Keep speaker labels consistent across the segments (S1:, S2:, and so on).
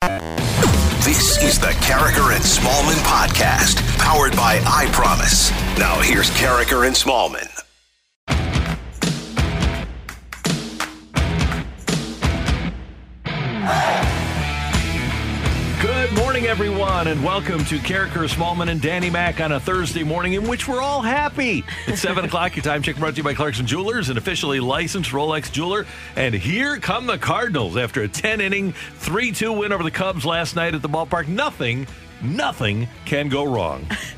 S1: This is the Karraker and Smallman podcast, powered by I Promise. Now here's Karraker and Smallman.
S2: Good morning, everyone, and welcome to Karraker Smallman and Danny Mac on a Thursday morning in which we're all happy. It's 7 o'clock. Your time check brought to you by Clarkson Jewelers, an officially licensed Rolex jeweler. And here come the Cardinals after a 10 inning, 3 2 win over the Cubs last night at the ballpark. Nothing, nothing can go wrong.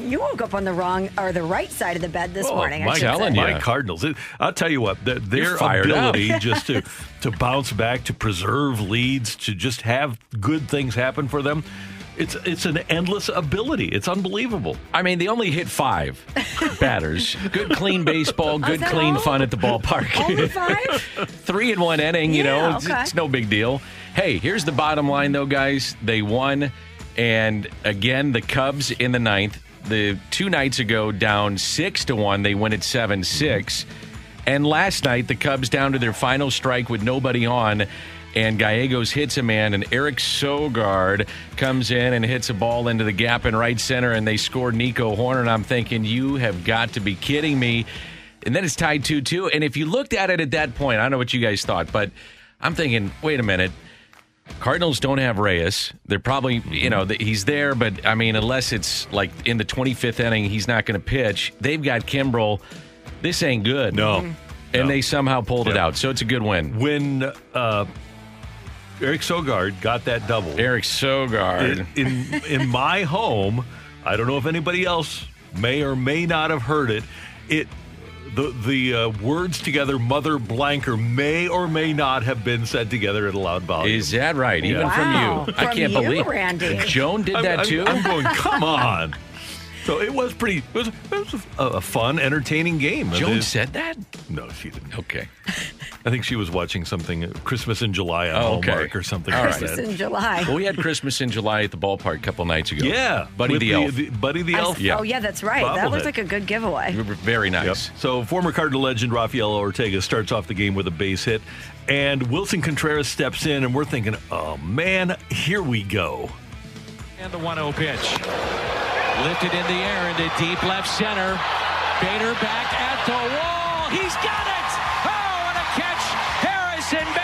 S3: You woke up on the wrong or the right side of the bed this
S2: Oh,
S3: morning. I
S2: my,
S3: should
S2: telling
S3: say.
S2: my Cardinals. It- I'll tell you what, th- their
S4: fired up.
S2: ability just to to bounce back, to preserve leads, to just have good things happen for them. It's it's an endless ability. It's unbelievable.
S4: I mean, they only hit five batters. Good, clean baseball. Good, clean
S3: all?
S4: fun at the ballpark.
S3: Only five?
S4: Three in one inning, you
S3: Yeah,
S4: know, it's, it's no big deal. Hey, here's the bottom line, though, guys. They won, and again, the Cubs in the ninth. The two nights ago, down six to one, they win at seven six. And last night, the Cubs down to their final strike with nobody on. And Gallegos hits a man, and Eric Sogard comes in and hits a ball into the gap in right center, and they score Nico Hoerner. And I'm thinking, you have got to be kidding me. And then it's tied 2 2. And if you looked at it at that point, I don't know what you guys thought, but I'm thinking, wait a minute. Cardinals don't have Reyes. They're probably, you know, he's there, but I mean, unless it's like in the 25th inning, he's not going to pitch. They've got Kimbrel. This ain't good.
S2: No.
S3: Mm-hmm.
S4: And
S2: No.
S4: they somehow pulled it out. So it's a good win.
S2: When uh, Eric Sogard got that double
S4: Eric Sogard.
S2: in, in in my home, I don't know if anybody else may or may not have heard it. It the the uh, words together, mother blanker, may or may not have been said together at a loud volume.
S4: Is that right? Even
S3: Wow.
S4: from you. I can't
S3: you,
S4: believe
S3: Randy.
S4: Joan did
S2: I'm-
S4: that
S2: I'm-
S4: too.
S2: I'm going, come on. So it was pretty. It was, it was a, a fun, entertaining game.
S4: Joan
S2: It-
S4: said that?
S2: no, she didn't.
S4: Okay.
S2: I think she was watching something Christmas in July on
S4: Oh, okay.
S2: Hallmark or something
S4: All
S2: like
S4: right.
S3: In July.
S4: Well, we had Christmas in July at the ballpark a couple nights ago.
S2: Yeah,
S4: Buddy
S2: with
S4: the, Elf.
S2: Buddy the
S3: I-
S2: Elf.
S4: Yeah.
S3: Oh, yeah, that's right. That
S2: Bobblehead.
S3: looks like a good giveaway.
S4: We were very
S2: Yep.
S4: nice.
S2: So former Cardinal legend Rafael Ortega starts off the game with a base hit, and Willson Contreras steps in, and we're thinking, oh man, here we go.
S5: And the 1 0 pitch. Lifted in the air into deep left center. Bader back at the wall. He's got it! Oh, and a catch! Harrison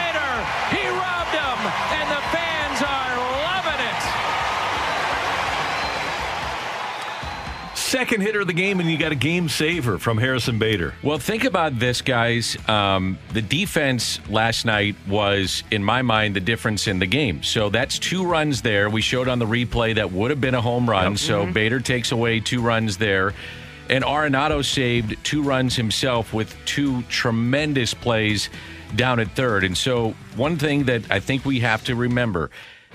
S2: Second hitter of the game, and you got a game saver from Harrison Bader.
S4: Well, think about this, guys. Um, the defense last night was, in my mind, the difference in the game. So that's two runs there. We showed on the replay that would have been a home run. So Bader takes away two runs there. And Arenado saved two runs himself with two tremendous plays down at third. And so, one thing that I think we have to remember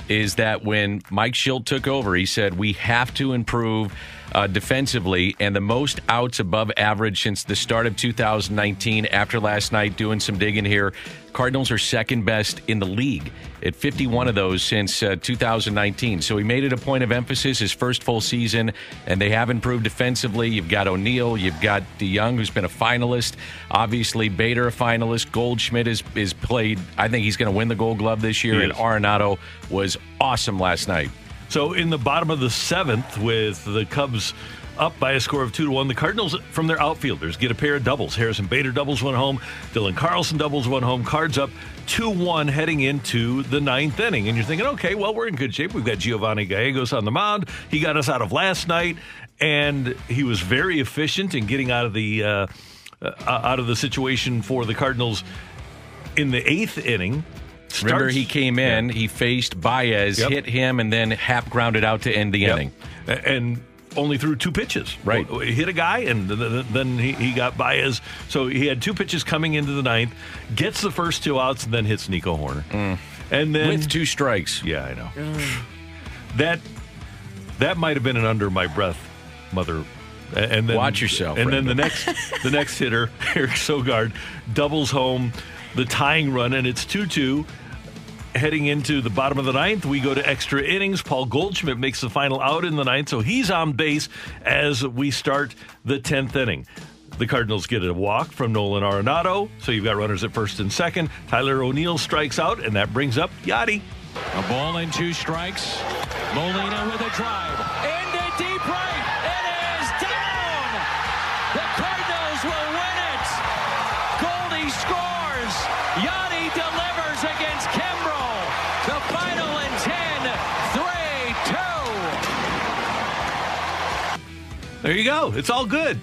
S4: is that when Mike Shildt took over, he said we have to improve uh, defensively, and the most outs above average since the start of 2019. After last night, doing some digging here, Cardinals are second best in the league at 51 of those since uh, 2019. So he made it a point of emphasis his first full season, and they have improved defensively. You've got O'Neill, you've got DeJong, who's been a finalist. Obviously, Bader a finalist. Goldschmidt is is played. I think he's going to win the Gold Glove this year, and. Arenado was awesome last night.
S2: So in the bottom of the seventh, with the Cubs up by a score of two to one, the Cardinals from their outfielders get a pair of doubles. Harrison Bader doubles one home, Dylan Carlson doubles one home. Cards up two one heading into the ninth inning, and you're thinking, okay, well we're in good shape. We've got Giovanni Gallegos on the mound. He got us out of last night, and he was very efficient in getting out of the uh, uh, out of the situation for the Cardinals in the eighth inning.
S4: Remember, he came in, he faced Baez,
S2: Yep.
S4: hit him, and then Happ grounded out to end the
S2: Yep.
S4: inning.
S2: And only threw two pitches.
S4: Right.
S2: He hit a guy, and th- th- then he, he got Baez. So he had two pitches coming into the ninth, gets the first two outs, and then hits Nico Hoerner. Mm. And then
S4: With two strikes.
S2: Yeah, I know. That that might have been an under my breath, mother. And then
S4: Watch yourself,
S2: And then the next the next hitter, Eric Sogard, doubles home the tying run, and it's two two. Heading into the bottom of the ninth, we go to extra innings. Paul Goldschmidt makes the final out in the ninth, so he's on base as we start the tenth inning. The Cardinals get a walk from Nolan Arenado, so you've got runners at first and second. Tyler O'Neill strikes out, and that brings up Yadi.
S5: A ball and two strikes. Molina with a drive.
S2: There you go. It's all good.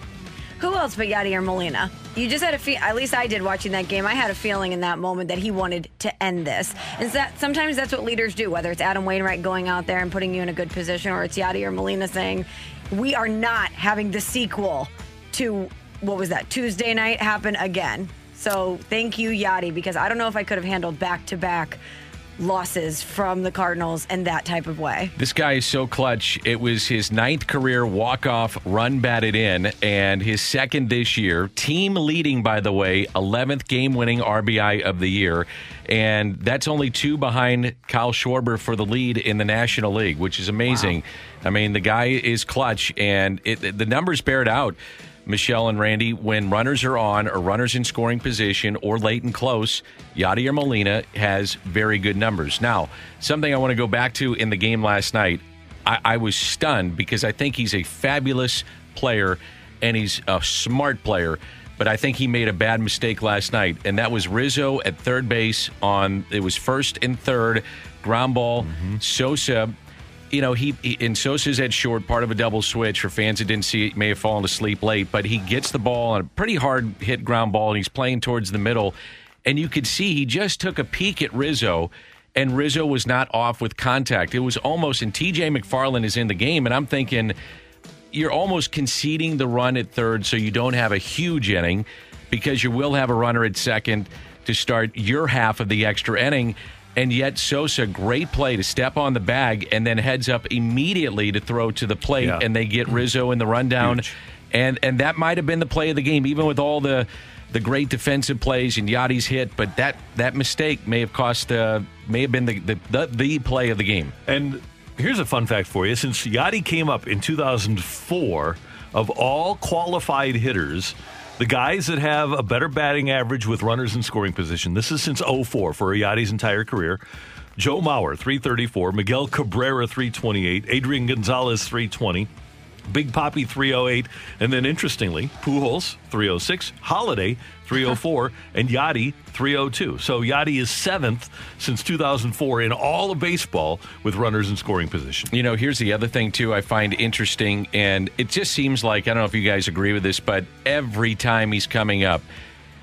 S3: Who else but Yadier Molina? You just had a feel. At least I did watching that game. I had a feeling in that moment that he wanted to end this. Is that sometimes that's what leaders do? Whether it's Adam Wainwright going out there and putting you in a good position, or it's Yadier Molina saying, "We are not having the sequel to what was that Tuesday night happen again." So thank you, Yadi, because I don't know if I could have handled back to back losses from the Cardinals in that type of way.
S4: This guy is so clutch. It was his ninth career walk-off run batted in, and his second this year. Team leading, by the way, 11th game-winning RBI of the year, and that's only two behind Kyle Schwarber for the lead in the National League, which is amazing. I mean, the guy is clutch, and it, the numbers bear it out. Michelle and Randy, when runners are on or runners in scoring position or late and close, Yadier Molina has very good numbers. Now, something I want to go back to in the game last night, I, I was stunned because I think he's a fabulous player and he's a smart player. But I think he made a bad mistake last night, and that was Rizzo at third base on it was first and third, ground ball. Mm-hmm. Sosa you know, he, he in Sosa's head short, part of a double switch. For fans that didn't see it, may have fallen asleep late, but he gets the ball on a pretty hard hit ground ball, and he's playing towards the middle. And you could see he just took a peek at Rizzo, and Rizzo was not off with contact. It was almost, and TJ McFarland is in the game, and I'm thinking you're almost conceding the run at third so you don't have a huge inning because you will have a runner at second to start your half of the extra inning. And yet, Sosa, great play to step on the bag and then heads up immediately to throw to the plate,
S2: Yeah.
S4: and they get Rizzo in the rundown.
S2: Huge.
S4: And and that might have been the play of the game, even with all the the great defensive plays and Yadi's hit. But that that mistake may have cost uh, may have been the, the the the play of the game.
S2: And here's a fun fact for you. Since Yadi came up in 2004, of all qualified hitters, the guys that have a better batting average with runners in scoring position, this is since 04 for Yadi's entire career. Joe Mauer, 334. Miguel Cabrera, 328. Adrian Gonzalez, 320. Big Poppy 308, and then interestingly, Pujols 306, Holliday 304, and Yadi 302. So Yadi is seventh since 2004 in all of baseball with runners in scoring position.
S4: You know, here's the other thing too I find interesting, and it just seems like I don't know if you guys agree with this, but every time he's coming up,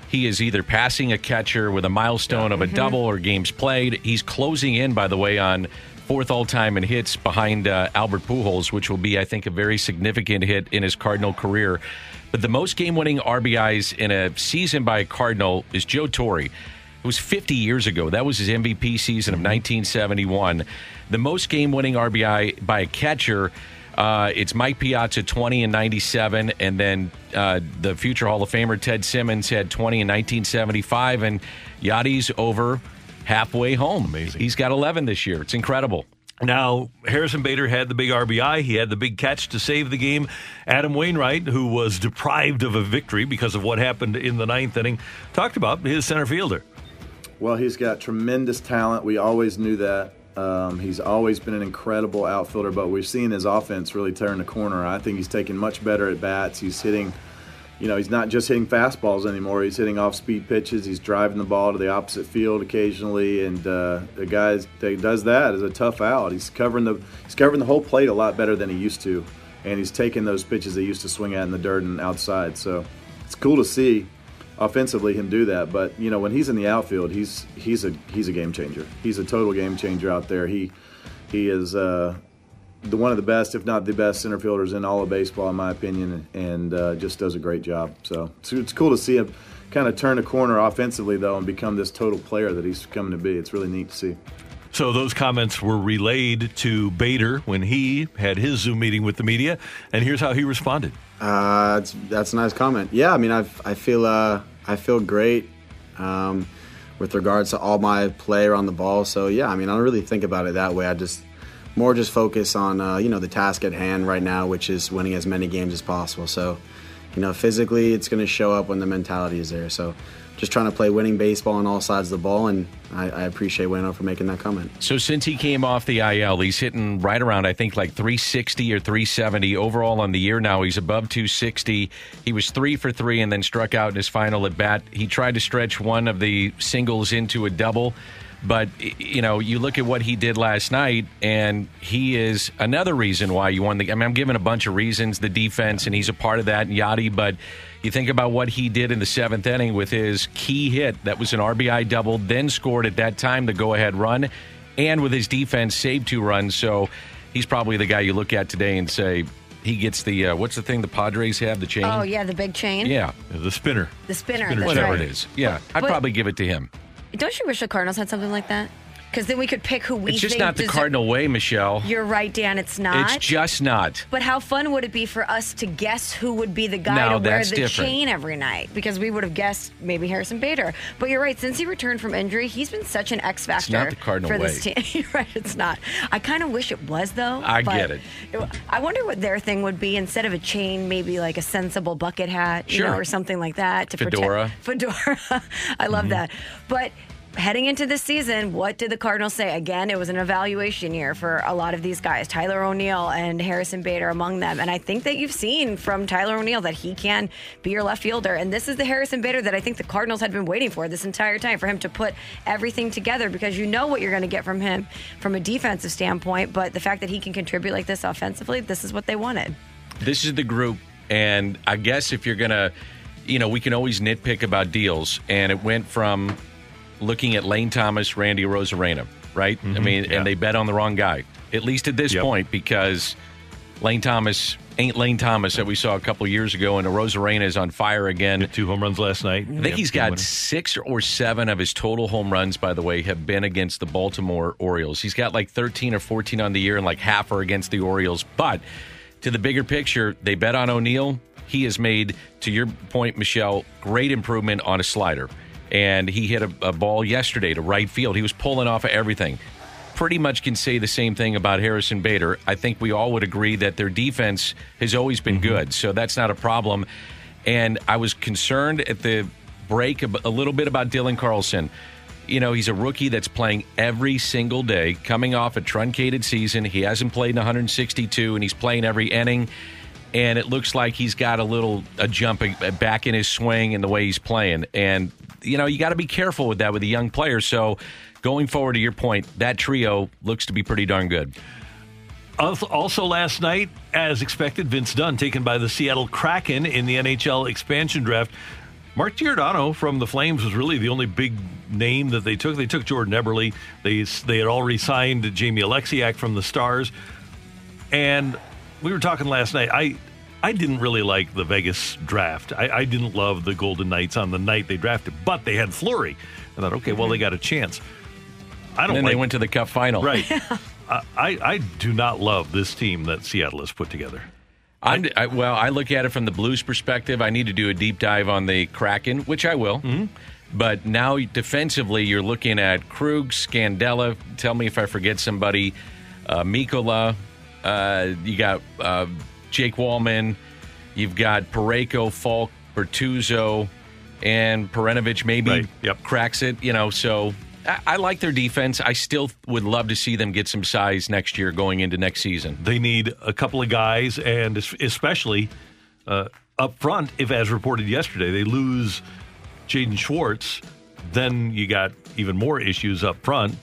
S4: he is either passing a catcher with a milestone of a double mm-hmm. or games played. He's closing in, by the way, on fourth all time in hits behind uh, Albert Pujols, which will be, I think, a very significant hit in his Cardinal career. But the most game winning RBIs in a season by a Cardinal is Joe Torre. It was 50 years ago. That was his MVP season of 1971. The most game winning RBI by a catcher. Uh, it's Mike Piazza 20 in 97, and then uh, the future Hall of Famer Ted Simmons had 20 in 1975, and Yadi's over halfway home.
S2: Amazing.
S4: He's got 11 this year. It's incredible.
S2: Now, Harrison Bader had the big RBI. He had the big catch to save the game. Adam Wainwright, who was deprived of a victory because of what happened in the ninth inning, talked about his center fielder.
S6: Well, he's got tremendous talent. We always knew that. Um, he's always been an incredible outfielder, but we've seen his offense really turn the corner. I think he's taking much better at bats. He's hitting, you know, he's not just hitting fastballs anymore. He's hitting off speed pitches. He's driving the ball to the opposite field occasionally, and uh, the guy that does that is a tough out. He's covering the he's covering the whole plate a lot better than he used to, and he's taking those pitches he used to swing at in the dirt and outside. So it's cool to see. offensively him do that. But you know, when he's in the outfield, he's he's a he's a game changer. He's a total game changer out there. He he is uh, the one of the best, if not the best, center fielders in all of baseball, in my opinion, and uh, just does a great job. So it's, it's cool to see him kind of turn a corner offensively though and become this total player that he's coming to be. It's really neat to see.
S2: So those comments were relayed to Bader when he had his Zoom meeting with the media, and here's how he responded.
S7: Uh, that's that's a nice comment. Yeah, I mean, I I feel uh, I feel great um, with regards to all my play around the ball. So yeah, I mean, I don't really think about it that way. I just more just focus on uh, you know the task at hand right now, which is winning as many games as possible. So you know, physically, it's going to show up when the mentality is there. So just trying to play winning baseball on all sides of the ball, and I, I appreciate Wayno for making that comment.
S4: So since he came off the IL, he's hitting right around I think like 360 or 370 overall on the year. Now he's above 260. He was three for three and then struck out in his final at bat. He tried to stretch one of the singles into a double. But you know, you look at what he did last night, and he is another reason why you won the. I mean, I'm giving a bunch of reasons, the defense, and he's a part of that, and Yadi. But you think about what he did in the seventh inning with his key hit that was an RBI double, then scored at that time the go-ahead run, and with his defense saved two runs. So he's probably the guy you look at today and say he gets the uh, what's the thing the Padres have the chain.
S3: Oh yeah, the big chain.
S4: Yeah,
S2: the spinner.
S3: The spinner.
S2: Spinner
S4: whatever
S3: right.
S4: it is. Yeah, I'd
S3: But-
S4: probably give it to him.
S3: Don't you wish the Cardinals had something like that? Because then we could pick who we.
S4: It's just not the
S3: deser-
S4: Cardinal way, Michelle.
S3: You're right, Dan. It's not.
S4: It's just not.
S3: But how fun would it be for us to guess who would be the guy
S4: No,
S3: to wear
S4: that's
S3: the
S4: different.
S3: chain every night? Because we would have guessed maybe Harrison Bader. But you're right. Since he returned from injury, he's been such an X factor
S4: not the Cardinal
S3: for this
S4: way.
S3: team. You're right. It's not. I kind of wish it was though.
S4: I
S3: but
S4: get it.
S3: I wonder what their thing would be instead of a chain, maybe like a sensible bucket hat, you know,
S4: Sure.
S3: or something like that to
S4: Fedora.
S3: protect fedora. I love
S4: Mm-hmm.
S3: that. But heading into this season, what did the Cardinals say? Again, it was an evaluation year for a lot of these guys, Tyler O'Neill and Harrison Bader among them. And I think that you've seen from Tyler O'Neill that he can be your left fielder. And this is the Harrison Bader that I think the Cardinals had been waiting for this entire time for him to put everything together because you know what you're going to get from him from a defensive standpoint. But the fact that he can contribute like this offensively, this is what they wanted.
S4: This is the group, and I guess if you're gonna, you know, we can always nitpick about deals, and it went from looking at Lane Thomas, Randy Arozarena, right? I mm-hmm. mean,
S2: yeah.
S4: and they bet on the wrong guy, at least at this
S2: Yep.
S4: point, because Lane Thomas ain't Lane Thomas that we saw a couple years ago, and Arozarena is on fire again.
S2: Two home runs last night.
S4: I think he's got six or seven of his total home runs, by the way, have been against the Baltimore Orioles. He's got like 13 or 14 on the year, and like half are against the Orioles. But to the bigger picture, they bet on O'Neill. He has made, to your point, Michelle, great improvement on a slider. And he hit a, a ball yesterday to right field. He was pulling off of everything. Pretty much can say the same thing about Harrison Bader. I think we all would agree that their defense has always been mm-hmm. good, so that's not a problem. And I was concerned at the break a, a little bit about Dylan Carlson. You know, he's a rookie that's playing every single day, coming off a truncated season. He hasn't played in 162, and he's playing every inning. And it looks like he's got a little a jump uh, back in his swing and the way he's playing. And you know, you got to be careful with that with a young player. So, going forward, to your point, that trio looks to be pretty darn good.
S2: Also also last night, as expected, Vince Dunn taken by the Seattle Kraken in the NHL expansion draft. Mark Giordano from the Flames was really the only big name that they took. They took Jordan Eberle. They they had already signed Jamie Oleksiak from the Stars, and we were talking last night. I I didn't really like the Vegas draft. I, I didn't love the Golden Knights on the night they drafted, but they had Fleury. I thought, okay, well they got a chance. I don't
S4: then
S2: like
S4: they went to the Cup final.
S2: Right. I, I I do not love this team that Seattle has put together.
S4: I'm, I, well, I look at it from the Blues perspective. I need to do a deep dive on the Kraken, which I will. But now defensively, you're looking at Krug, Scandella. Tell me if I forget somebody. Uh, Mikkola. Uh, you got uh, Jake Walman. You've got Parayko, Faulk, Bortuzzo, and Perunovich maybe
S2: Right, yep.
S4: cracks it. You know, so I, I like their defense. I still would love to see them get some size next year going into next season.
S2: They need a couple of guys, and especially uh, up front, if as reported yesterday, they lose Jaden Schwartz, then you got even more issues up front.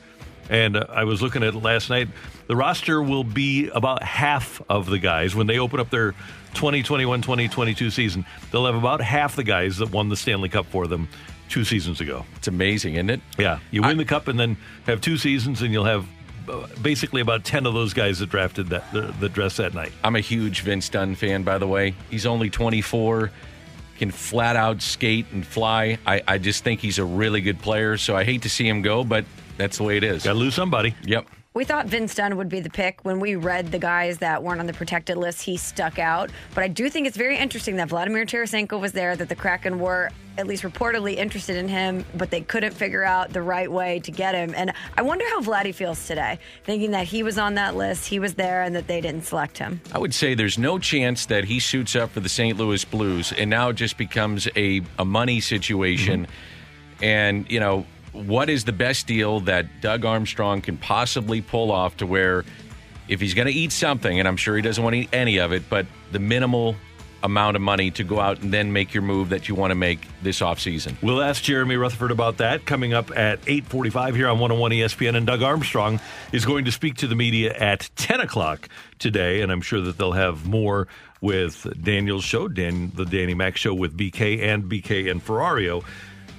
S2: And uh, I was looking at it last night. The roster will be about half of the guys when they open up their 2021 2022 season. They'll have about half the guys that won the Stanley Cup for them two seasons ago.
S4: It's amazing, isn't it?
S2: Yeah. You win the cup and then have two seasons, and you'll have uh, basically about 10 of those guys that drafted that, the, the dress that night.
S4: I'm a huge Vince Dunn fan, by the way. He's only 24, can flat out skate and fly. I, I just think he's a really good player, so I hate to see him go, but that's the way it is.
S2: Got to lose somebody.
S4: Yep.
S3: We thought Vince Dunn would be the pick when we read the guys that weren't on the protected list. He stuck out, but I do think it's very interesting that Vladimir Tarasenko was there. That the Kraken were at least reportedly interested in him, but they couldn't figure out the right way to get him. And I wonder how Vladdy feels today, thinking that he was on that list, he was there, and that they didn't select him.
S4: I would say there's no chance that he suits up for the St. Louis Blues and now it just becomes a, a money situation. Mm-hmm. And, you know, what is the best deal that Doug Armstrong can possibly pull off to where if he's going to eat something, and I'm sure he doesn't want to eat any of it, but the minimal amount of money to go out and then make your move that you want to make this offseason?
S2: We'll ask Jeremy Rutherford about that coming up at 8:45 here on 101 ESPN. And Doug Armstrong is going to speak to the media at 10 o'clock today, and I'm sure that they'll have more with Daniel's show, Dan, the Danny Mac show with BK and BK and Ferrario.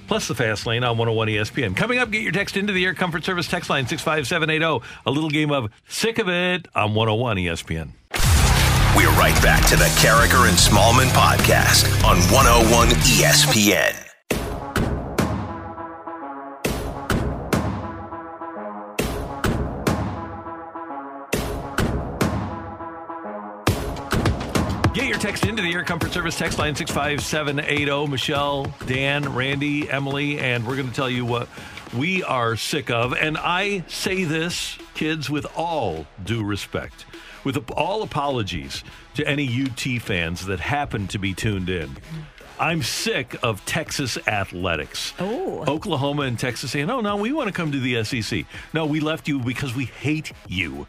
S2: Plus the fast lane on 101 ESPN. Coming up, get your text into the Air Comfort Service text line 65780. A little game of Sick of It on 101 ESPN.
S1: We're right back to the Karraker and Smallman podcast on 101 ESPN.
S2: Into the Air Comfort Service text line 65780. Michelle, Dan, Randy, Emily, and we're going to tell you what we are sick of. And I say this, kids, with all due respect, with all apologies to any UT fans that happen to be tuned in. I'm sick of Texas athletics.
S3: Oh.
S2: Oklahoma and Texas saying, oh, no, we want to come to the SEC. No, we left you because we hate you,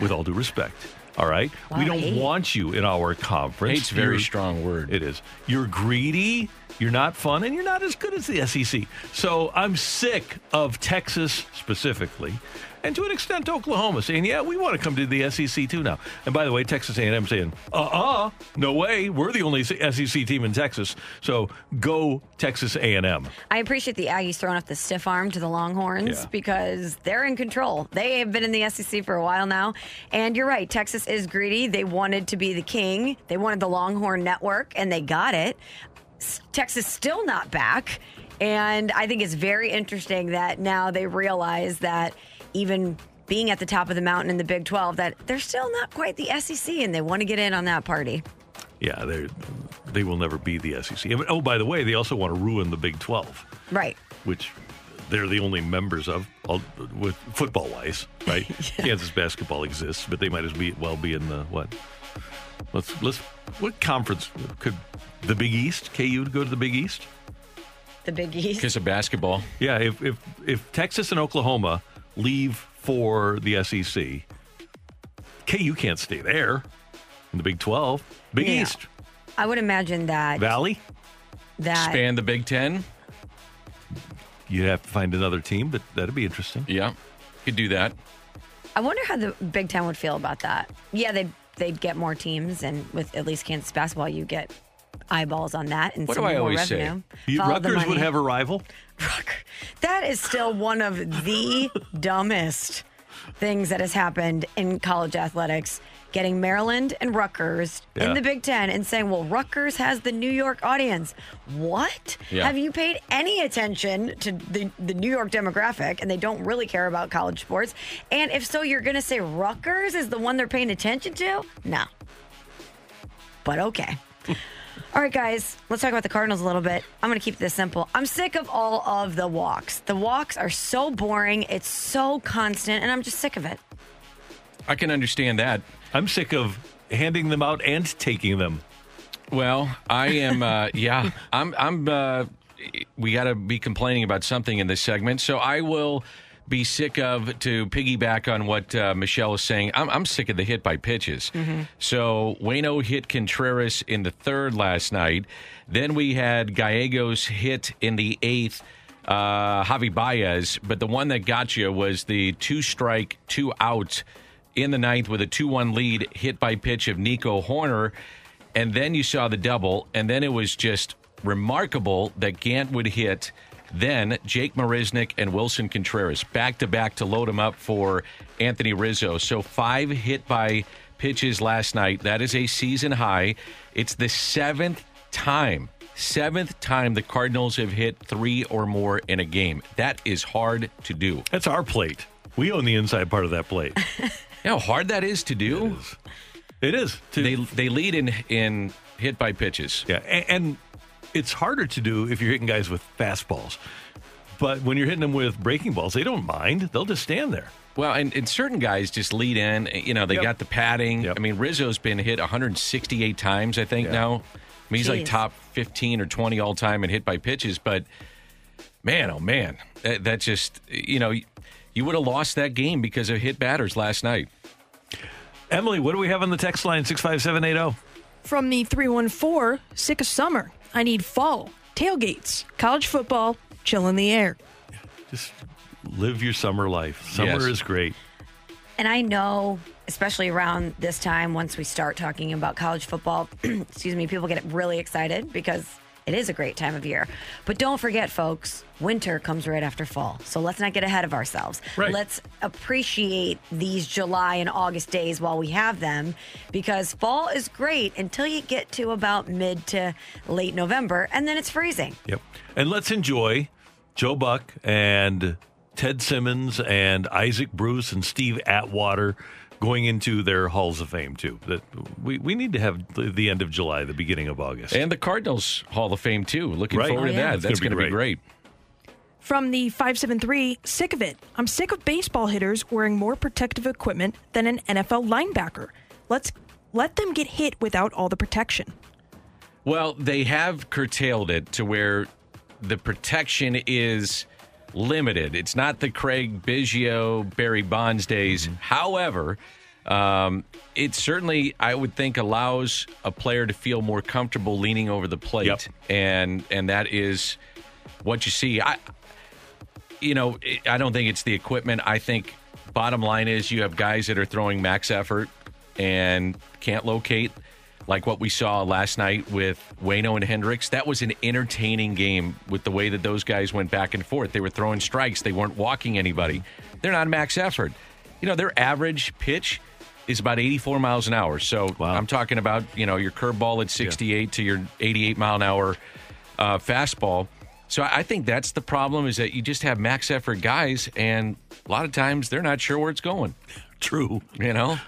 S2: with all due respect. All right?
S3: Wow,
S2: we don't
S3: hate.
S2: want you in our conference.
S4: Hate's a very
S2: You're-
S4: strong word.
S2: It is. You're greedy, you're not fun, and you're not as good as the SEC. So I'm sick of Texas specifically, and to an extent Oklahoma saying, "Yeah, we want to come to the SEC too now." And by the way, Texas A&M saying, "Uh-uh, no way, we're the only SEC team in Texas." So go Texas A&M.
S3: I appreciate the Aggies throwing up the stiff arm to the Longhorns
S2: Yeah.
S3: because they're in control. They have been in the SEC for a while now. And you're right, Texas is greedy. They wanted to be the king, they wanted the Longhorn Network, and they got it. Texas still not back. And I think it's very interesting that now they realize that even being at the top of the mountain in the Big 12, that they're still not quite the SEC and they want to get in on that party.
S2: Yeah, they they will never be the SEC. Oh, by the way, they also want to ruin the Big 12.
S3: Right.
S2: which they're the only members of, all, with football wise, right? Kansas basketball exists, but they might as well be in the what? Let's let's what conference could the Big East? KU go to the Big East?
S3: The Big East.
S4: Because of basketball.
S2: Yeah, if if if Texas and Oklahoma leave for the SEC, KU can't stay there in the Big Twelve. Big
S3: Yeah.
S2: East
S3: I would imagine that
S2: Valley,
S3: that
S4: Span the Big Ten.
S2: you'd have to find another team, but that'd be interesting.
S4: Yeah. Could do that.
S3: I wonder how the Big Ten would feel about that. Yeah, they'd they'd get more teams, and with at least Kansas basketball, you get eyeballs on that and
S4: What
S3: some
S4: do I
S3: more
S4: always say?
S3: revenue.
S2: You,
S3: Follow the
S2: Rutgers would have a rival.
S3: That is still one of the dumbest things that has happened in college athletics. Getting Maryland and Rutgers
S2: Yeah.
S3: in the Big Ten and saying, well, Rutgers has the New York audience. What?
S4: Yeah.
S3: Have you paid any attention to the, the New York demographic and they don't really care about college sports? And if so, you're going to say Rutgers is the one they're paying attention to? No. But okay. All right, guys, let's talk about the Cardinals a little bit. I'm going to keep this simple. I'm sick of all of the walks. The walks are so boring, it's so constant, and I'm just sick of it.
S4: I can understand that.
S2: I'm sick of handing them out and taking them.
S4: Well, I am. Uh, yeah, I'm. I'm. Uh, we got to be complaining about something in this segment, so I will be sick of to piggyback on what uh, Michelle is saying. I'm, I'm sick of the hit by pitches. So Wayno hit Contreras in the third last night. Then we had Gallegos hit in the eighth. uh, Javi Baez, but the one that got you was the two strike, two out in the ninth with a 2 1 lead hit by pitch of Nico Hoerner. And then you saw the double, and then it was just remarkable that Gant would hit. Then Jake Marisnick and Willson Contreras back to back to load him up for Anthony Rizzo. So five hit by pitches last night. That is a season high. It's the seventh time, seventh time the Cardinals have hit three or more in a game. That is hard to do.
S2: That's our plate. We own the inside part of that plate.
S4: You know how hard that is to do?
S2: It is. To,
S4: They they lead in in hit by pitches.
S2: yeah, and, and it's harder to do if you're hitting guys with fastballs. But when you're hitting them with breaking balls, they don't mind. They'll just stand there.
S4: Well, and, and certain guys just lead in. You know, they
S2: Yep.
S4: got the padding.
S2: Yep.
S4: I mean, Rizzo's been hit 168 times, I think,
S2: Yeah.
S4: now. I mean, he's like top 15 or 20 all time and hit by pitches. But man, oh man, that, that just, you know, you would have lost that game because of hit batters last night.
S2: Emily, what do we have on the text line? 65780.
S8: From the 314, sick of summer. I need fall, tailgates, college football, chill in the air.
S2: Just live your summer life. Summer
S4: Yes.
S2: is great.
S3: And I know, especially around this time, once we start talking about college football, excuse me, people get really excited because it is a great time of year. But don't forget, folks, winter comes right after fall. So let's not get ahead of ourselves.
S2: Right.
S3: Let's appreciate these July and August days while we have them because fall is great until you get to about mid to late November and then it's freezing.
S2: Yep. And let's enjoy Joe Buck and Ted Simmons and Isaac Bruce and Steve Atwater going into their halls of fame too. That we, we need to have the, the end of July, the beginning of August.
S4: And the Cardinals Hall of Fame, too. Looking
S2: Right.
S4: forward
S2: Oh,
S4: to that.
S2: It's
S4: That's
S2: gonna
S4: going
S2: be
S4: to be great.
S8: From the 573, sick of it. I'm sick of baseball hitters wearing more protective equipment than an NFL linebacker. Let's let them get hit without all the protection.
S4: Well, they have curtailed it to where the protection is limited. It's not the Craig Biggio, Barry Bonds days. However, um, it certainly, I would think, allows a player to feel more comfortable leaning over the plate,
S2: Yep.
S4: and and that is what you see. I, you know, I don't think it's the equipment. I think bottom line is you have guys that are throwing max effort and can't locate, like what we saw last night with Wayno and Hendricks. That was an entertaining game with the way that those guys went back and forth. They were throwing strikes, they weren't walking anybody. They're not max effort. You know, their average pitch is about 84 miles an hour. So I'm talking about, you know, your curveball at 68 to your 88 mile an hour uh, fastball. So I I think that's the problem is that you just have max effort guys, and a lot of times they're not sure where it's going.
S2: True.
S4: You know?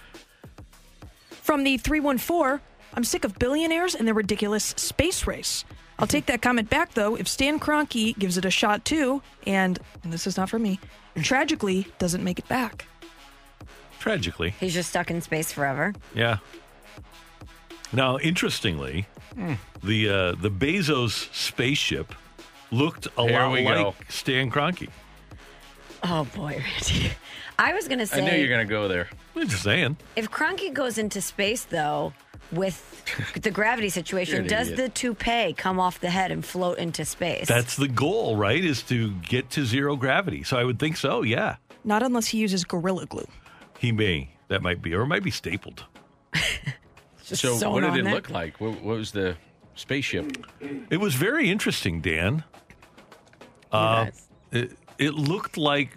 S8: From the 314, I'm sick of billionaires and their ridiculous space race. I'll take that comment back, though, if Stan Kroenke gives it a shot, too, and, and this is not for me, tragically doesn't make it back.
S2: Tragically.
S3: He's just stuck in space forever.
S2: Yeah. Now, interestingly, the uh, the Bezos spaceship looked a
S4: Here
S2: lot like
S4: go.
S2: Stan Kroenke.
S3: Oh boy, Randy. I was gonna say.
S4: I knew you were going to go there.
S2: I'm just saying.
S3: If Kroenke goes into space, though, with the gravity situation, does
S4: idiot.
S3: the toupee come off the head and float into space?
S2: That's the goal, right? Is to get to zero gravity. So I would think so. Yeah,
S8: Not unless he uses Gorilla Glue.
S2: he may. That might be, or it might be stapled.
S4: So what did
S3: on
S4: it
S3: there.
S4: look like? What, what was the spaceship?
S2: It was very interesting, Dan. Uh, it, it looked like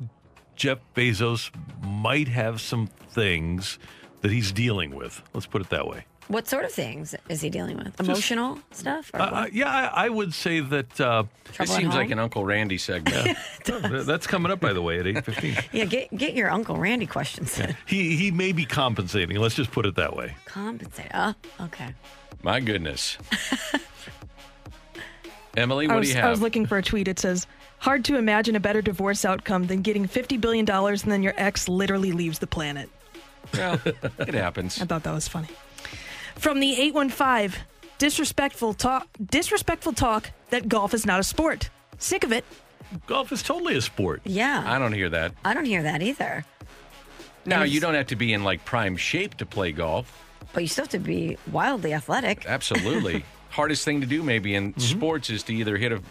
S2: Jeff Bezos might have some things that he's dealing with. Let's put it that way.
S3: What sort of things is he dealing with? Emotional stuff? Or
S2: Uh, uh,
S3: what?
S2: yeah, I, I would say that uh,
S4: This
S3: Trouble at
S4: seems like an Uncle Randy segment.
S2: that's coming up, by the way, at eight fifteen.
S3: yeah, get get your Uncle Randy questions. in.
S2: He he may be compensating. Let's just put it that way.
S3: Compensate. Oh, okay.
S4: My goodness. Emily, what
S8: I was,
S4: do you have?
S8: I was looking for a tweet. It says, Hard to imagine a better divorce outcome than getting $50 billion and then your ex literally leaves the planet.
S4: well, it happens.
S8: I thought that was funny. From the 815, disrespectful talk, disrespectful talk that golf is not a sport. Sick of it.
S2: Golf is totally a sport.
S3: Yeah,
S4: I don't hear that.
S3: I don't hear that either.
S4: Now, you don't have to be in like prime shape to play golf.
S3: But you still have to be wildly athletic.
S4: Absolutely. Hardest thing to do maybe in
S2: Mm-hmm.
S4: sports is to either hit a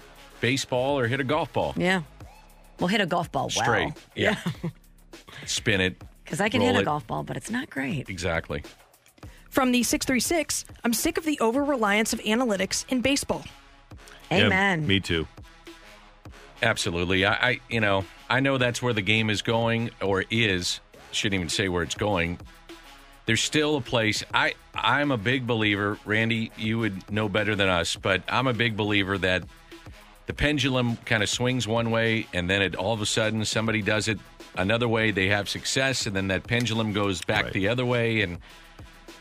S4: baseball or hit a golf ball.
S3: Yeah. Well, hit a golf ball well.
S4: Straight. Yeah. Spin it.
S3: Because I can
S4: roll
S3: hit a
S4: it.
S3: golf ball, but it's not great.
S4: Exactly.
S8: From the 636, I'm sick of the over reliance of analytics in baseball.
S3: Amen.
S2: me too.
S4: Absolutely. I, I, you know, I know that's where the game is going, or is. Shouldn't even say where it's going. There's still a place. I, I'm a big believer. Randy, you would know better than us, but I'm a big believer that the pendulum kind of swings one way, and then it all of a sudden somebody does it another way. They have success, and then that pendulum goes back the other way. And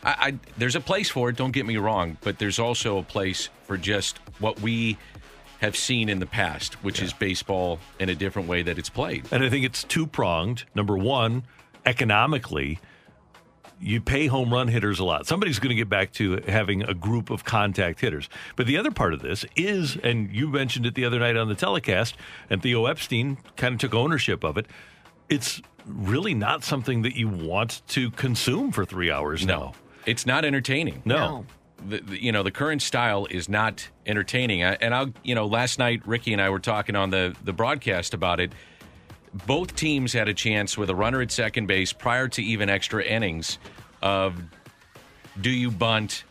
S4: I, I, there's a place for it. Don't get me wrong, but there's also a place for just what we have seen in the past, which is baseball in a different way that it's played.
S2: And I think it's two pronged. Number one, economically, you pay home run hitters a lot. Somebody's going to get back to having a group of contact hitters. But the other part of this is, and you mentioned it the other night on the telecast, and Theo Epstein kind of took ownership of it. It's really not something that you want to consume for three hours now.
S4: It's not entertaining.
S2: No.
S4: The, the- you know, the current style is not entertaining. I, and I'll, you know, last night Ricky and I were talking on the the broadcast about it. Both teams had a chance with a runner at second base prior to even extra innings of do you bunt?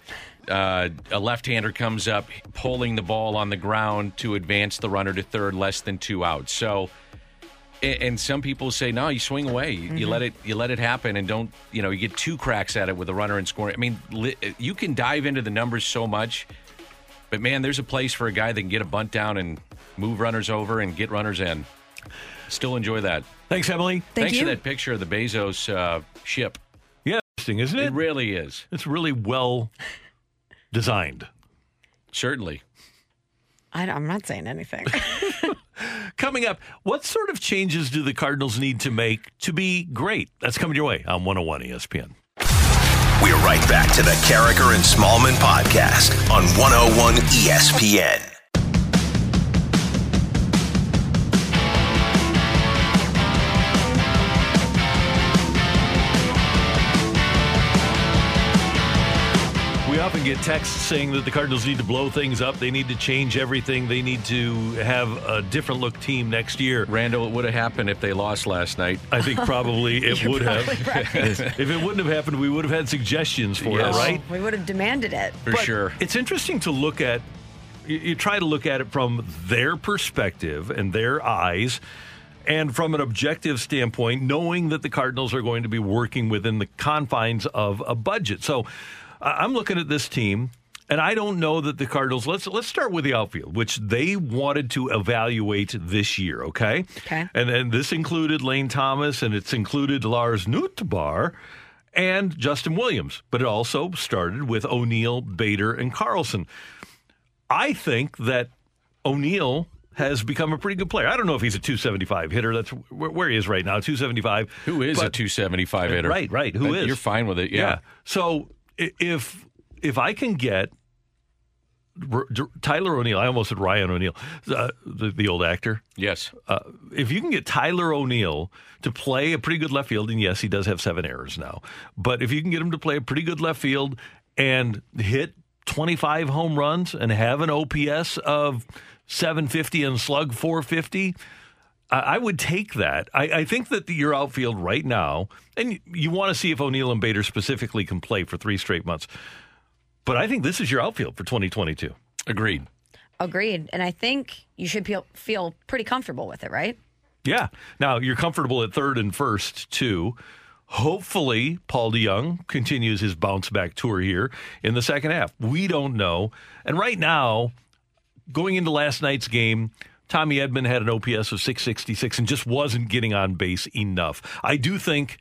S4: Uh, a left-hander comes up, pulling the ball on the ground to advance the runner to third, less than two outs. So, a- and some people say no, you swing away, you, you
S3: Mhm.
S4: let it, you let it happen, and don't, you know, you get two cracks at it with a runner and scoring. I mean, li- you can dive into the numbers so much, but man, there's a place for a guy that can get a bunt down and move runners over and get runners in. Still enjoy that.
S2: Thanks, Emily.
S4: Thanks for that picture of the Bezos uh, ship.
S2: Yeah, interesting, isn't it?
S4: It really is.
S2: It's really well designed.
S4: Certainly.
S3: I, am not saying anything.
S2: Coming up, what sort of changes do the Cardinals need to make to be great? That's coming your way on 101 ESPN.
S1: We're right back to the Karraker and Smallman podcast on 101 ESPN.
S2: Get texts saying that the Cardinals need to blow things up. They need to change everything. They need to have a different look team next year.
S4: Randall, it would have happened if they lost last night.
S2: I think probably it
S3: You're
S2: would have.
S3: right.
S2: if it wouldn't have happened, we would have had suggestions for
S4: Yes.
S2: it, right?
S3: we would have demanded it.
S4: For
S2: But
S4: sure.
S2: It's interesting to look at. You, you try to look at it from their perspective and their eyes, and from an objective standpoint, knowing that the Cardinals are going to be working within the confines of a budget. So, I- I'm looking at this team. And I don't know that the Cardinals. Let's let's start with the outfield, which they wanted to evaluate this year. Okay,
S3: Okay.
S2: and and this included Lane Thomas, and it's included Lars Nootbaar and Justin Williams, but it also started with O'Neill, Bader, and Carlson. I think that O'Neill has become a pretty good player. I don't know if he's a 275 hitter. That's where, where he is right now, 275.
S4: Who is a
S2: But-
S4: 275 hitter?
S2: Right, right. Who is?
S4: You're fine with it. Yeah.
S2: So i- if if I can get Tyler O'Neill, I almost said Ryan O'Neill, uh, the, the old actor.
S4: Yes.
S2: Uh, if you can get Tyler O'Neill to play a pretty good left field, and yes, he does have seven errors now, but if you can get him to play a pretty good left field and hit 25 home runs and have an OPS of 750 and slug 450, I I would take that. I, I think that your outfield right now, and you want to see if O'Neill and Bader specifically can play for three straight months. But I think this is your outfield for 2022.
S4: Agreed.
S3: Agreed. And I think you should feel, feel pretty comfortable with it, right?
S2: Yeah. Now you're comfortable at third and first too. Hopefully, Paul DeJong continues his bounce back tour here in the second half. We don't know. And right now, going into last night's game, Tommy Edman had an OPS of 666 and just wasn't getting on base enough. I do think,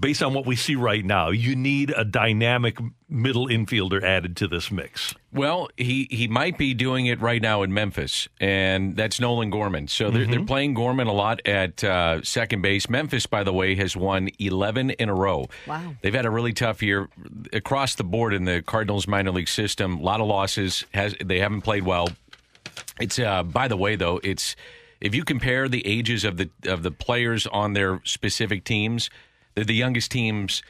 S2: based on what we see right now, you need a dynamic middle infielder added to this mix.
S4: Well, he, he might be doing it right now in Memphis, and that's Nolan Gorman. So they're, they're playing Gorman a lot at uh, second base. Memphis, by the way, has won 11 in a row.
S3: Wow.
S4: They've had a really tough year across the board in the Cardinals minor league system. A lot of losses. Has They haven't played well. It's uh, by the way though, it's if you compare the ages of the of the players on their specific teams, they're the youngest teams.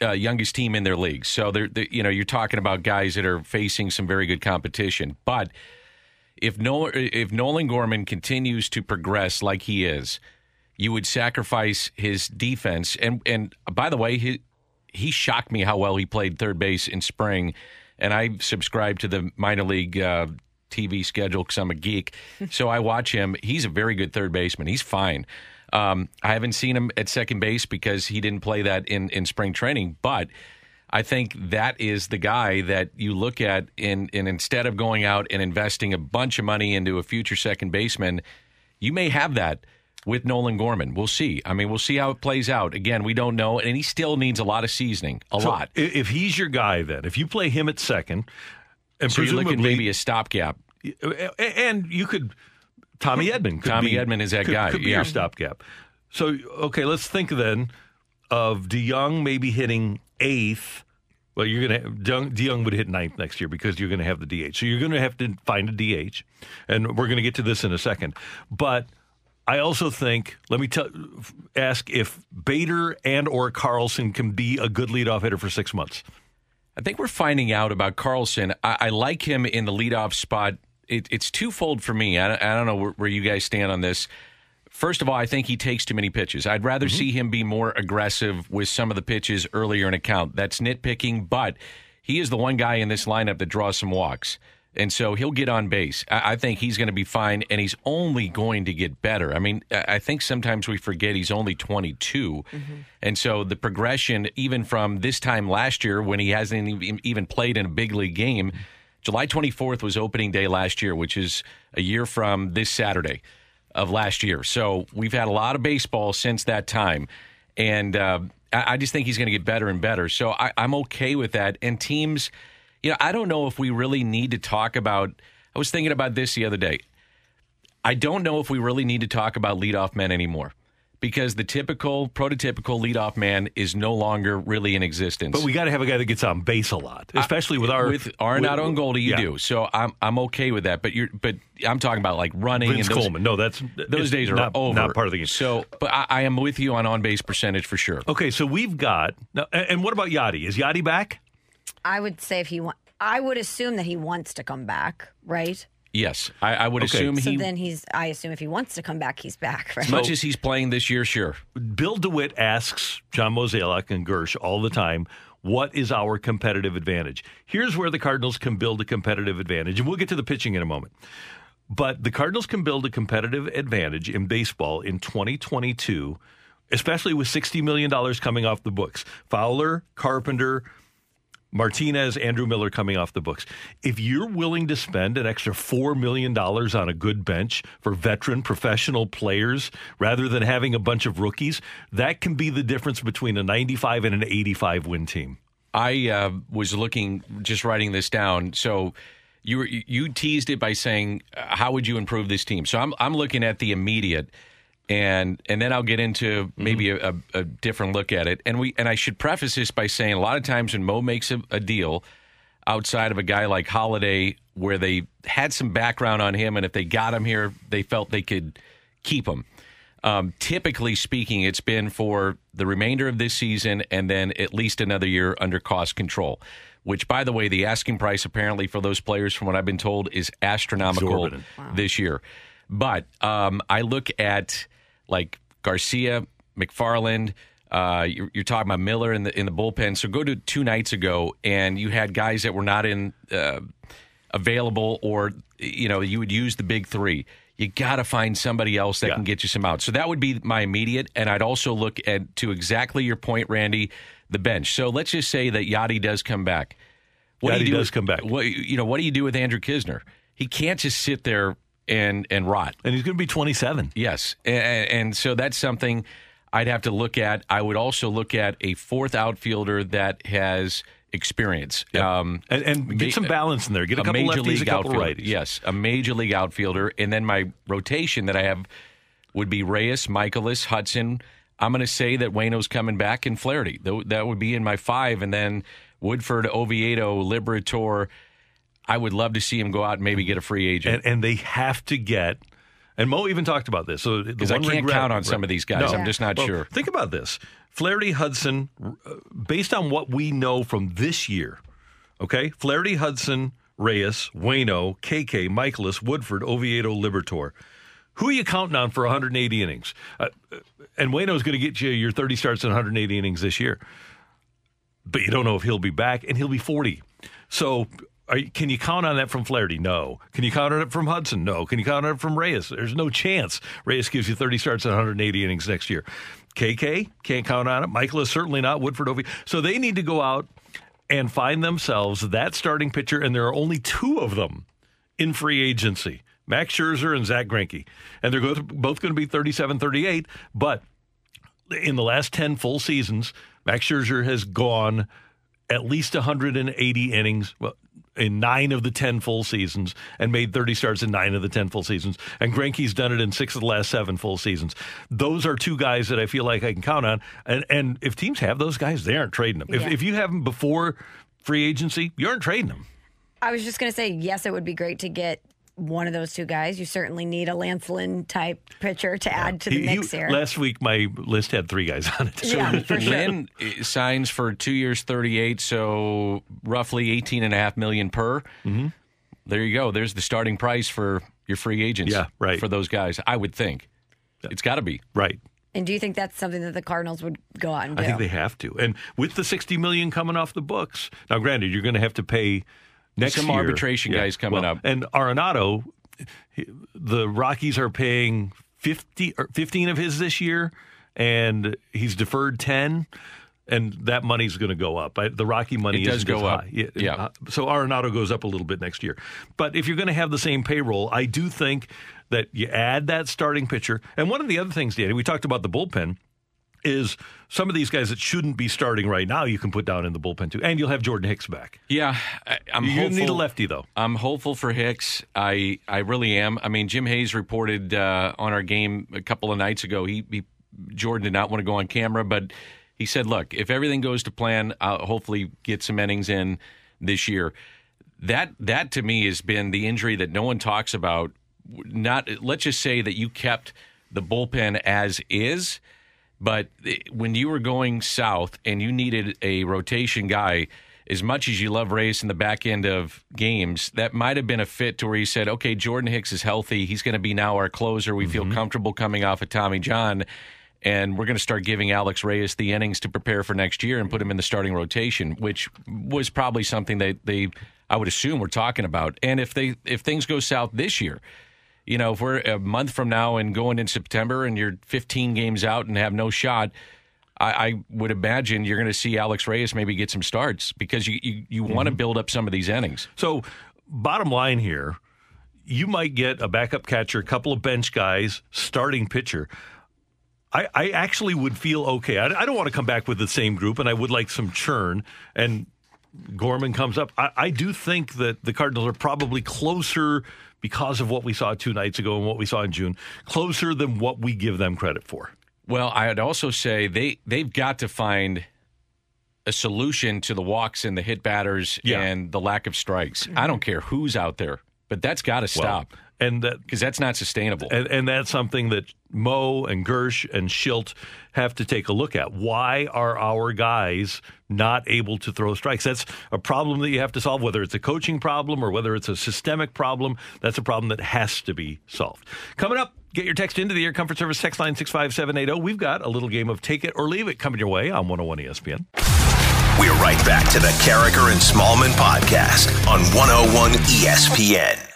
S4: Uh, youngest team in their league, so they're, they you know you're talking about guys that are facing some very good competition. But if Nolan, if Nolan Gorman continues to progress like he is, you would sacrifice his defense. And and by the way, he he shocked me how well he played third base in spring. And I subscribe to the minor league uh, TV schedule because I'm a geek. so I watch him. He's a very good third baseman. He's fine. Um, I haven't seen him at second base because he didn't play that in, in spring training, but I think that is the guy that you look at in, and instead of going out and investing a bunch of money into a future second baseman, you may have that with Nolan Gorman. We'll see. I mean, we'll see how it plays out. Again, we don't know, and he still needs a lot of seasoning, a
S2: So
S4: lot.
S2: If he's your guy, then if you play him at second, and
S4: So you're looking maybe a stopgap.
S2: Uh, and you could Tommy Edman.
S4: Tommy
S2: be-
S4: Edman is that
S2: could-
S4: guy,
S2: Could be
S4: yeah.
S2: your stopgap. So okay, let's think then of DeJong maybe hitting eighth. Well, you're gonna DeJong, DeJong would hit ninth next year because you're gonna have the DH. So you're gonna have to find a DH, and we're gonna get to this in a second. But I also think let me tell ask if Bader and or Carlson can be a good leadoff hitter for six months.
S4: I think we're finding out about Carlson. I, I like him in the leadoff spot. It, it's twofold for me. I, I don't know where, where you guys stand on this. First of all, I think he takes too many pitches. I'd rather
S2: Mm-hmm.
S4: see him be more aggressive with some of the pitches earlier in a count. That's nitpicking, but he is the one guy in this lineup that draws some walks. And so he'll get on base. I, I think he's going to be fine, and he's only going to get better. I mean, I I think sometimes we forget he's only 22. And so the progression, even from this time last year when he hasn't even- even played in a big league game, July 24th was opening day last year, which is a year from this Saturday of last year. So we've had a lot of baseball since that time. And uh, I, I just think he's going to get better and better. So I, I'm okay with that. And teams, you know, I don't know if we really need to talk about. I was thinking about this the other day. I don't know if we really need to talk about leadoff men anymore because the typical, prototypical leadoff man is no longer really in existence.
S2: But we got to have a guy that gets on base a lot, especially with our
S4: with Arenado and Goldie, you
S2: yeah.
S4: do. So I'm I'm okay with that. But you're but I'm talking about like running
S2: Vince
S4: and those,
S2: Coleman. No, that's
S4: those days are
S2: not,
S4: over.
S2: Not part of the game.
S4: So, but I, I am with you on on base percentage for sure.
S2: Okay, so we've got now, and and what about Yadi? Is Yadi back?
S3: I would say if he want, I would assume that he wants to come back, right?
S4: Yes, I, I would
S2: Okay.
S4: assume
S3: So
S4: he.
S3: then he's. I assume if he wants to come back, he's back, right?
S4: as much as he's playing this year, sure.
S2: Bill DeWitt asks John Mozeliak and Girsch all the time, what is our competitive advantage? Here's where the Cardinals can build a competitive advantage, and we'll get to the pitching in a moment. But the Cardinals can build a competitive advantage in baseball in 2022, especially with $60 million coming off the books. Fowler, Carpenter, Martinez, Andrew Miller coming off the books. If you're willing to spend an extra $4 million on a good bench for veteran professional players rather than having a bunch of rookies, that can be the difference between a 95 and an 85 win team.
S4: I uh, was looking, just writing this down. So you were, you teased it by saying, uh, "How would you improve this team?" So I'm I'm looking at the immediate, and and then I'll get into maybe a, a, a different look at it. And we and I should preface this by saying a lot of times when Mo makes a, a deal outside of a guy like Holliday, where they had some background on him, and if they got him here, they felt they could keep him. Um, typically speaking, it's been for the remainder of this season and then at least another year under cost control. Which, by the way, the asking price apparently for those players, from what I've been told, is astronomical this year. But um, I look at like Garcia, McFarland. Uh, you're, you're talking about Miller in the in the bullpen. So go to two nights ago, and you had guys that were not in uh, available, or you know, you would use the big three. You got to find somebody else that can get you some outs. So that would be my immediate, and I'd also look at to exactly your point, Randy, the bench. So let's just say that Yadi does come back. do
S2: Yadi
S4: you do
S2: does
S4: with-
S2: come back.
S4: What you know? What do you do with Andrew Knizner? He can't just sit there and and rot.
S2: And he's going to be 27.
S4: Yes, and, and so that's something I'd have to look at. I would also look at a fourth outfielder that has experience. Um,
S2: And, and get some balance in there. Get a, couple
S4: major
S2: lefties,
S4: league
S2: a couple
S4: outfielder.
S2: righties.
S4: Yes, a major league outfielder, and then my rotation that I have would be Reyes, Mikolas, Hudson. I'm going to say that Wayno's coming back and Flaherty. That would be in my five, and then Woodford, Oviedo, Liberatore. I would love to see him go out and maybe get a free agent.
S2: And, and they have to get. And Mo even talked about this. So the
S4: 'Cause I can't count on some of these guys. I'm just not
S2: Well,
S4: sure.
S2: Think about this: Flaherty, Hudson. uh, Based on what we know from this year, okay, Flaherty, Hudson, Reyes, Wayno, KK, Mikolas, Woodford, Oviedo, Liberatore. Who are you counting on for 180 innings? Uh, and Wayno's going to get you your 30 starts in 180 innings this year. But you don't know if he'll be back, and he'll be 40. So are can you count on that from Flaherty? No. Can you count on it from Hudson? No. Can you count on it from Reyes? There's no chance Reyes gives you 30 starts and 180 innings next year. KK can't count on it. Mikolas certainly not. Woodford Ovie. So they need to go out and find themselves that starting pitcher, and there are only two of them in free agency. Max Scherzer and Zack Greinke. And they're both going to be 37 38, but in the last 10 full seasons, Max Scherzer has gone at least 180 innings well, in nine of the 10 full seasons and made 30 starts in nine of the 10 full seasons. And Greinke's done it in six of the last seven full seasons. Those are two guys that I feel like I can count on. And, and if teams have those guys, they aren't trading them. If,
S3: Yeah.
S2: if you have them before free agency, you aren't trading them.
S3: I was just going to say, yes, it would be great to get one of those two guys. You certainly need a Lance Lynn type pitcher to add to the
S2: He- he-
S3: mix here.
S2: Last week, my list had three guys on it.
S3: Yeah, for sure.
S4: Lynn uh, signs for two years, 38, so roughly 18 and a half million per. Mm-hmm. There you go. There's the starting price for your free agents.
S2: Yeah, right.
S4: For those guys, I would think. It's got to be.
S2: Right.
S3: And do you think that's something that the Cardinals would go out and do?
S2: I think they have to. And with the 60 million coming off the books, now granted, you're going to have to pay next
S4: Some
S2: year.
S4: arbitration guys coming up.
S2: And Arenado, the Rockies are paying 50 or 15 of his this year, and he's deferred 10. And that money's going to go up. I, the Rocky money
S4: does go up.
S2: high.
S4: Yeah.
S2: uh, So Arenado goes up a little bit next year. But if you're going to have the same payroll, I do think that you add that starting pitcher. And one of the other things, Danny, we talked about the bullpen is some of these guys that shouldn't be starting right now, you can put down in the bullpen too, and you'll have Jordan Hicks back.
S4: Yeah, I, I'm
S2: you
S4: hopeful.
S2: need a lefty though.
S4: I'm hopeful for Hicks. I I really am. I mean, Jim Hayes reported uh, on our game a couple of nights ago. He, he Jordan did not want to go on camera, but he said, "Look, if everything goes to plan, I'll hopefully get some innings in this year." That that to me has been the injury that no one talks about. Not let's just say that you kept the bullpen as is, but when you were going south and you needed a rotation guy, as much as you love Reyes in the back end of games, that might have been a fit to where you said, okay, Jordan Hicks is healthy. He's going to be now our closer. We feel mm-hmm. comfortable coming off of Tommy John. And we're going to start giving Alex Reyes the innings to prepare for next year and put him in the starting rotation, which was probably something that they, I would assume, were talking about. And if they if things go south this year, you know, if we're a month from now and going in September and you're 15 games out and have no shot, I, I would imagine you're going to see Alex Reyes maybe get some starts because you you, you want to mm-hmm. build up some of these innings.
S2: So, bottom line here, you might get a backup catcher, a couple of bench guys, starting pitcher. I, I actually would feel okay. I, I don't want to come back with the same group, and I would like some churn. And Gorman comes up. I, I do think that the Cardinals are probably closer because of what we saw two nights ago and what we saw in June, closer than what we give them credit for.
S4: Well, I'd also say they they've got to find a solution to the walks and the hit batters
S2: Yeah.
S4: and the lack of strikes. I don't mm-hmm. care who's out there, but that's got to stop
S2: and that
S4: because that's not sustainable.
S2: And, and that's something that Mo and Girsch and Shildt have to take a look at. Why are our guys not able to throw strikes? That's a problem that you have to solve, whether it's a coaching problem or whether it's a systemic problem. That's a problem that has to be solved. Coming up, get your text into the Air Comfort Service text line 65780. We've got a little game of Take It or Leave It coming your way on 101 ESPN.
S1: We're right back to the Karraker and Smallman podcast on 101 ESPN.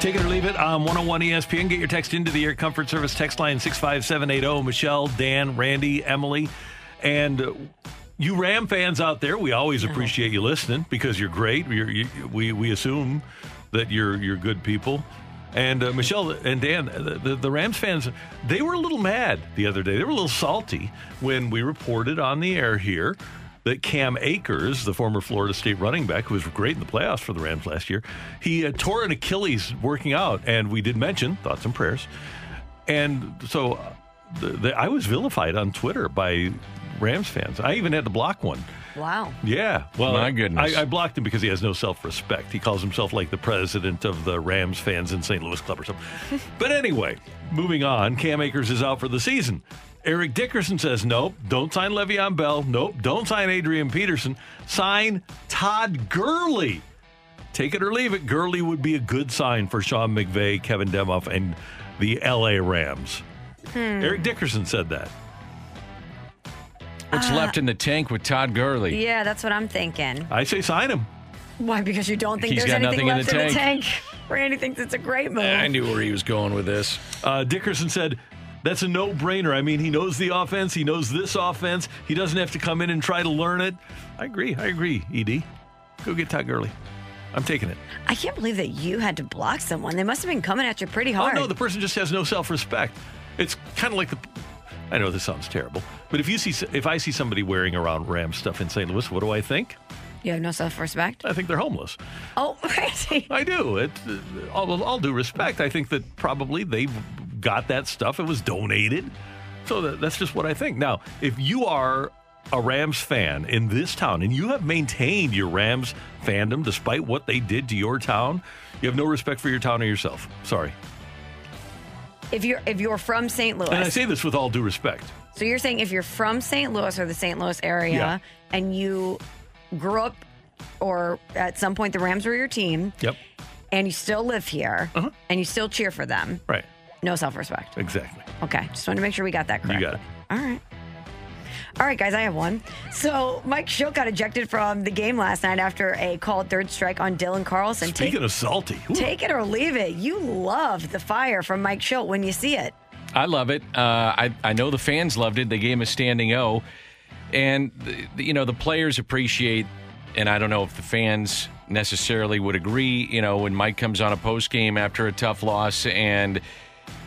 S2: Take it or leave it on 101 ESPN. Get your text into the Air Comfort Service text line 65780. Michelle, Dan, Randy, Emily, and uh, you Ram fans out there, we always appreciate you listening because you're great. You're, you, we, we assume that you're, you're good people. And uh, Michelle and Dan, the, the, the Rams fans, they were a little mad the other day. They were a little salty when we reported on the air here that Cam Akers, the former Florida State running back, who was great in the playoffs for the Rams last year, he uh, tore an Achilles working out, and we did mention thoughts and prayers. And so uh, the, the, I was vilified on Twitter by Rams fans. I even had to block one.
S3: Wow.
S2: Yeah. Well,
S4: My goodness.
S2: I, I blocked him because he has no self respect. He calls himself like the president of the Rams fans in St. Louis Club or something. but anyway, moving on, Cam Akers is out for the season. Eric Dickerson says, nope, don't sign Le'Veon Bell. Nope, don't sign Adrian Peterson. Sign Todd Gurley. Take it or leave it. Gurley would be a good sign for Sean McVay, Kevin Demoff, and the LA Rams.
S3: Hmm.
S2: Eric Dickerson said that.
S4: What's left in the tank with Todd Gurley?
S3: Yeah, that's what I'm thinking.
S2: I say sign him.
S3: Why? Because you don't think
S4: He's
S3: there's anything
S4: nothing in
S3: left
S4: the
S3: in the
S4: tank.
S3: tank. Randy thinks it's a great move.
S4: I knew where he was going with this.
S2: Uh, Dickerson said, that's a no brainer. I mean, he knows the offense, he knows this offense. He doesn't have to come in and try to learn it. I agree. I agree, ED. Go get Todd Gurley. I'm taking it.
S3: I can't believe that you had to block someone. They must have been coming at you pretty hard.
S2: Oh, no, the person just has no self respect. It's kind of like the. I know this sounds terrible, but if you see, if I see somebody wearing around Ram stuff in St. Louis, what do I think?
S3: you have no self-respect.
S2: I think they're homeless.
S3: Oh, Randy.
S2: I do. It, uh, all, all due respect, I think that probably they got that stuff. It was donated. So that, that's just what I think. Now, if you are a Rams fan in this town and you have maintained your Rams fandom despite what they did to your town, you have no respect for your town or yourself. Sorry.
S3: If you're if you're from St. Louis,
S2: And I say this with all due respect.
S3: so you're saying if you're from St. Louis or the St. Louis area
S2: Yeah.
S3: and you grew up or at some point the Rams were your team
S2: Yep.
S3: and you still live here
S2: Uh-huh.
S3: and you still cheer for them,
S2: Right.
S3: No self-respect.
S2: Exactly.
S3: Okay, just wanted to make sure we got that correct.
S2: You got it.
S3: All right. All right, guys, I have one. So Mike Shildt got ejected from the game last night after a called third strike on Dylan Carlson.
S2: Speaking
S3: take,
S2: of salty, ooh,
S3: take it or leave it. You love the fire from Mike Shildt when you see it.
S4: I love it. Uh, I I know the fans loved it. They gave him a standing O, and the, you know the players appreciate. And I don't know if the fans necessarily would agree. You know, when Mike comes on a post game after a tough loss and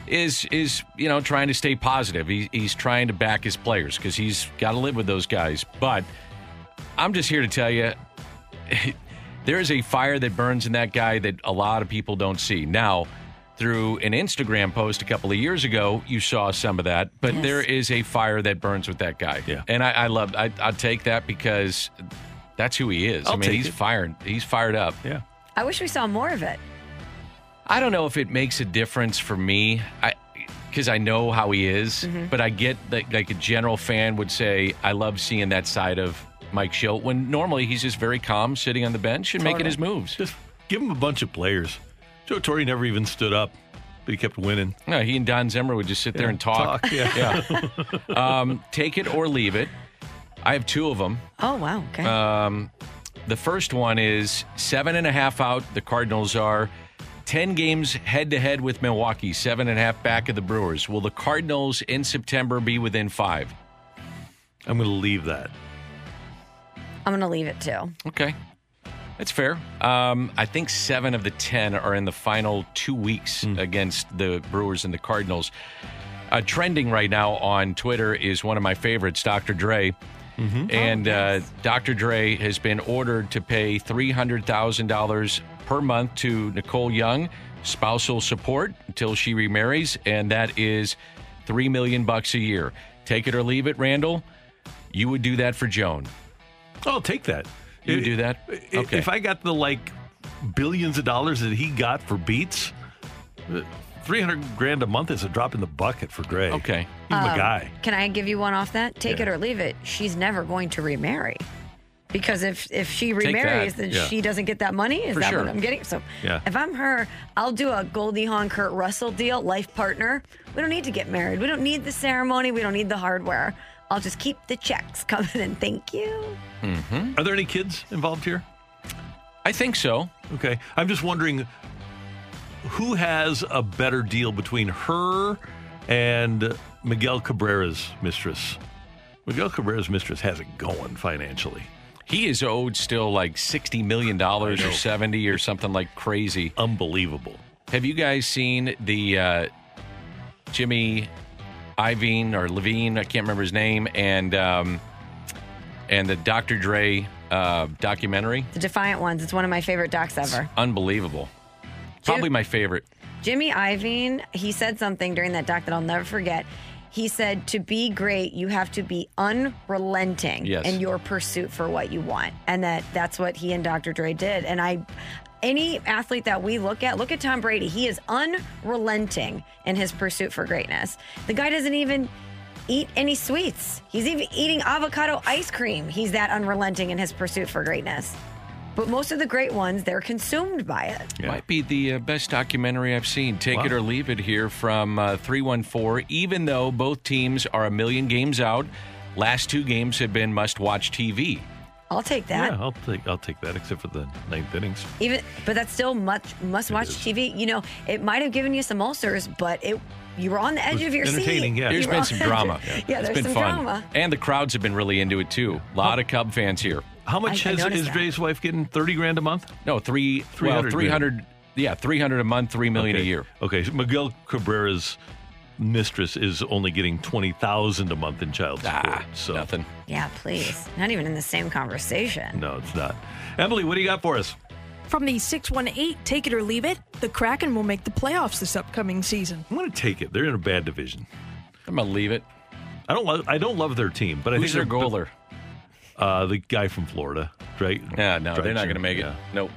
S4: is is you know trying to stay positive. He, he's trying to back his players because he's got to live with those guys. But I'm just here to tell you. There is a fire that burns in that guy that a lot of people don't see. Now, through an Instagram post a couple of years ago, you saw some of that, but
S3: Yes.
S4: there is a fire that burns with that guy.
S2: Yeah.
S4: And I, I love, I, I'll take that because that's who he is. I
S2: I'll
S4: mean, he's
S2: it.
S4: fired. He's fired up.
S2: yeah.
S3: I wish we saw more of it.
S4: I don't know if it makes a difference for me. I because I know how he is,
S3: Mm-hmm.
S4: but I get that like a general fan would say, I love seeing that side of Mike Shildt when normally he's just very calm, sitting on the bench and making his moves.
S2: Just give him a bunch of players. Joe Torre never even stood up, but he kept winning.
S4: No, he and Don Zimmer would just sit there and talk.
S2: yeah.
S4: Um, take it or leave it. I have two of them.
S3: Oh wow. Okay.
S4: Um, the first one is seven and a half out. The Cardinals are 10 games head to head with Milwaukee, seven and a half back of the Brewers. Will the Cardinals in September be within five?
S2: I'm going to leave that.
S3: I'm gonna leave it too.
S4: Okay. That's fair. Um, I think seven of the 10 are in the final two weeks against the Brewers and the Cardinals. Uh, trending right now on Twitter is one of my favorites, Dr. Dre. And uh, Dr. Dre has been ordered to pay $300,000 per month to Nicole Young, spousal support until she remarries, and that is three million bucks a year. Take it or leave it, Randall. You would do that for Joan.
S2: I'll take that.
S4: You would do that?
S2: If,
S4: Okay.
S2: if I got the like billions of dollars that he got for beats, uh, 300 grand a month is a drop in the bucket for Dre.
S4: Okay.
S2: He's
S3: Um,
S2: my guy.
S3: Can I give you one off that? Take
S2: Yeah.
S3: it or leave it. She's never going to remarry. Because if if she remarries,
S4: that.
S3: then
S2: Yeah.
S3: she doesn't get that money. Is
S4: For
S3: that
S4: sure.
S3: what I'm getting? So
S2: Yeah.
S3: if I'm her, I'll do a Goldie Hawn Kurt Russell deal, life partner. We don't need to get married. We don't need the ceremony. We don't need the hardware. I'll just keep the checks coming and thank you. Mm-hmm.
S2: Are there any kids involved here?
S4: I think so.
S2: Okay. I'm just wondering who has a better deal between her and Miguel Cabrera's mistress. Miguel Cabrera's mistress has it going financially.
S4: He is owed still like $60 million or 70 or something like crazy.
S2: Unbelievable.
S4: Have you guys seen the uh, Jimmy Iovine or Levine? I can't remember his name. And um, and the Dr. Dre uh, documentary?
S3: The Defiant Ones. It's one of my favorite docs ever.
S4: Unbelievable. Probably my favorite.
S3: Jimmy Iovine, he said something during that doc that I'll never forget. He said, to be great, you have to be unrelenting
S4: Yes.
S3: in your pursuit for what you want. And that that's what he and Dr. Dre did. And I, any athlete that we look at, look at Tom Brady. He is unrelenting in his pursuit for greatness. The guy doesn't even, eat any sweets. He's even eating avocado ice cream. He's that unrelenting in his pursuit for greatness. But most of the great ones, they're consumed by it.
S4: Might be the uh, best documentary I've seen. Take it or leave it here from uh, 314. Even though both teams are a million games out, last two games have been must watch TV.
S3: I'll take that.
S2: Yeah, I'll take I'll take that, except for the ninth innings.
S3: Even, but that's still much must watch. TV. You know, it might have given you some ulcers, but it you were on the edge of your
S2: entertaining,
S3: seat.
S2: yeah.
S4: there's been some drama.
S3: of- Yeah,
S4: it's
S3: there's
S4: been
S3: some
S4: fun.
S3: drama.
S4: And the crowds have been really into it too. A lot of Cub fans here.
S2: How much
S3: I- I
S2: has,
S3: noticed
S2: is
S3: that.
S2: Jay's wife getting? Thirty grand a month?
S4: No, three,
S2: 300
S4: well, 300, yeah, 300 a month, 3 million
S2: okay.
S4: a year.
S2: Okay, so Miguel Cabrera's mistress is only getting twenty thousand a month in child support.
S4: Ah,
S2: so
S4: nothing.
S3: Yeah, please. Not even in the same conversation.
S2: No, it's not. Emily, what do you got for us?
S8: From the 618, take it or leave it, the Kraken will make the playoffs this upcoming season.
S2: I'm going to take it. They're in a bad division.
S4: I'm gonna leave it.
S2: I don't. Lo- I don't love their team, but I
S4: Who's their
S2: think they're-
S4: goaler?
S2: Uh, the guy from Florida, right?
S4: Yeah, no, they're not gonna make it.
S2: yeah.
S4: Nope.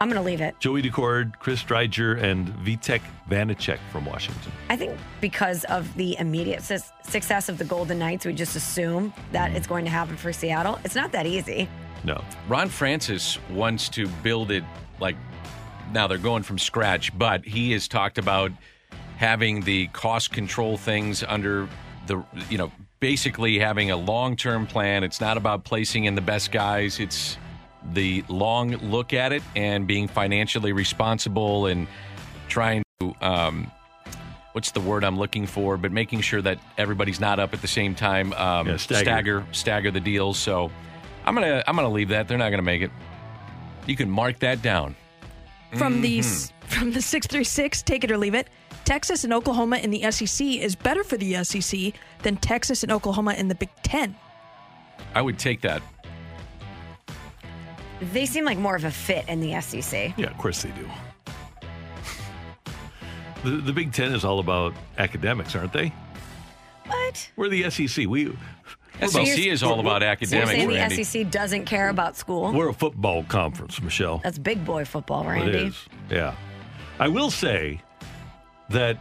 S3: I'm going to leave it.
S2: Joey Daccord, Chris Driedger, and Vitek Vanecek from Washington.
S3: I think because of the immediate sus- success of the Golden Knights, we just assume that it's going to happen for Seattle. It's not that easy.
S2: No,
S4: Ron Francis wants to build it like now they're going from scratch, but he has talked about having the cost control things under the you know basically having a long-term plan. It's not about placing in the best guys. It's the long look at it and being financially responsible and trying to um what's the word I'm looking for, but making sure that everybody's not up at the same time. Um,
S2: Yeah, stagger.
S4: stagger, stagger the deals. So I'm gonna I'm gonna leave that. They're not gonna make it. You can mark that down.
S8: From the
S4: Mm-hmm.
S8: s- from the 636, take it or leave it. Texas and Oklahoma in the SEC is better for the SEC than Texas and Oklahoma in the Big 10.
S4: I would take that.
S3: They seem like more of a fit in the SEC.
S2: yeah, of course they do. the, the Big Ten is all about academics, aren't they?
S3: What?
S2: We're the SEC. We
S4: SEC
S2: about-
S4: is all about
S3: So you're
S4: academics,
S3: saying
S4: Randy.
S3: the SEC doesn't care about school?
S2: we're a football conference, Michelle.
S3: That's big boy football, Randy.
S2: is. Yeah. I will say that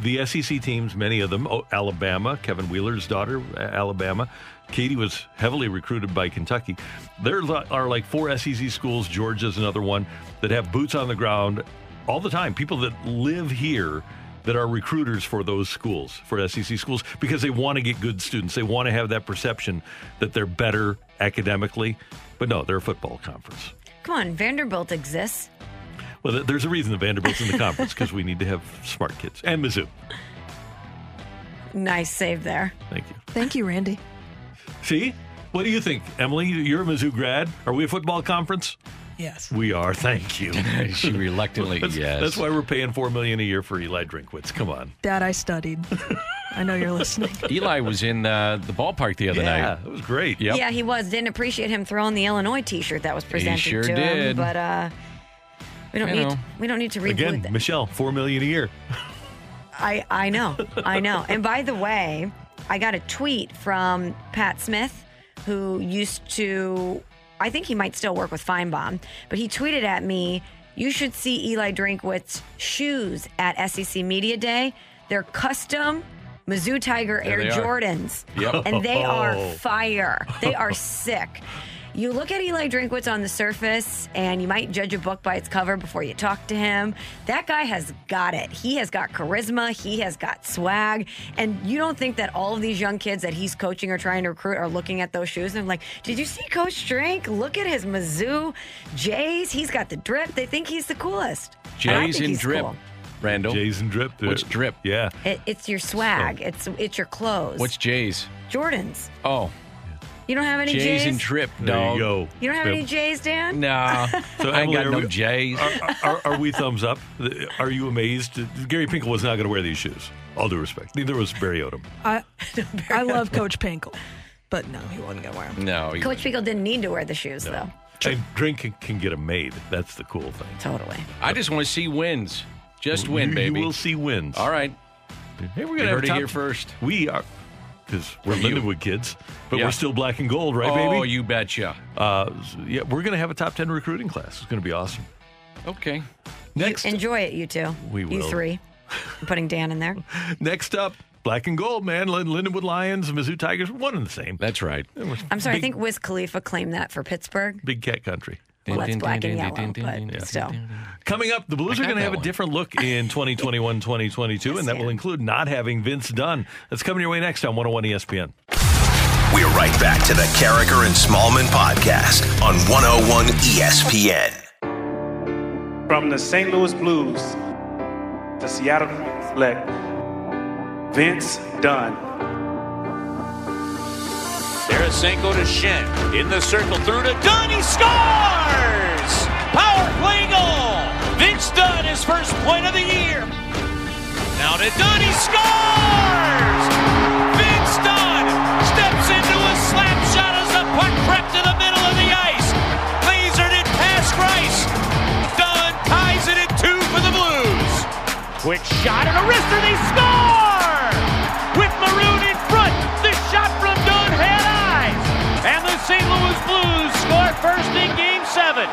S2: the SEC teams, many of them, oh, Alabama, Kevin Wheeler's daughter, uh, Alabama, Katie was heavily recruited by Kentucky. There are like four SEC schools, Georgia's another one, that have boots on the ground all the time. People that live here that are recruiters for those schools, for SEC schools, because they want to get good students. They want to have that perception that they're better academically. But no, they're a football conference.
S3: Come on, Vanderbilt exists.
S2: Well, there's a reason the Vanderbilt's in the conference because we need to have smart kids and Mizzou.
S3: Nice save there.
S2: Thank you.
S8: Thank you, Randy.
S2: See, what do you think, Emily? You're a Mizzou grad. Are we a football conference?
S8: Yes.
S2: We are. Thank you.
S4: she reluctantly
S2: that's,
S4: yes.
S2: That's why we're paying four million a year for Eli Drinkwitz. Come on.
S8: Dad, I studied. I know you're listening.
S4: Eli was in uh, the ballpark the other
S2: yeah,
S4: night.
S2: Yeah, it was great.
S4: Yep.
S3: Yeah, he was. Didn't appreciate him throwing the Illinois T-shirt that was presented he
S4: sure
S3: to him.
S4: did.
S3: But uh, we don't
S4: You
S3: need
S4: know.
S3: we don't need to reboot
S2: Again,
S3: that.
S2: Michelle, four million a year.
S3: I I know, I know. And by the way, I got a tweet from Pat Smith, who used to. I think he might still work with Feinbaum, but he tweeted at me, "You should see Eli Drinkwitz's shoes at SEC Media Day. They're custom." Mizzou Tiger Air. Jordans.
S4: Yep.
S3: And they are fire. They are sick. You look at Eli Drinkwitz on the surface and you might judge a book by its cover before you talk to him. That guy has got it. He has got charisma, he has got swag. And you don't think that all of these young kids that he's coaching or trying to recruit are looking at those shoes and like, did you see Coach Drink? Look at his Mizzou Jays. He's got the drip. They think he's the coolest. And I
S4: Jays and drip.
S3: cool.
S4: Randall.
S2: Jays and drip.
S4: What's drip?
S2: Yeah.
S3: It, it's your swag. It's it's your clothes.
S4: What's Jays?
S3: Jordans?
S4: Oh,
S3: You don't have any
S4: Jays,
S3: Jays?
S4: and drip.
S2: There you go.
S3: You don't have
S2: Yep.
S3: any Jays, Dan?
S4: Nah,
S2: So,
S4: I ain't
S2: Emily,
S4: got
S2: are
S4: no
S2: we-
S4: Jays.
S2: Uh, are, are, are we thumbs up? Are you amazed? Gary Pinkel was not going to wear these shoes. All due respect. Neither was Barry Odom.
S8: I, I love Coach Pinkel, but no, he wasn't going to wear them.
S4: no, you-
S3: Coach Pickle didn't need to wear the shoes, though.
S2: And Drink can, can get them made. That's the cool thing.
S3: Totally.
S4: I just want to see wins. Just win,
S2: you,
S4: baby.
S2: You will see wins.
S4: All right.
S2: Hey, we're gonna have
S4: it
S2: top,
S4: here first.
S2: We are because we're
S4: From you.
S2: Lindenwood kids, but
S4: Yeah.
S2: we're still black and gold, right,
S4: oh,
S2: baby?
S4: Oh, you betcha.
S2: Uh, yeah, we're gonna have a top ten recruiting class. It's gonna be awesome.
S4: Okay.
S2: Next,
S3: Enjoy it, you two.
S2: We
S3: You three. I'm putting Dan in there.
S2: next up, black and gold, man. Lin- Lindenwood Lions and Mizzou Tigers, one and the same.
S4: That's right.
S3: I'm sorry, I think Wiz Khalifa claimed that for Pittsburgh.
S2: Big cat country.
S3: Well, that's black and yellow, but still.
S2: Coming up, the Blues are going to
S4: that
S2: have a different look in 2021 2022, and that will include not having Vince Dunn. That's coming your way next on 101 ESPN.
S1: We're right back to the Karraker and Smallman podcast on 101 ESPN.
S9: From the St. Louis Blues, the Seattle select Vince Dunn.
S5: Tarasenko to Schenn. In the circle, through to Dunn. He scores! Power play goal! Vince Dunn, his first point of the year. Now to Dunn, he scores! Vince Dunn steps into a slap shot as the puck crept to the middle of the ice. Lasered it past Rice. Dunn ties it at two for the Blues. Quick shot and a wrister, they score! The Blues score first in game seven.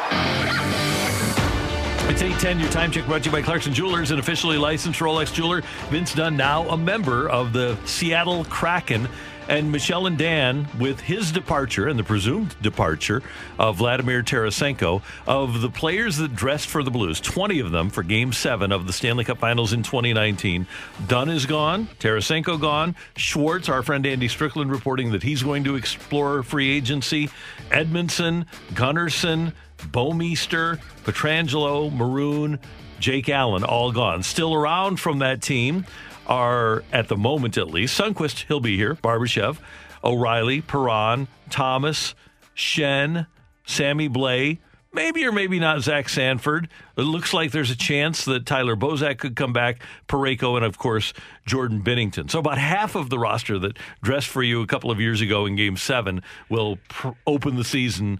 S2: It's 810, your time check brought to you by Clarkson Jewelers, an officially licensed Rolex jeweler. Vince Dunn, now a member of the Seattle Kraken. And Michelle and Dan, with his departure and the presumed departure of Vladimir Tarasenko, of the players that dressed for the Blues, 20 of them for Game 7 of the Stanley Cup Finals in 2019. Dunn is gone, Tarasenko gone, Schwartz, our friend Andy Strickland, reporting that he's going to explore free agency, Edmundson, Gunnarsson, Bouwmeester, Pietrangelo, Maroon, Jake Allen, all gone. Still around from that team are, at the moment at least, Sundqvist, he'll be here, Barbashev, O'Reilly, Perron, Thomas, Schenn, Sammy Blais, maybe or maybe not Zach Sanford. It looks like there's a chance that Tyler Bozak could come back, Parayko, and of course, Jordan Binnington. So about half of the roster that dressed for you a couple of years ago in Game 7 will pr- open the season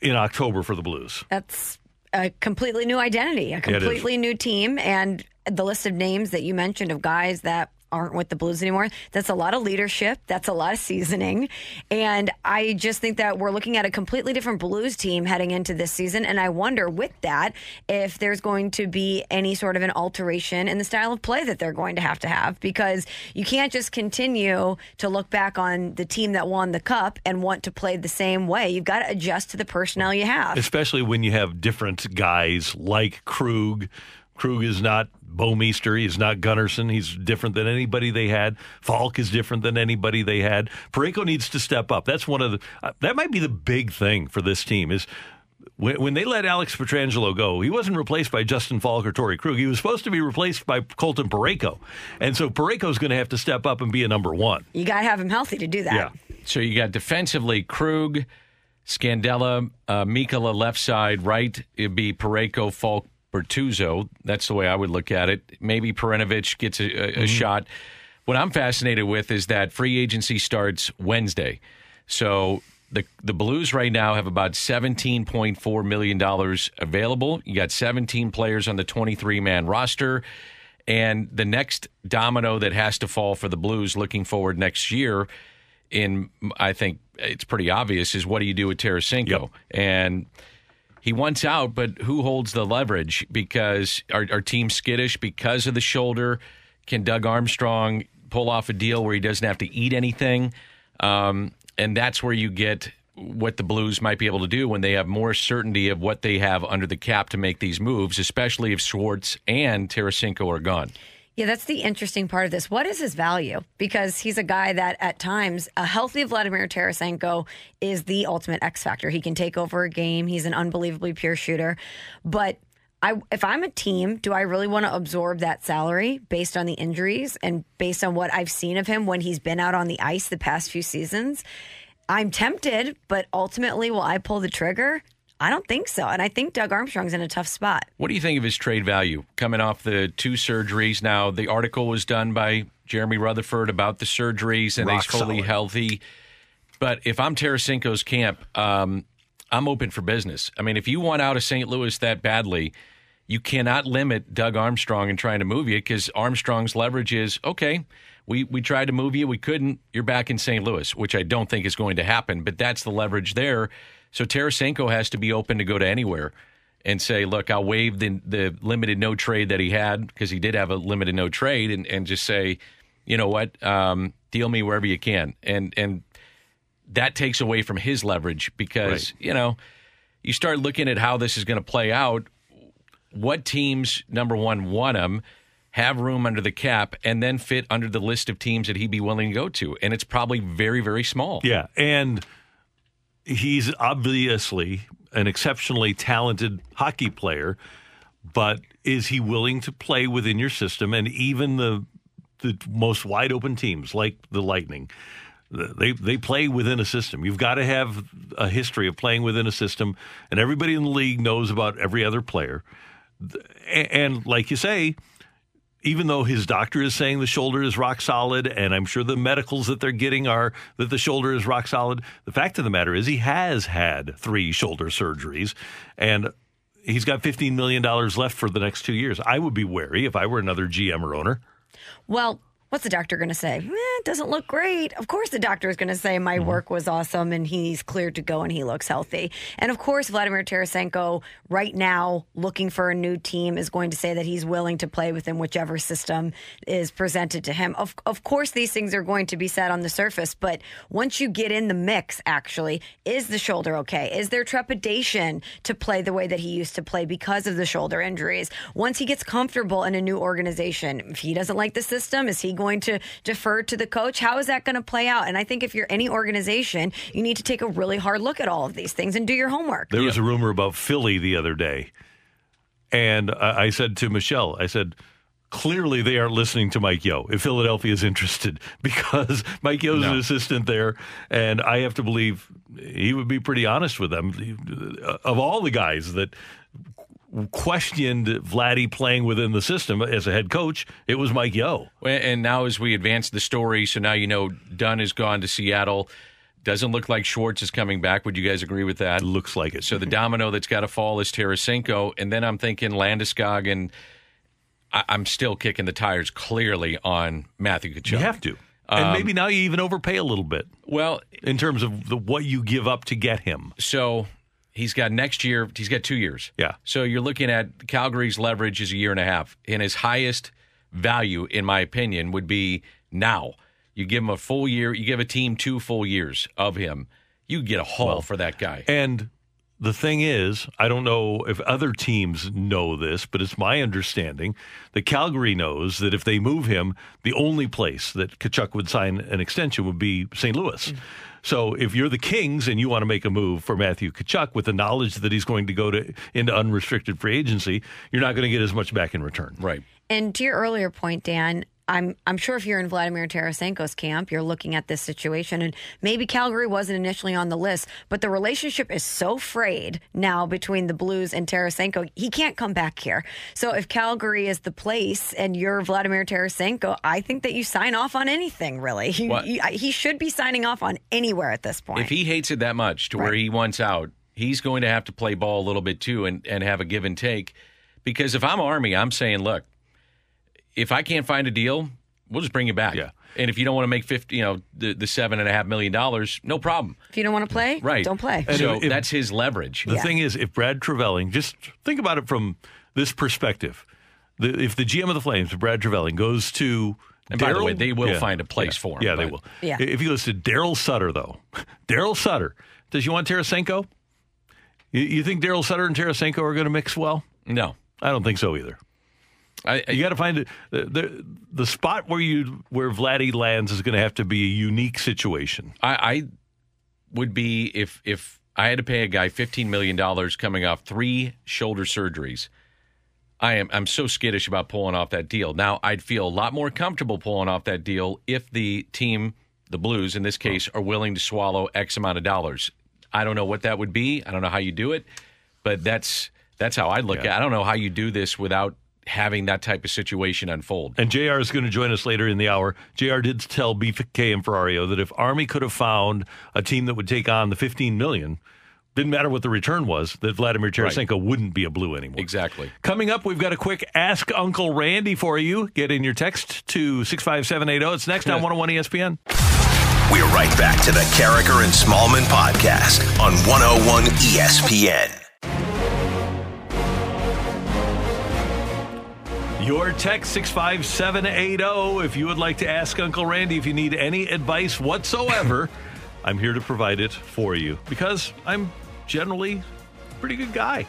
S2: in October for the Blues.
S3: That's a completely new identity, a completely new team, and the list of names that you mentioned of guys that aren't with the Blues anymore. That's a lot of leadership. That's a lot of seasoning. And I just think that we're looking at a completely different Blues team heading into this season. And I wonder with that if there's going to be any sort of an alteration in the style of play that they're going to have to have because you can't just continue to look back on the team that won the cup and want to play the same way. You've got to adjust to the personnel you have.
S2: especially when you have different guys like Krug. Krug is not Bouwmeester. He's not Gunnarsson. He's different than anybody they had. Faulk is different than anybody they had. Parayko needs to step up. That's one of the. Uh, that might be the big thing for this team is. When, when they let Alex Pietrangelo go, he wasn't replaced by Justin Faulk or Torrey Krug. He was supposed to be replaced by Colton Parayko. And so Parayko's going to have to step up and be a number one.
S3: You got to have him healthy to do that.
S2: Yeah.
S4: So you got defensively Krug, Scandella, uh, Mikkola left side, right. It'd be Parayko, Faulk, Bortuzzo. That's the way I would look at it. Maybe Perunovich gets a, a, a mm-hmm. shot. What I'm fascinated with is that free agency starts Wednesday. So the the Blues right now have about 17.4 million dollars available. You got 17 players on the 23 man roster. And the next domino that has to fall for the Blues looking forward next year, in I think it's pretty obvious, is what do you do with Tarasenko? And he wants out, but who holds the leverage? Because our, our team's skittish because of the shoulder. Can Doug Armstrong pull off a deal where he doesn't have to eat anything? Um, and that's where you get what the Blues might be able to do when they have more certainty of what they have under the cap to make these moves, especially if Schwartz and Tarasenko are gone.
S3: Yeah, that's the interesting part of this. What is his value? Because he's a guy that at times, a healthy Vladimir Tarasenko is the ultimate X factor. He can take over a game. He's an unbelievably pure shooter. But I, if I'm a team, do I really want to absorb that salary based on the injuries and based on what I've seen of him when he's been out on the ice the past few seasons? I'm tempted, but ultimately, will I pull the trigger? I don't think so. And I think Doug Armstrong's in a tough spot.
S4: What do you think of his trade value coming off the two surgeries? Now, the article was done by Jeremy Rutherford about the surgeries and
S2: Rock
S4: he's fully
S2: solid.
S4: healthy. But if I'm Tarasenko's camp, um, I'm open for business. I mean, if you want out of St. Louis that badly, you cannot limit Doug Armstrong in trying to move you because Armstrong's leverage is okay. We we tried to move you, we couldn't. You're back in St. Louis, which I don't think is going to happen. But that's the leverage there. So Tarasenko has to be open to go to anywhere and say, look, I'll waive the the limited no trade that he had because he did have a limited no trade, and, and just say, you know what, um, deal me wherever you can, and and that takes away from his leverage because you know you start looking at how this is going to play out. What teams, number one, want him, have room under the cap, and then fit under the list of teams that he'd be willing to go to, and it's probably very, very small.
S2: Yeah, and he's obviously an exceptionally talented hockey player, but is he willing to play within your system? And even the the most wide open teams like the Lightning, they they play within a system. You've got to have a history of playing within a system, and everybody in the league knows about every other player. And like you say, even though his doctor is saying the shoulder is rock solid, and I'm sure the medicals that they're getting are that the shoulder is rock solid, the fact of the matter is he has had three shoulder surgeries, and he's got $15 million left for the next two years. I would be wary if I were another GM or owner.
S3: Well, what's the doctor going to say? Eh, it doesn't look great. Of course, the doctor is going to say my work was awesome and he's cleared to go and he looks healthy. And of course, Vladimir Tarasenko, right now, looking for a new team, is going to say that he's willing to play within whichever system is presented to him. Of, of course, these things are going to be said on the surface, but once you get in the mix, actually, is the shoulder okay? Is there trepidation to play the way that he used to play because of the shoulder injuries? Once he gets comfortable in a new organization, if he doesn't like the system, is he going to defer to the coach? How is that going to play out? And I think if you're any organization, you need to take a really hard look at all of these things and do your homework.
S2: There was a rumor about Philly the other day, and I, I said to Michelle, I said, clearly they aren't listening to Mike Yeo if Philadelphia is interested because Mike Yeo's
S4: No.
S2: an assistant there, and I have to believe he would be pretty honest with them. Of all the guys that questioned Vladdy playing within the system as a head coach, it was Mike Yeo.
S4: And now, as we advance the story, so now you know Dunn has gone to Seattle. Doesn't look like Schwartz is coming back. Would you guys agree with that?
S2: Looks like it.
S4: So the domino that's got to fall is Tarasenko, and then I'm thinking Landeskog, and I- I'm still kicking the tires clearly on Matthew Tkachuk.
S2: You have to. And
S4: Um,
S2: maybe now you even overpay a little bit.
S4: Well,
S2: in terms of the, what you give up to get him.
S4: So he's got next year. He's got two years.
S2: Yeah.
S4: So you're looking at Calgary's leverage is a year and a half, and his highest value, in my opinion, would be now. You give him a full year. You give a team two full years of him. You get a haul
S2: Well,
S4: for that guy.
S2: And the thing is, I don't know if other teams know this, but it's my understanding that Calgary knows that if they move him, the only place that Tkachuk would sign an extension would be St. Louis. Mm. So if you're the Kings and you want to make a move for Matthew Tkachuk with the knowledge that he's going to go to into unrestricted free agency, you're not going to get as much back in return.
S4: Right.
S3: And to your earlier point, Dan, I'm I'm sure if you're in Vladimir Tarasenko's camp, you're looking at this situation, and maybe Calgary wasn't initially on the list, but the relationship is so frayed now between the Blues and Tarasenko, he can't come back here. So if Calgary is the place and you're Vladimir Tarasenko, I think that you sign off on anything. Really, You-
S4: What?
S3: you- he should be signing off on anywhere at this point.
S4: If he hates it that much to where he wants out, he's going to have to play ball a little bit too and, and have a give and take. Because if I'm Army, I'm saying, look, if I can't find a deal, we'll just bring you back. Yeah. And if you don't want to make fifty, you know, the, the seven and a half million dollars, no problem.
S3: if you don't want to play,
S4: Right.
S3: don't play.
S4: so that's his leverage.
S2: The thing is, if Brad Treliving, just think about it from this perspective. The, if the GM of the Flames, Brad Treliving, goes to
S4: And by the
S2: Daryl-
S4: way, they will
S2: Yeah,
S4: find a place
S2: yeah,
S4: for him,
S2: Yeah, they will.
S3: Yeah.
S2: If he goes to Daryl Sutter, though, Daryl Sutter, does you want Tarasenko? You, you think Daryl Sutter and Tarasenko are going to mix well?
S4: No,
S2: I don't think so either.
S4: I,
S2: you got to find. The, the the spot where you where Vladdy lands is going to have to be a unique situation.
S4: I, I would be if if I had to pay a guy fifteen million dollars coming off three shoulder surgeries. I am I'm so skittish about pulling off that deal. Now I'd feel a lot more comfortable pulling off that deal if the team, the Blues in this case, are willing to swallow X amount of dollars. I don't know what that would be. I don't know how you do it, but that's that's how I look at. it. I don't know how you do this without having that type of situation unfold.
S2: And JR is going to join us later in the hour. JR did tell BK and Ferrario that if Army could have found a team that would take on the 15 million, didn't matter what the return was, that Vladimir Tarasenko wouldn't be a blue anymore.
S4: Exactly.
S2: Coming up, we've got a quick Ask Uncle Randy for you. Get in your text to 65780. It's next on 101 ESPN.
S1: We're right back to the Karraker and Smallman podcast on 101 ESPN.
S2: Your text 65780 if you would like to ask Uncle Randy if you need any advice whatsoever. I'm here to provide it for you because I'm generally a pretty good guy.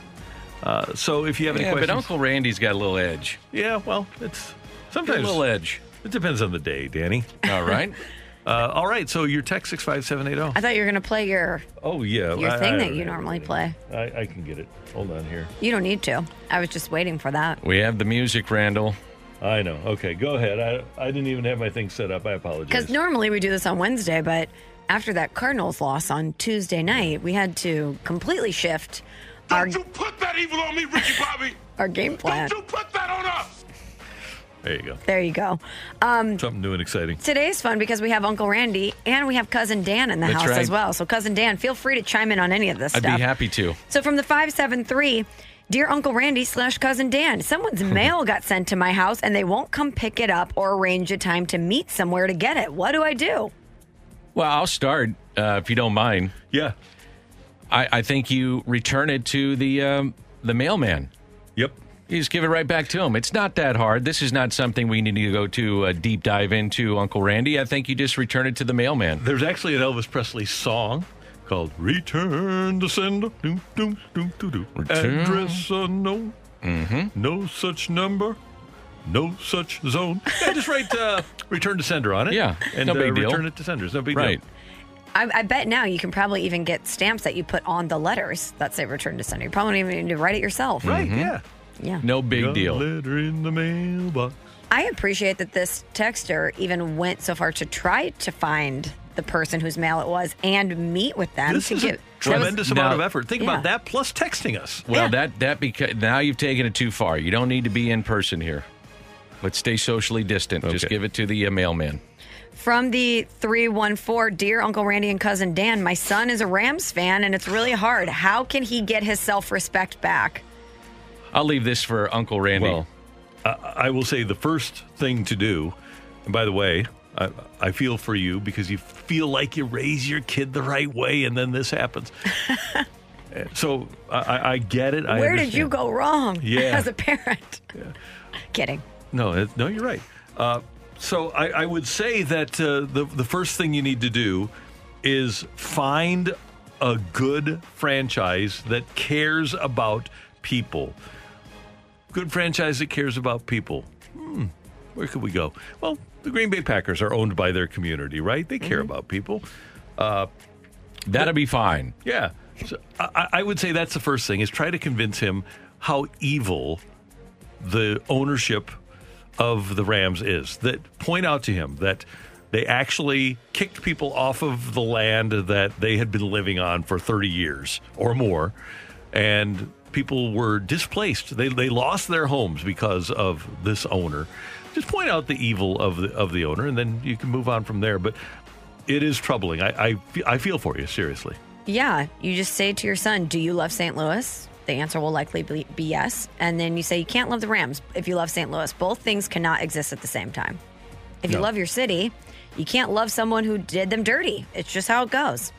S2: Uh, so if you have any
S4: Yeah,
S2: questions,
S4: but Uncle Randy's got a little edge.
S2: yeah, well, it's sometimes
S4: a little edge.
S2: It depends on the day, Danny.
S4: All right.
S2: Uh, all right. So your text six five seven eight zero.
S3: I thought you were going to play your
S2: Oh yeah,
S3: your
S2: I-
S3: thing
S2: I
S3: that
S2: don't
S3: you
S2: have
S3: normally play.
S2: I, I can get it. Hold on here.
S3: You don't need to. I was just waiting for that.
S4: We have the music, Randall.
S2: I know. Okay, go ahead. I I didn't even have my thing set up. I apologize.
S3: Because normally we do this on Wednesday, but after that Cardinals loss on Tuesday night, we had to completely shift Don't our you
S10: Put that evil on me, Ricky Bobby.
S3: our game plan.
S10: Don't you put that on us.
S2: There you go.
S3: There you go. Um,
S2: Something new and exciting.
S3: Today's fun because we have Uncle Randy and we have cousin Dan in the
S4: That's
S3: house
S4: right.
S3: as well. So cousin Dan, feel free to chime in on any of this
S4: I'd
S3: stuff.
S4: be happy to.
S3: So from the 573, Dear Uncle Randy slash Cousin Dan, someone's mail got sent to my house and they won't come pick it up or arrange a time to meet somewhere to get it. What do I do?
S4: Well, I'll start uh, if you don't mind.
S2: Yeah.
S4: I, I think you return it to the um, the mailman.
S2: Yep.
S4: You just give it right back to him. It's not that hard. This is not something we need to go to a deep dive into, Uncle Randy. I think you just return it to the mailman.
S2: There's actually an Elvis Presley song called "Return to Sender." Doo, doo, doo, doo, doo.
S4: Return.
S2: Address unknown.
S4: Mm-hmm.
S2: No such number. No such zone. Yeah, just write uh, "Return to Sender" on it.
S4: Yeah,
S2: and
S4: no big
S2: uh,
S4: deal.
S2: return it to senders. No big
S4: Right.
S2: deal.
S3: I, I bet now you can probably even get stamps that you put on the letters that say return to sender. You probably don't even need to write it yourself.
S2: Right. Yeah.
S3: Yeah.
S4: No big
S2: Got
S4: deal.
S2: Letter in the mailbox.
S3: I appreciate that this texter even went so far to try to find the person whose mail it was and meet with them
S2: This
S3: to
S2: is a
S3: give
S2: tremendous amount
S4: Now-
S2: of effort. Think
S3: Yeah.
S2: about that plus texting us.
S4: Well,
S3: Yeah.
S4: that that because now you've taken it too far. You don't need to be in person here. Let's stay socially distant. Just give it to the uh, mailman.
S3: From the 314, Dear Uncle Randy and Cousin Dan, my son is a Rams fan and it's really hard. How can he get his self respect back?
S4: I'll leave this for Uncle Randy.
S2: Well, I, I will say the first thing to do, and by the way, I, I feel for you because you feel like you raise your kid the right way, and then this happens. So I- I, I get it. I
S3: Where did you go wrong
S2: Yeah.
S3: as a parent? Kidding.
S2: No, no, you're right. Uh, so I, I would say that uh, the the first thing you need to do is find a good franchise that cares about people. Good franchise that cares about people. Hmm, where could we go? Well, the Green Bay Packers are owned by their community, right? They care about people. Uh,
S4: That'll be fine.
S2: yeah. So I, I would say that's the first thing is try to convince him how evil the ownership of the Rams is. That point out to him that they actually kicked people off of the land that they had been living on for 30 years or more. And people were displaced. They, they lost their homes because of this owner. Just point out the evil of the, of the owner, and then you can move on from there. But it is troubling. I, I, I feel for you, seriously.
S3: Yeah, you just say to your son, Do you love St. Louis? The answer will likely be, be yes. And then you say, You can't love the Rams if you love St. Louis. Both things cannot exist at the same time. If you
S4: No.
S3: love your city, you can't love someone who did them dirty. It's just how it goes.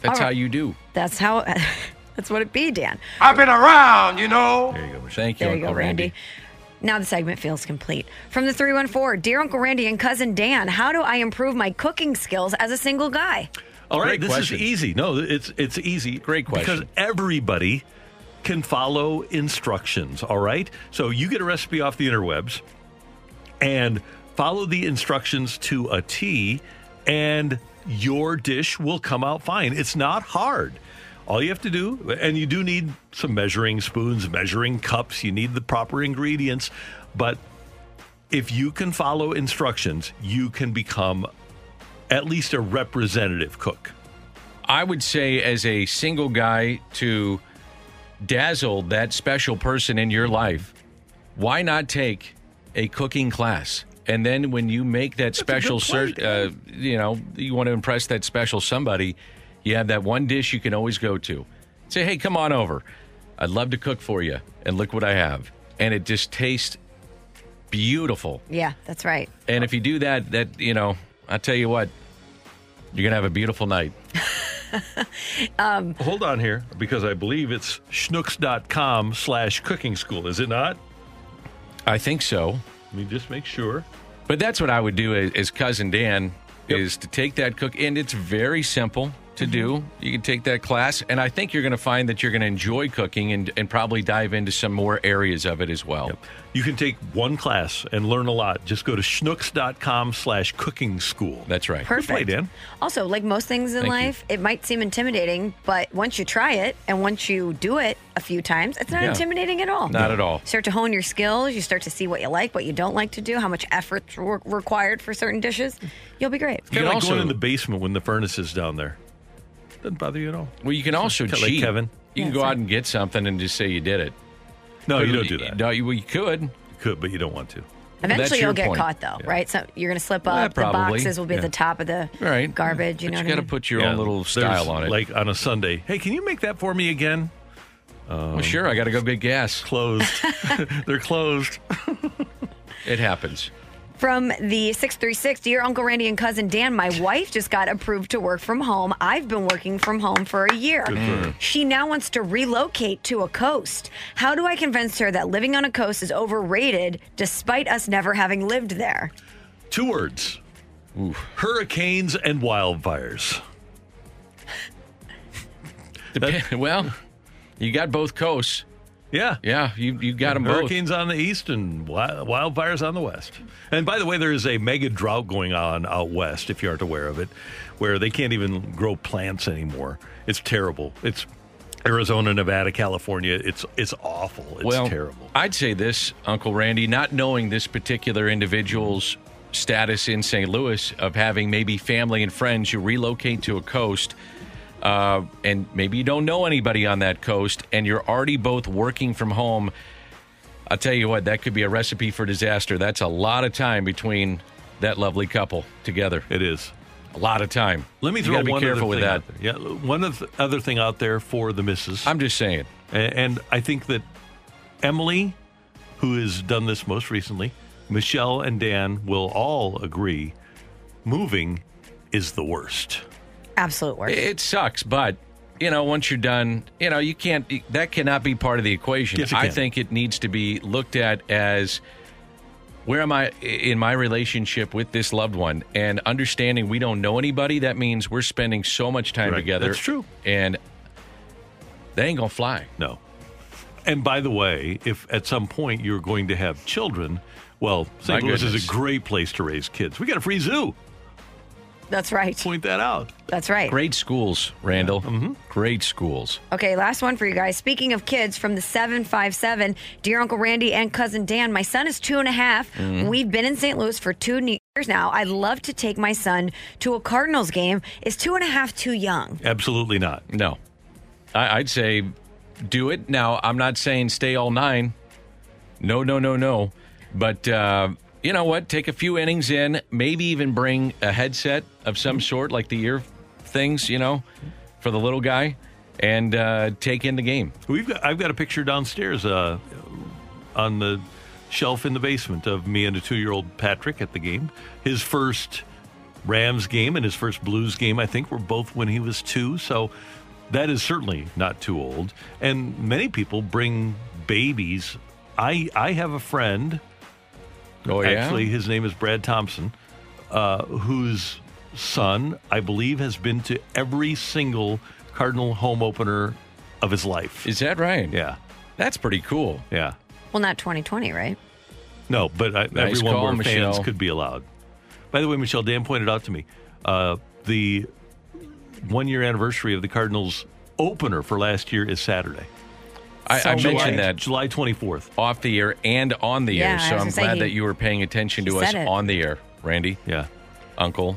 S4: That's
S3: All
S4: how you do.
S3: That's how, that's what it be, Dan.
S10: I've been around, you know.
S2: There you go.
S4: Thank you,
S3: There you
S4: Uncle
S3: go, Randy. Now the segment feels complete. From the 314, Dear Uncle Randy and Cousin Dan, how do I improve my cooking skills as a single guy?
S2: All right,
S4: Great
S2: this
S4: question.
S2: is easy. No, it's it's easy.
S4: Great question.
S2: Because everybody can follow instructions. All right, so you get a recipe off the interwebs and follow the instructions to a T, and your dish will come out fine. It's not hard. All you have to do, and you do need some measuring spoons, measuring cups. You need the proper ingredients, but if you can follow instructions, you can become at least a representative cook.
S4: I would say, as a single guy, to dazzle that special person in your life, why not take a cooking class? And then when you make that special,
S2: good
S4: ser- uh, you know, you want to impress that special somebody, you have that one dish you can always go to. Say, hey, come on over. I'd love to cook for you. And look what I have. And it just tastes beautiful.
S3: Yeah, that's right.
S4: And if you do that, that, you know, I tell you what, you're going to have a beautiful night.
S2: Um, Hold on here, because I believe it's schnucks.com slash cooking school, is it not?
S4: I think so.
S2: Let me just make sure.
S4: But that's what I would do as, as cousin Dan is to take that cook, and it's very simple to do. Mm-hmm. You can take that class, and I think you're going to find that you're going to enjoy cooking and, and probably dive into some more areas of it as well.
S2: You can take one class and learn a lot. Just go to schnucks.com slash cooking school.
S4: That's right.
S3: Perfect.
S2: Good play, Dan.
S3: Also, like most things in
S2: Thank you.
S3: life, it might seem intimidating, but once you try it and once you do it a few times, it's not
S4: Yeah.
S3: intimidating at all.
S4: Not at all.
S3: You start to hone your skills. You start to see what you like, what you don't like to do, how much effort re- required for certain dishes. You'll be great.
S2: It's kind of like going in the basement when the furnace is down there. Doesn't bother you at all.
S4: Well, you can also
S2: Kinda like
S4: cheat.
S2: Kevin.
S4: You can go out and get something and just say you did it.
S2: No,
S4: But
S2: you don't do that.
S4: No, you, well, you could.
S2: You could, but you don't want to.
S3: Eventually,
S4: That's
S3: you'll get
S4: point.
S3: caught, though, right? So you're going to slip
S4: Yeah,
S3: up. the
S4: probably.
S3: boxes will be
S2: Yeah.
S3: at the top of the
S4: Right.
S3: garbage. You
S4: But
S3: know
S4: you
S3: what I
S4: got to
S3: mean?
S4: put your
S2: Yeah,
S4: own little
S2: there's,
S4: style on it.
S2: Like on a Sunday. Hey, can you make that for me again?
S4: well, um, sure, I got to go get gas.
S2: Closed. They're closed.
S4: It happens.
S3: From the 636, Dear Uncle Randy and Cousin Dan, my wife just got approved to work from home. I've been working from home for a year.
S2: Good for her.
S3: She now wants to relocate to a coast. How do I convince her that living on a coast is overrated despite us never having lived there?
S2: Two words. Hurricanes and wildfires.
S4: Dep- well, you got both coasts.
S2: Yeah.
S4: Yeah, you you got them both.
S2: Hurricanes on the east and wildfires on the west. And by the way, there is a mega drought going on out west, if you aren't aware of it, where they can't even grow plants anymore. It's terrible. It's Arizona, Nevada, California. It's it's awful. It's
S4: well,
S2: terrible.
S4: I'd say this, Uncle Randy, not knowing this particular individual's status in St. Louis of having maybe family and friends, who relocate to a coast, uh, and maybe you don't know anybody on that coast, and you're already both working from home. I'll tell you what, that could be a recipe for disaster. That's a lot of time between that lovely couple together.
S2: It is.
S4: A lot of time.
S2: Let me throw
S4: be
S2: one
S4: careful with that.
S2: there. Yeah, one oth- other thing out there for the missus.
S4: I'm just saying.
S2: A- And I think that Emily, who has done this most recently, Michelle and Dan will all agree moving is the worst.
S3: Absolute worst.
S4: It sucks, but you know, once you're done, you know, you can't. That cannot be part of the equation.
S2: Yes,
S4: I think it needs to be looked at as where am I in my relationship with this loved one, and understanding we don't know anybody. That means we're spending so much time
S2: Right.
S4: together.
S2: That's true.
S4: and they ain't gonna fly.
S2: No. And by the way, if at some point you're going to have children, well, St.
S4: My
S2: Louis is a great place to raise kids. We got a free zoo.
S3: That's right.
S2: Point that out.
S3: That's right.
S4: Great schools, Randall.
S2: Mm-hmm.
S4: Great schools.
S3: Okay, last one for you guys. Speaking of kids from the 757, dear Uncle Randy and cousin Dan, my son is two and a half.
S4: Mhm.
S3: We've been in St. Louis for two years now. I'd love to take my son to a Cardinals game. Is two and a half too young?
S2: Absolutely not.
S4: No, I, I'd say do it. Now, I'm not saying stay all nine. No, no, no, no. But uh, you know what? Take a few innings in. Maybe even bring a headset of some sort, like the ear things. You know, for the little guy, and uh, take in the game.
S2: We've got I've got a picture downstairs uh, on the shelf in the basement of me and a two-year-old Patrick at the game. His first Rams game and his first Blues game, I think, were both when he was two. So that is certainly not too old. And many people bring babies. I I have a friend.
S4: Oh yeah.
S2: Actually, his name is Brad Thompson, uh, whose son, I believe, has been to every single Cardinal home opener of his life.
S4: Is that right?
S2: Yeah.
S4: That's pretty cool.
S2: Yeah.
S3: Well, not 2020, right?
S2: No, but I,
S4: Nice
S2: everyone
S4: call,
S2: where fans could be allowed. By the way, Michelle, Dan pointed out to me uh, the one year anniversary of the Cardinals opener for last year is Saturday.
S4: I, I
S2: July-
S4: mentioned that
S2: July 24th.
S4: off the air and on the
S3: Yeah,
S4: air, so I'm glad
S3: he-
S4: that you were paying attention to us
S3: it.
S4: on the air, Randy.
S2: Yeah.
S4: Uncle,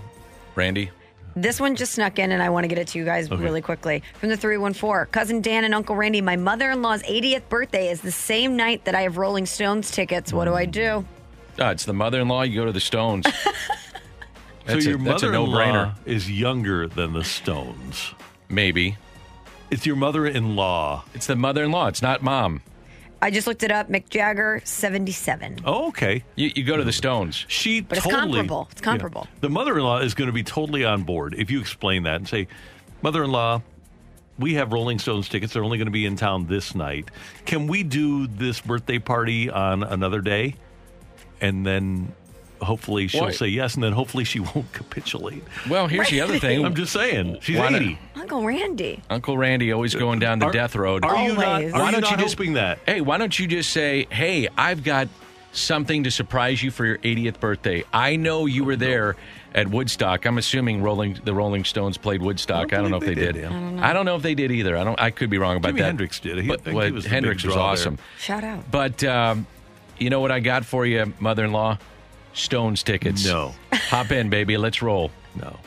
S4: Randy.
S3: This one just snuck in, and I want to get it to you guys
S4: Okay.
S3: really quickly. From the 314, Cousin Dan and Uncle Randy, my mother in law's 80th birthday is the same night that I have Rolling Stones tickets. What do I do?
S4: Ah, it's the mother-in-law. You go to the Stones. That's
S2: so your mother-in-law is younger than the Stones.
S4: Maybe.
S2: It's your mother-in-law.
S4: It's the mother-in-law. It's not mom.
S3: I just looked it up. Mick Jagger, 77.
S2: Oh, okay.
S4: You, you go to the Stones.
S2: She
S3: But it's
S2: totally,
S3: comparable. It's comparable.
S2: Yeah. The mother-in-law is going to be totally on board if you explain that and say, "Mother-in-law, we have Rolling Stones tickets. They're only going to be in town this night. Can we do this birthday party on another day? And then hopefully she'll
S4: Boy.
S2: say yes, and then hopefully she won't capitulate.
S4: Well, here's the other thing.
S2: I'm just saying. She's
S4: Why not-
S2: 80.
S3: Uncle Randy.
S4: Uncle Randy always going down the
S2: Are-
S4: death road.
S2: Are you not,
S3: Always.
S2: are
S4: Why
S2: you
S4: don't
S2: not
S4: you just-
S2: hoping that?
S4: Hey, why don't you just say, "Hey, I've got something to surprise you for your 80th birthday. I know you were there at Woodstock. I'm assuming Rolling the Rolling Stones played Woodstock. I don't, know if they
S2: believe
S4: did.
S2: they did. I don't
S3: know.
S4: I don't know if they did either. I don't. I could be wrong about
S2: Jimi
S4: that.
S2: Hendrix did. He-
S4: But,
S2: I think
S4: but
S2: he was the big
S4: Hendrix was
S2: draw there.
S4: awesome.
S3: Shout out.
S4: But um, you know what I got for you, mother-in-law? Stones tickets.
S2: No.
S4: Hop in, baby. Let's roll.
S2: No.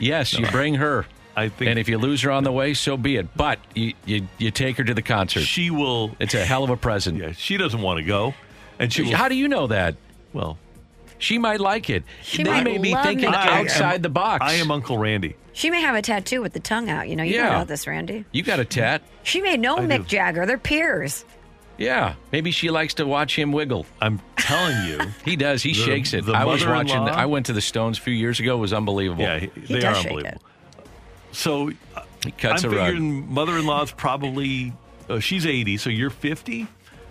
S4: Yes, you bring her.
S2: I think
S4: And if you lose her on the way, so be it. But you you, you take her to the concert.
S2: she will.
S4: It's a hell of a present.
S2: Yeah, she doesn't want to go, and she will.
S4: How do you know that?
S2: well,
S4: She might like it.
S3: She
S4: they
S3: might
S4: may be thinking
S3: Mick Jagger.
S4: outside the box.
S2: I am Uncle Randy.
S3: She may have a tattoo with the tongue out. You know, you
S4: Yeah.
S3: don't know this, Randy.
S4: You got a tat.
S3: She may know
S2: I
S3: Mick
S2: do.
S3: Jagger. They're peers.
S4: Yeah. Maybe she likes to watch him wiggle.
S2: I'm telling you.
S4: He does. He
S2: The-
S4: shakes it. I was watching.
S2: mother-in-law-
S4: I went to the Stones a few years ago. It was unbelievable.
S2: Yeah, he-
S3: He
S2: they
S3: does
S2: are
S3: shake
S2: unbelievable. So uh,
S4: He cuts
S2: I'm
S4: a rug.
S2: figuring mother-in-law's probably uh, she's 80, so you're 50.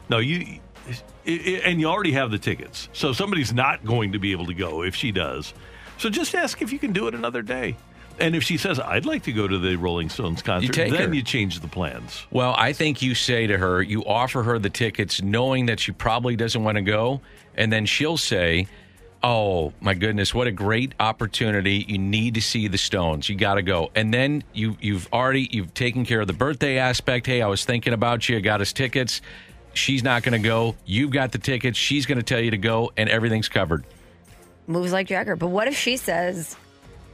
S2: No, you i- i- and you already have the tickets. So somebody's not going to be able to go if she does. So just ask if you can do it another day. And if she says I'd like to go to the Rolling Stones concert,
S4: take
S2: then
S4: her.
S2: you change the plans.
S4: Well, I think you say to her, you offer her the tickets knowing that she probably doesn't want to go, and then she'll say, "Oh my goodness, what a great opportunity. You need to see the Stones. You got to go." And then you you've already you've taken care of the birthday aspect. Hey, I was thinking about you. I got us tickets. She's not going to go. You've got the tickets. She's going to tell you to go, and everything's covered.
S3: Moves like Jagger. But what if she says,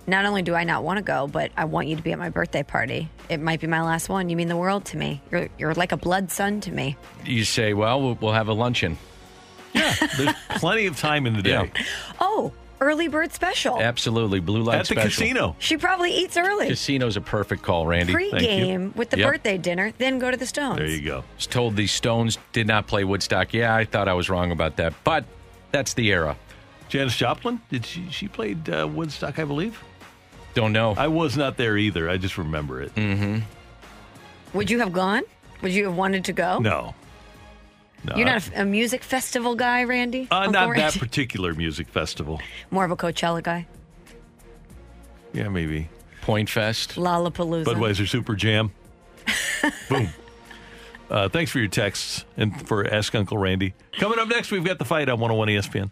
S3: not only do I not want to go, but I want you to be at my birthday party. It might be my last one. You mean the world to me. You're, you're like a blood son to me.
S4: You say, "Well, we'll, we'll have a luncheon."
S2: Yeah, there's plenty of time in the day
S4: Yeah.
S3: Oh, early bird special.
S4: Absolutely, blue light
S2: at the
S4: special.
S2: casino.
S3: She probably eats early.
S4: Casino's a perfect call, Randy.
S3: Pre-game with the
S4: Yep.
S3: birthday dinner, then go to the Stones.
S2: There you go.
S4: was told the Stones did not play Woodstock. Yeah, I thought I was wrong about that, but that's the era.
S2: Janis Joplin, did she? She played uh, Woodstock, I believe.
S4: Don't know.
S2: I was not there either. I just remember it.
S4: Mm-hmm.
S3: Would you have gone? Would you have wanted to go?
S2: No, no.
S3: You're not a, a music festival guy, Randy?
S2: Uh,
S3: Uncle
S2: not
S3: Randy?
S2: that particular music festival.
S3: More of a Coachella guy.
S2: Yeah, maybe.
S4: Point Fest.
S3: Lollapalooza.
S2: Budweiser Super Jam. Boom. Uh, thanks for your texts and for Ask Uncle Randy. Coming up next, we've got the fight on 101 ESPN.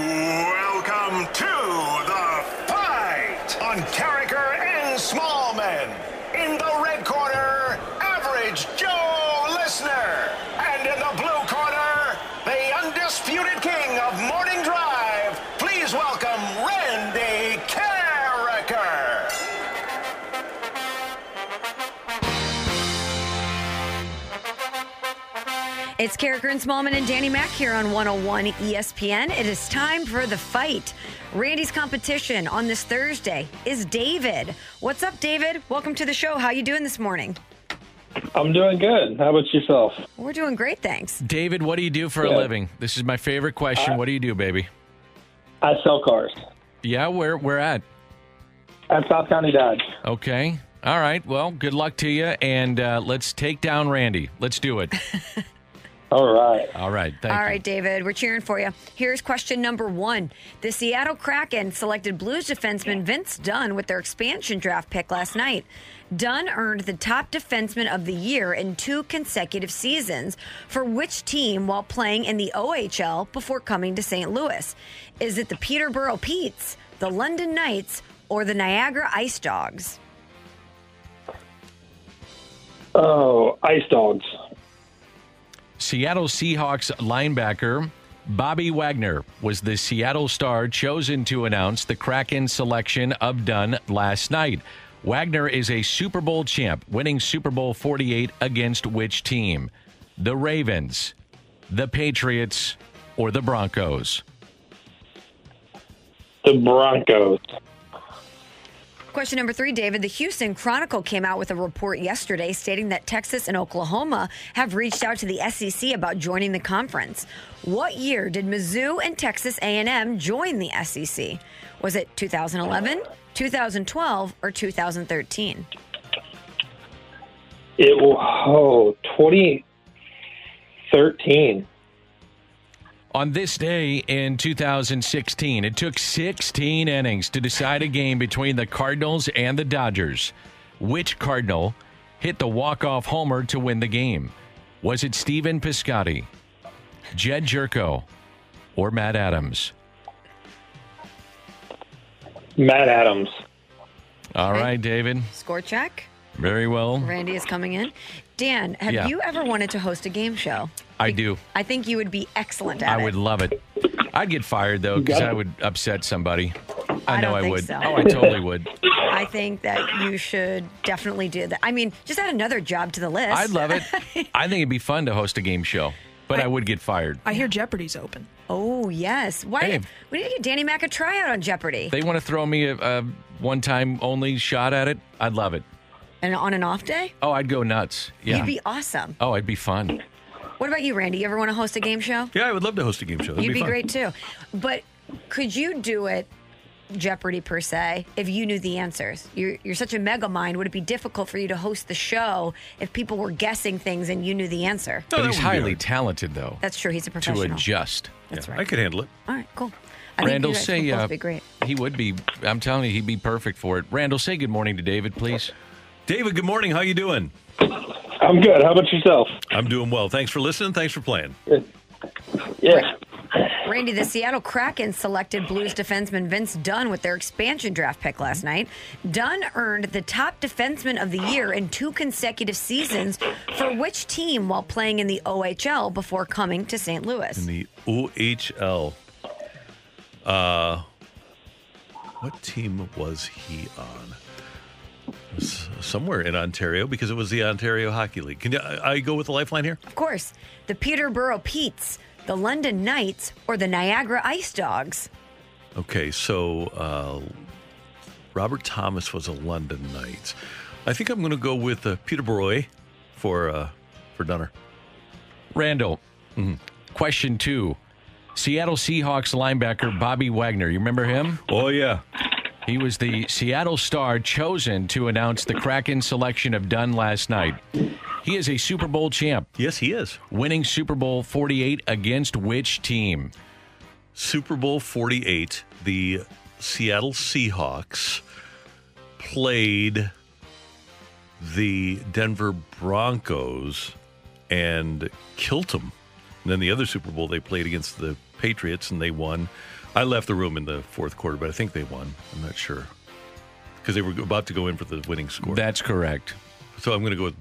S3: It's Karraker and Smallman and Danny Mack here on 101 ESPN. It is time for the fight. Randy's competition on this Thursday is David. What's up, David? Welcome to the show. How you doing this morning?
S11: I'm doing good. How about yourself?
S3: We're doing great, thanks.
S4: David, what do you do for a living? This is my favorite question.
S11: Uh,
S4: what do you do, baby?
S11: I sell cars
S4: Yeah, where where at?
S11: at South County Dodge.
S4: Okay. All right. Well, good luck to you, and uh, let's take down Randy. Let's do it.
S11: All right.
S4: All right. Thank
S3: All
S4: you.
S3: right, David, we're cheering for you. Here's question number one. The Seattle Kraken selected Blues defenseman Vince Dunn with their expansion draft pick last night. Dunn earned the top defenseman of the year in two consecutive seasons for which team while playing in the OHL before coming to St. Louis? Is it the Peterborough Petes, the London Knights, or the Niagara Ice Dogs?
S11: Oh, Ice Dogs.
S4: Seattle Seahawks linebacker Bobby Wagner was the Seattle star chosen to announce the Kraken selection of Dunn last night. Wagner is a Super Bowl champ, winning Super Bowl 48 against which team? The Ravens, the Patriots, or the Broncos?
S11: The Broncos.
S3: Question number three, David. The Houston Chronicle came out with a report yesterday stating that Texas and Oklahoma have reached out to the SEC about joining the conference. What year did Mizzou and Texas A&M join the SEC? Was it 2011, 2012, or 2013?
S11: It will, oh, 2013.
S4: On this day in 2016, it took 16 innings to decide a game between the Cardinals and the Dodgers. Which Cardinal hit the walk-off homer to win the game? Was it Stephen Piscotty, Jedd Gyorko, or Matt Adams?
S11: Matt Adams.
S4: All right, David.
S3: Score check.
S4: Very well.
S3: Randy is coming in. Dan, have
S4: Yeah.
S3: you ever wanted to host a game show?
S4: I do.
S3: I think you would be excellent at it.
S4: I
S3: it.
S4: would love it. I'd get fired though because I would upset somebody. I,
S3: I
S4: know
S3: don't
S4: I
S3: think
S4: would.
S3: so.
S4: Oh, I totally would.
S3: I think that you should definitely do that. I mean, just add another job to the list.
S4: I'd love it. I think it'd be fun to host a game show, but I, would get fired.
S8: I hear Jeopardy's open.
S3: Oh yes. Why?
S4: Hey.
S3: We need to get Danny Mac a tryout on Jeopardy.
S4: They want to throw me a, a one-time only shot at it. I'd love it.
S3: and on an off day,
S4: Oh, I'd go nuts. Yeah.
S3: you'd be awesome.
S4: oh, it'd be fun.
S3: What about you, Randy? You ever want to host a game show?
S2: Yeah, I would love to host a game show. That'd
S3: You'd be,
S2: fun.
S3: great too. But could you do it, Jeopardy per se, if you knew the answers? You're you're such a mega mind. Would it be difficult for you to host the show if people were guessing things and you knew the answer?
S4: but he's highly talented though.
S3: That's true. He's a professional.
S4: to adjust.
S3: That's
S2: Yeah,
S3: right.
S2: I could handle it.
S3: All right, cool. I
S4: Randall,
S3: think you
S4: say uh,
S3: be great.
S4: he would be. I'm telling you, he'd be perfect for it. Randall, say good morning to David, please.
S2: David, good morning. How you doing?
S11: I'm good. How about yourself?
S2: I'm doing well. Thanks for listening. Thanks for playing.
S11: Yeah.
S3: Randy, the Seattle Kraken selected Blues defenseman Vince Dunn with their expansion draft pick last night. Dunn earned the top defenseman of the year in two consecutive seasons for which team while playing in the OHL before coming to St. Louis?
S2: In the OHL. Uh, what team was he on? It was somewhere in Ontario because it was the Ontario Hockey League. Can you, I I go with the lifeline here?
S3: Of course, the Peterborough Petes, the London Knights, or the Niagara Ice Dogs.
S2: Okay, so uh, Robert Thomas was a London Knights. I think I'm going to go with uh, Peterborough for uh, for Dunner.
S4: Randall, question two. Seattle Seahawks linebacker Bobby Wagner. You remember him?
S2: Oh, yeah.
S4: He was the Seattle star chosen to announce the Kraken selection of Dunn last night. He is a Super Bowl champ.
S2: Yes, he is.
S4: Winning Super Bowl 48 against which team?
S2: Super Bowl 48, the Seattle Seahawks played the Denver Broncos and killed them. And then the other Super Bowl, they played against the Patriots and they won. I left the room in the fourth quarter, but I think they won. I'm not sure. Because they were about to go in for the winning score.
S4: That's correct.
S2: So I'm going to go with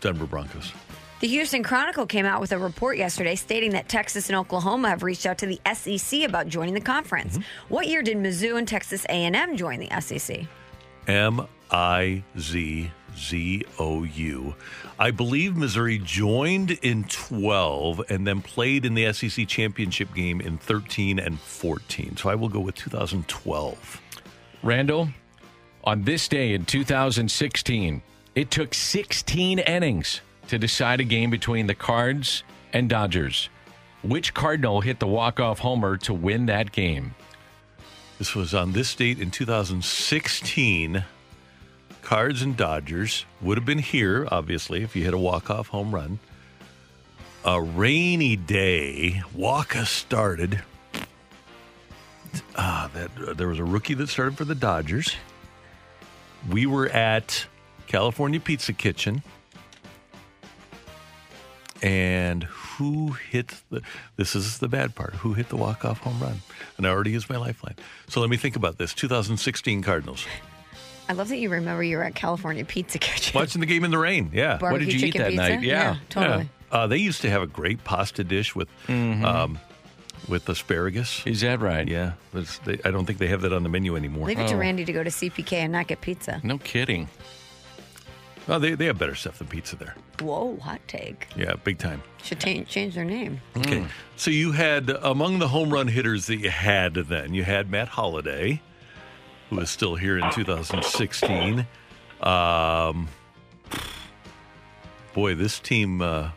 S2: Denver Broncos.
S3: The Houston Chronicle came out with a report yesterday stating that Texas and Oklahoma have reached out to the SEC about joining the conference. Mm-hmm. What year did Mizzou and Texas A&M join the SEC?
S2: M I Z Z O U. I believe Missouri joined in 12 and then played in the SEC championship game in 13 and 14. So I will go with 2012.
S4: Randall, on this day in 2016, it took 16 innings to decide a game between the Cards and Dodgers. Which Cardinal hit the walk-off homer to win that game?
S2: This was on this date in 2016. Cards and Dodgers would have been here, obviously, if you hit a walk-off home run. A rainy day. Wacha started. Ah, that uh, there was a rookie that started for the Dodgers. We were at California Pizza Kitchen. And who hit the this is the bad part. Who hit the walk-off home run? And I already used my lifeline. So let me think about this. 2016 Cardinals.
S3: I love that you remember you were at California Pizza Kitchen.
S2: Watching the game in the rain. Yeah.
S3: Barbecue chicken pizza? Yeah, totally.
S2: Yeah. Uh, they used to have a great pasta dish with um, with asparagus.
S4: Is that right?
S2: Yeah. It's- they, I don't think they have that on the menu anymore.
S3: Leave it to Randy to go to CPK and not get pizza.
S4: No kidding.
S2: Oh, they, they have better stuff than pizza there.
S3: Whoa, hot take.
S2: Yeah, big time.
S3: Should change change their name.
S2: Okay. So you had among the home run hitters that you had then, you had Matt Holliday, who is still here in 2016. Um, boy, this team uh,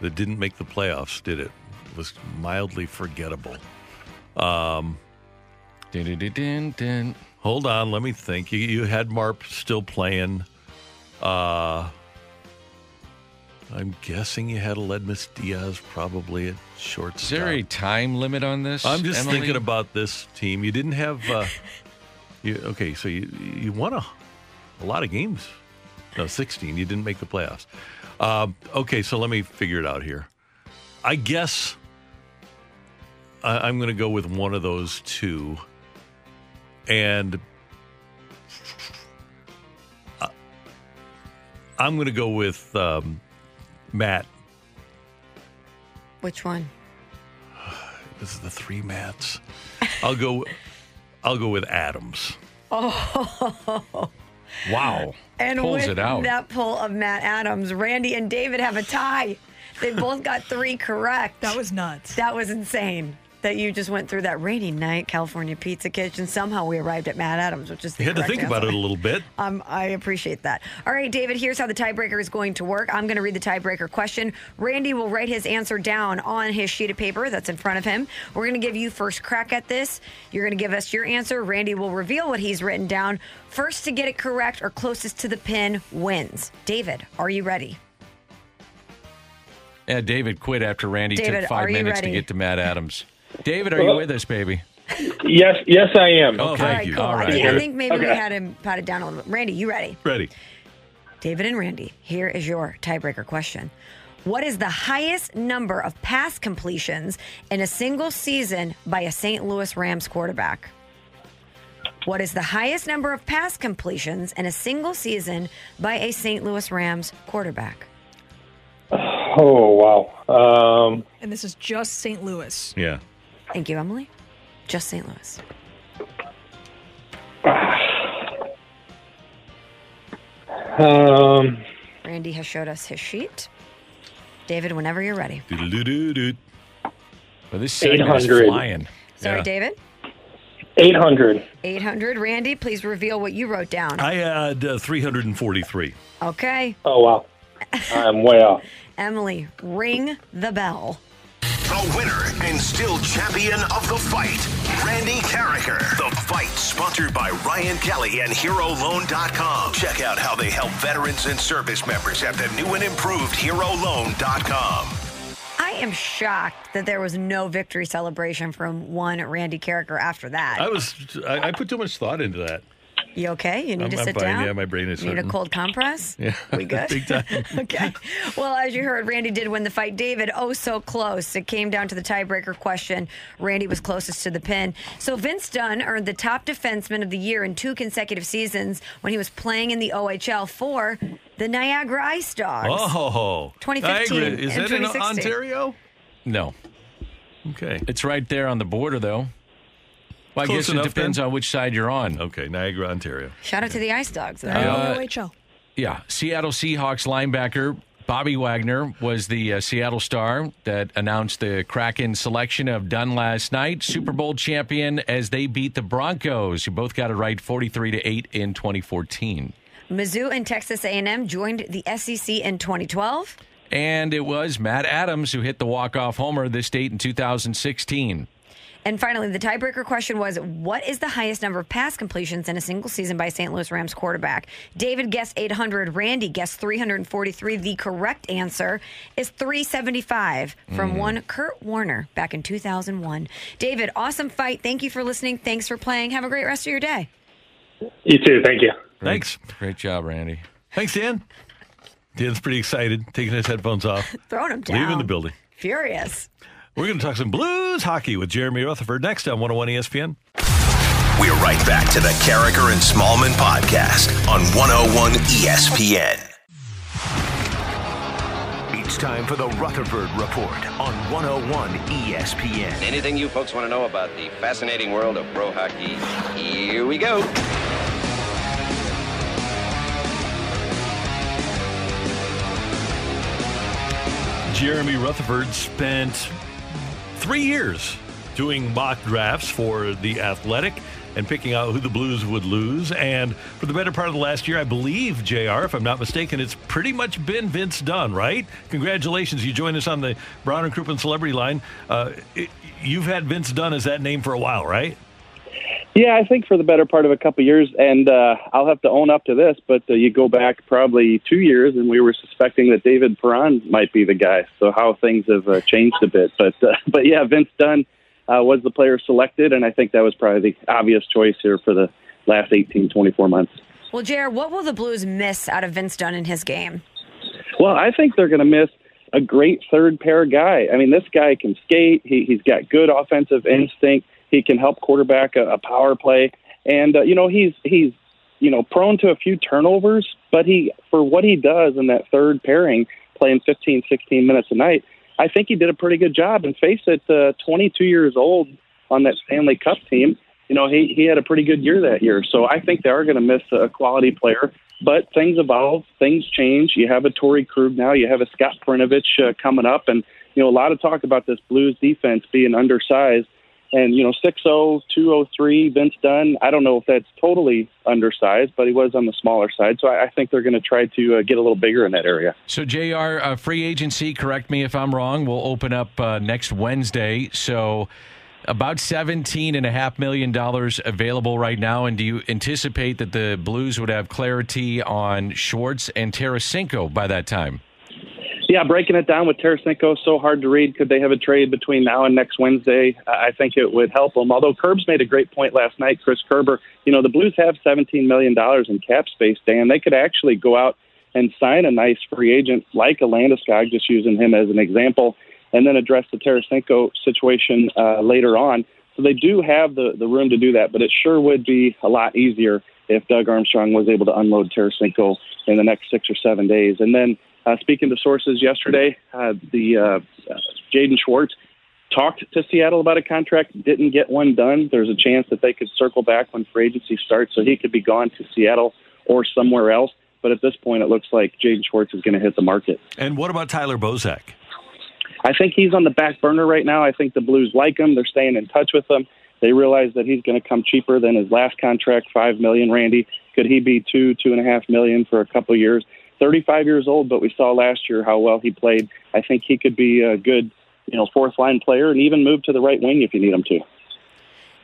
S2: that didn't make the playoffs did it was mildly forgettable. Um,
S4: Dun-dun-dun-dun.
S2: hold on, let me think. You, you had Marp still playing. Uh, I'm guessing you had Aledmys Diaz probably at shortstop.
S4: Is there a time limit on this?
S2: I'm just
S4: Emily?
S2: thinking about this team. You didn't have. Uh, you okay? So you you won a, a lot of games. No, 16. You didn't make the playoffs. Um, okay, so let me figure it out here. I guess I, I'm going to go with one of those two, and I- I'm going to go with um, Matt.
S3: Which one?
S2: This is the three Matts. I'll go. I'll go with Adams.
S3: Oh.
S4: Wow.
S3: And
S4: Pulls
S3: with
S4: it out.
S3: that pull of Matt Adams, Randy and David have a tie. They both got three correct.
S8: That was nuts.
S3: That was insane. That you just went through that rainy night, California Pizza Kitchen. Somehow we arrived at Matt Adams, which is the
S2: You had to
S3: correct
S2: think about it a little bit.
S3: Um, I appreciate that. All right, David, here's how the tiebreaker is going to work. I'm going to read the tiebreaker question. Randy will write his answer down on his sheet of paper that's in front of him. We're going to give you first crack at this. You're going to give us your answer. Randy will reveal what he's written down. First to get it correct or closest to the pin wins. David, are you ready?
S4: Yeah, David quit after Randy
S3: David,
S4: took five
S3: are you
S4: minutes to get to Matt Adams. David, are you with us, baby?
S11: Yes, yes, I am.
S4: Oh,
S3: All
S4: thank
S3: right,
S4: you.
S3: cool.
S4: All
S3: I, think, I think maybe we had him pat it down a little bit. Randy, you ready?
S2: Ready.
S3: David and Randy, here is your tiebreaker question. What is the highest number of pass completions in a single season by a St. Louis Rams quarterback? What is the highest number of pass completions in a single season by a St. Louis Rams quarterback?
S11: Oh wow. Um,
S8: And this is just St. Louis.
S2: Yeah.
S3: Thank you, Emily. Just St. Louis.
S11: um,
S3: Randy has showed us his sheet. David, whenever you're ready.
S2: Doodle-doo-doo-doo.
S4: This segment is
S11: 800.
S4: flying.
S3: Sorry,
S2: Yeah.
S3: David.
S11: eight hundred.
S3: 800. Randy, please reveal what you wrote down.
S2: I had uh, 343.
S3: Okay.
S11: Oh wow. I'm way off.
S3: Emily, ring the bell.
S1: The winner and still champion of the fight, Randy Karraker. The fight sponsored by Ryan Kelly and HeroLoan.com. Check out how they help veterans and service members at the new and improved HeroLoan.com.
S3: I am shocked that there was no victory celebration from one Randy Karraker after that.
S2: I was. I, I put too much thought into that.
S3: You okay? You need
S2: I'm-
S3: to
S2: I'm
S3: sit
S2: fine.
S3: down.
S2: Yeah, my brain is
S3: Need a cold compress.
S2: Yeah.
S3: We good?
S2: Big time.
S3: okay. Well, as you heard, Randy did win the fight. David, oh so close. It came down to the tiebreaker question. Randy was closest to the pin. So Vince Dunn earned the top defenseman of the year in two consecutive seasons when he was playing in the OHL for the Niagara Ice Dogs.
S2: Oh,
S3: 2015
S2: Niagara. Is
S3: and
S2: that in
S3: 2016.
S2: Ontario?
S4: No.
S2: Okay.
S4: It's right there on the border, though. Well, I
S2: Close
S4: guess it
S2: enough,
S4: depends
S2: then?
S4: on which side you're on.
S2: Okay, Niagara, Ontario.
S3: Shout out to the Ice Dogs. though.
S4: Uh,
S8: OHL.
S4: Yeah, Seattle Seahawks linebacker Bobby Wagner was the uh, Seattle Star that announced the Kraken selection of Dunn last night. Super Bowl champion as they beat the Broncos, who both got it right, forty-three to eight in 2014.
S3: Mizzou and Texas A&M joined the SEC in 2012.
S4: And it was Matt Adams who hit the walk-off homer this date in 2016.
S3: And finally, the tiebreaker question was What is the highest number of pass completions in a single season by St. Louis Rams quarterback? David guessed 800. Randy guessed 343. The correct answer is 375 from
S4: Mm.
S3: one Kurt Warner back in 2001. David, awesome fight. Thank you for listening. Thanks for playing. Have a great rest of your day.
S11: You too. Thank you.
S2: Thanks.
S4: Great job, Randy.
S2: Thanks, Dan. Dan's pretty excited, taking his headphones off,
S3: Throwing him down.
S2: leaving the building.
S3: Furious.
S2: We're going to talk some Blues hockey with Jeremy Rutherford next on 101 ESPN.
S1: We're right back to the Karraker and Smallman podcast on 101 ESPN. It's time for the Rutherford Report on 101 ESPN.
S12: Anything you folks want to know about the fascinating world of pro hockey? Here we go.
S2: Jeremy Rutherford spent three years doing mock drafts for The Athletic. and picking out who the Blues would lose. And for the better part of the last year, I believe, JR, if I'm not mistaken, it's pretty much been Vince Dunn, right? Congratulations. You joined us on the Brown and Crouppen Celebrity Line. Uh, it, you've had Vince Dunn as that name for a while, right?
S13: Yeah, I think for the better part of a couple of years, and uh, I'll have to own up to this. But uh, you go back probably two years, and we were suspecting that David Perron might be the guy. So how things have uh, changed a bit, but uh, but yeah, Vince Dunn uh, was the player selected, and I think that was probably the obvious choice here for the last 18, 24 months.
S3: Well, Jared, what will the Blues miss out of Vince Dunn in his game?
S13: Well, I think they're going to miss a great third pair guy. I mean, this guy can skate. He, he's got good offensive instinct. He can help quarterback a, a power play, and uh, you know he's he's you know prone to a few turnovers, but he for what he does in that third pairing, playing 15, 16 minutes a night, I think he did a pretty good job. And face it, uh, 22 years old on that Stanley Cup team, you know he he had a pretty good year that year. So I think they are going to miss a quality player. But things evolve, things change. You have a Torey Krug now, you have a Scott Perunovich uh, coming up, and you know a lot of talk about this Blues defense being undersized and, you know, 6'0, 203, Vince Dunn, I don't know if that's totally undersized, but he was on the smaller side. So I, I think they're going to try to uh, get a little bigger in that area.
S4: So, JR, uh, free agency, correct me if I'm wrong, will open up uh, next Wednesday. So about $17.5 million available right now. And do you anticipate that the Blues would have clarity on Schwartz and Tarasenko by that time?
S13: Yeah, breaking it down with Tarasenko so hard to read. Could they have a trade between now and next Wednesday? I think it would help them. Although Kerbs made a great point last night, Chris Kerber. You know, the Blues have $17 million in cap space, Dan. They could actually go out and sign a nice free agent like a Landeskog, just using him as an example, and then address the Tarasenko situation uh, later on. So they do have the, the room to do that, but it sure would be a lot easier if Doug Armstrong was able to unload Tarasenko in the next six or seven days. And then uh, speaking to sources yesterday, uh, the uh, Jaden Schwartz talked to Seattle about a contract, didn't get one done. There's a chance that they could circle back when free agency starts, so he could be gone to Seattle or somewhere else. But at this point, it looks like Jaden Schwartz is going to hit the market.
S2: And what about Tyler Bozak?
S13: I think he's on the back burner right now. I think the Blues like him. They're staying in touch with him. They realize that he's going to come cheaper than his last contract, five million. Randy, could he be two, two and a half million for a couple of years? 35 years old, but we saw last year how well he played. I think he could be a good, you know, fourth line player and even move to the right wing if you need him to.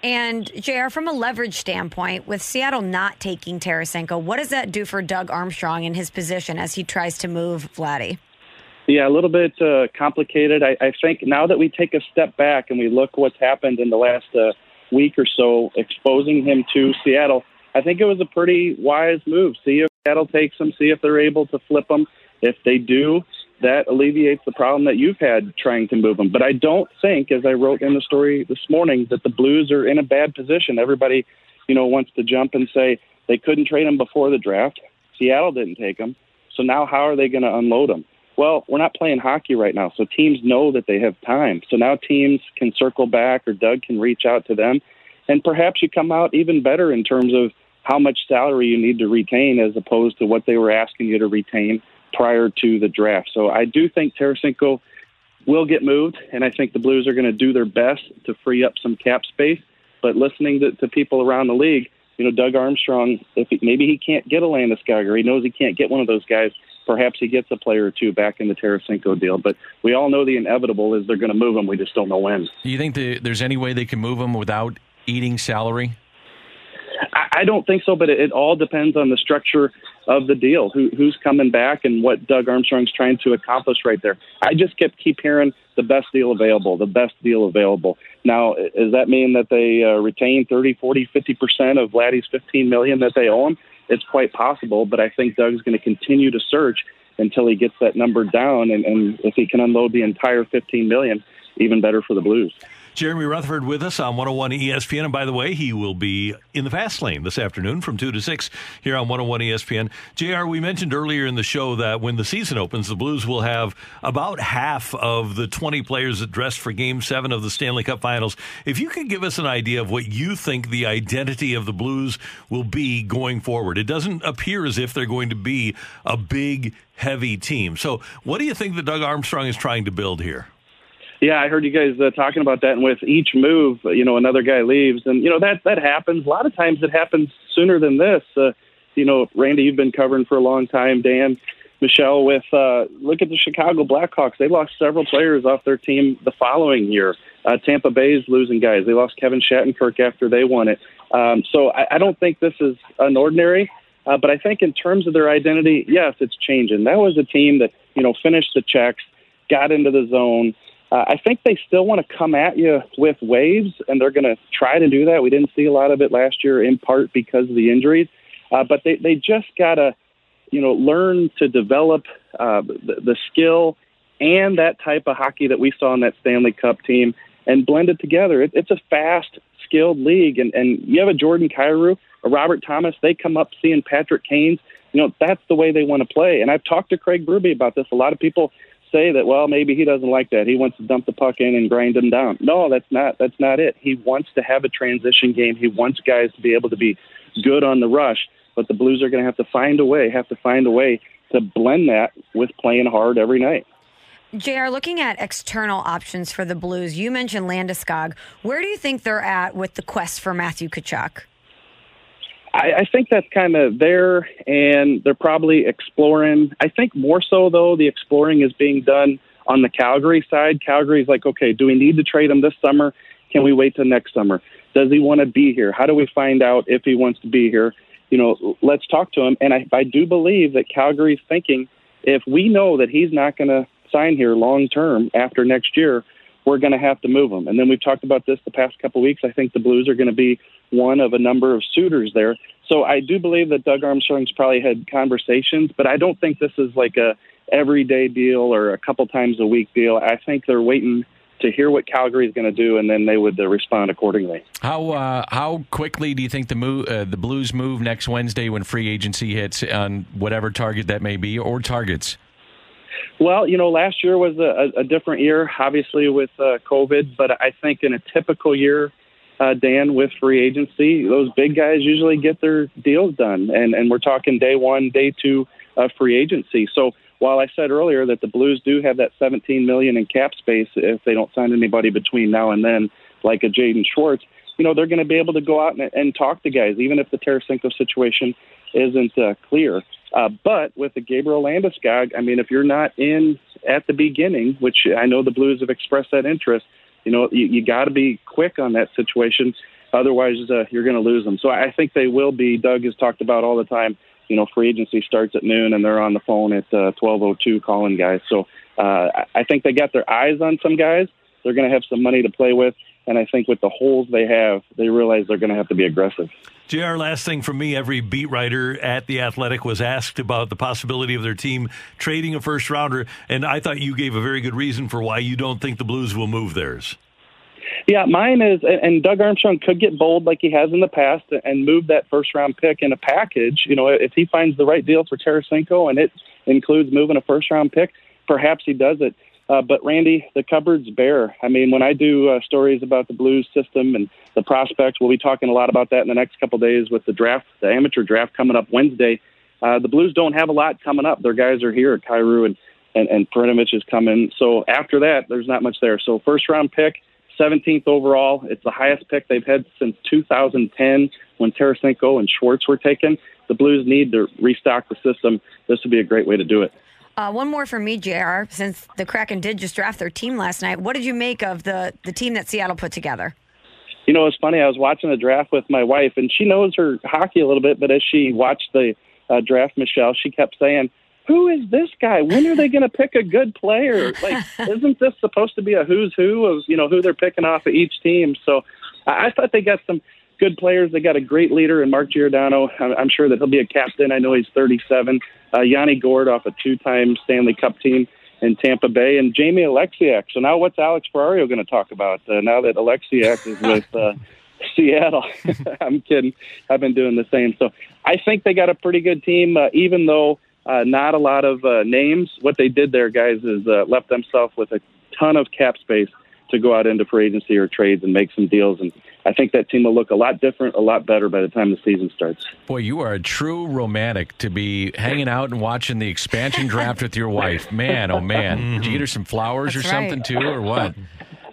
S3: And JR, from a leverage standpoint, with Seattle not taking Tarasenko, what does that do for Doug Armstrong in his position as he tries to move Vladdy?
S13: Yeah, a little bit uh, complicated. I, I think now that we take a step back and we look what's happened in the last uh, week or so, exposing him to Seattle, I think it was a pretty wise move. See if Seattle takes them, see if they're able to flip them. If they do, that alleviates the problem that you've had trying to move them. But I don't think, as I wrote in the story this morning, that the Blues are in a bad position. Everybody, you know, wants to jump and say they couldn't trade them before the draft. Seattle didn't take them. So now how are they going to unload them? Well, we're not playing hockey right now, so teams know that they have time. So now teams can circle back or Doug can reach out to them. And perhaps you come out even better in terms of how much salary you need to retain as opposed to what they were asking you to retain prior to the draft. So I do think Tarasenko will get moved, and I think the Blues are going to do their best to free up some cap space. But listening to, to people around the league, you know, Doug Armstrong, if he, maybe he can't get a Landeskog or he knows he can't get one of those guys, perhaps he gets a player or two back in the Tarasenko deal. But we all know the inevitable is they're going to move him. We just don't know when.
S4: Do you think the, there's any way they can move him without eating salary?
S13: I don't think so, but it, all depends on the structure of the deal, who, who's coming back, and what Doug Armstrong's trying to accomplish right there. I just kept keep hearing the best deal available, the best deal available. Now, does that mean that they uh, retain 30, 40, 50 percent of Vladdy's 15 million that they owe him? It's quite possible, but I think Doug's going to continue to search until he gets that number down, and, and if he can unload the entire 15 million, even better for the Blues.
S2: Jeremy Rutherford with us on 101 ESPN. And by the way, he will be in the fast lane this afternoon from 2 to 6 here on 101 ESPN. JR, we mentioned earlier in the show that when the season opens, the Blues will have about half of the 20 players that dressed for Game 7 of the Stanley Cup Finals. If you could give us an idea of what you think the identity of the Blues will be going forward, it doesn't appear as if they're going to be a big, heavy team. So, what do you think that Doug Armstrong is trying to build here?
S13: Yeah, I heard you guys uh, talking about that, and with each move, you know, another guy leaves, and you know that that happens. A lot of times, it happens sooner than this. Uh, you know, Randy, you've been covering for a long time. Dan, Michelle, with uh, look at the Chicago Blackhawks. They lost several players off their team the following year. Uh, Tampa Bay's losing guys. They lost Kevin Shattenkirk after they won it. Um, so I, I don't think this is unordinary. Uh, but I think in terms of their identity, yes, it's changing. That was a team that you know finished the checks, got into the zone. Uh, I think they still want to come at you with waves, and they're going to try to do that. We didn't see a lot of it last year, in part because of the injuries. Uh, but they they just got to you know learn to develop uh, the, the skill and that type of hockey that we saw in that Stanley Cup team and blend it together. It, it's a fast, skilled league, and and you have a Jordan Kyrou a Robert Thomas, they come up seeing Patrick Kane's. You know, that's the way they want to play. And I've talked to Craig Berube about this. A lot of people say that, well, maybe he doesn't like that. He wants to dump the puck in and grind them down. No, that's not that's not it. He wants to have a transition game. He wants guys to be able to be good on the rush. But the Blues are going to have to find a way, have to find a way to blend that with playing hard every night.
S3: JR, looking at external options for the Blues, you mentioned Landeskog. Where do you think they're at with the quest for Matthew Tkachuk?
S13: I, I think that's kind of there, and they're probably exploring. I think more so though, the exploring is being done on the Calgary side. Calgary's like, okay, do we need to trade him this summer? Can we wait till next summer? Does he want to be here? How do we find out if he wants to be here? You know, let's talk to him. And I, I do believe that Calgary's thinking if we know that he's not going to sign here long term after next year, we're going to have to move him. And then we've talked about this the past couple weeks. I think the Blues are going to be one of a number of suitors there. So I do believe that Doug Armstrong's probably had conversations, but I don't think this is like a everyday deal or a couple times a week deal. I think they're waiting to hear what Calgary is going to do, and then they would uh, respond accordingly.
S4: How uh, how quickly do you think the move, uh, the Blues move next Wednesday when free agency hits on whatever target that may be or targets?
S13: Well, you know, last year was a, a different year, obviously with uh, COVID, but I think in a typical year, uh, Dan, with free agency, those big guys usually get their deals done, and and we're talking day one, day two of free agency. So while I said earlier that the Blues do have that 17 million in cap space if they don't sign anybody between now and then, like a Jaden Schwartz, you know they're going to be able to go out and, and talk to guys, even if the Tarasenko situation isn't uh, clear. Uh, but with the Gabriel Landeskog, I mean, if you're not in at the beginning, which I know the Blues have expressed that interest, you know, you, you got to be quick on that situation. Otherwise, uh, you're going to lose them. So I think they will be. Doug has talked about all the time. You know, free agency starts at noon, and they're on the phone at uh, 12:02 calling guys. So uh, I think they got their eyes on some guys. They're going to have some money to play with, and I think with the holes they have, they realize they're going to have to be aggressive.
S2: JR, last thing from me, every beat writer at The Athletic was asked about the possibility of their team trading a first rounder, and I thought you gave a very good reason for why you don't think the Blues will move theirs.
S13: Yeah, mine is, and Doug Armstrong could get bold like he has in the past and move that first round pick in a package. You know, if he finds the right deal for Tarasenko and it includes moving a first round pick, perhaps he does it. Uh, but Randy, the cupboard's bare. I mean, when I do uh, stories about the Blues system and the prospects, we'll be talking a lot about that in the next couple days with the draft, the amateur draft coming up Wednesday. Uh, the Blues don't have a lot coming up. Their guys are here. Kyrou and and, and Perunovich is coming. So after that, there's not much there. So first round pick, 17th overall. It's the highest pick they've had since 2010 when Tarasenko and Schwartz were taken. The Blues need to restock the system. This would be a great way to do it.
S3: Uh, one more for me, JR. Since the Kraken did just draft their team last night, what did you make of the, the team that Seattle put together?
S13: You know, it's funny. I was watching the draft with my wife, and she knows her hockey a little bit, but as she watched the uh, draft, Michelle, she kept saying, who is this guy? When are they going to pick a good player? Like, isn't this supposed to be a who's who of you know who they're picking off of each team? So I, I thought they got some good players. They got a great leader in Mark Giordano. I'm, sure that he'll be a captain. I know he's 37. Uh, Yanni Gourde off a two-time Stanley Cup team in Tampa Bay, and Jamie Oleksiak. So now, what's Alex Ferrario going to talk about uh, now that Oleksiak is with? Uh, Seattle. I'm kidding. I've been doing the same. So I think they got a pretty good team, uh, even though uh, not a lot of uh, names. What they did there, guys, is uh, left themselves with a ton of cap space to go out into free agency or trades and make some deals. And I think that team will look a lot different, a lot better by the time the season starts.
S4: Boy, you are a true romantic to be hanging out and watching the expansion draft with your wife. Man, oh man. Did you get her some flowers
S3: That's
S4: or something
S3: right.
S4: too, or what?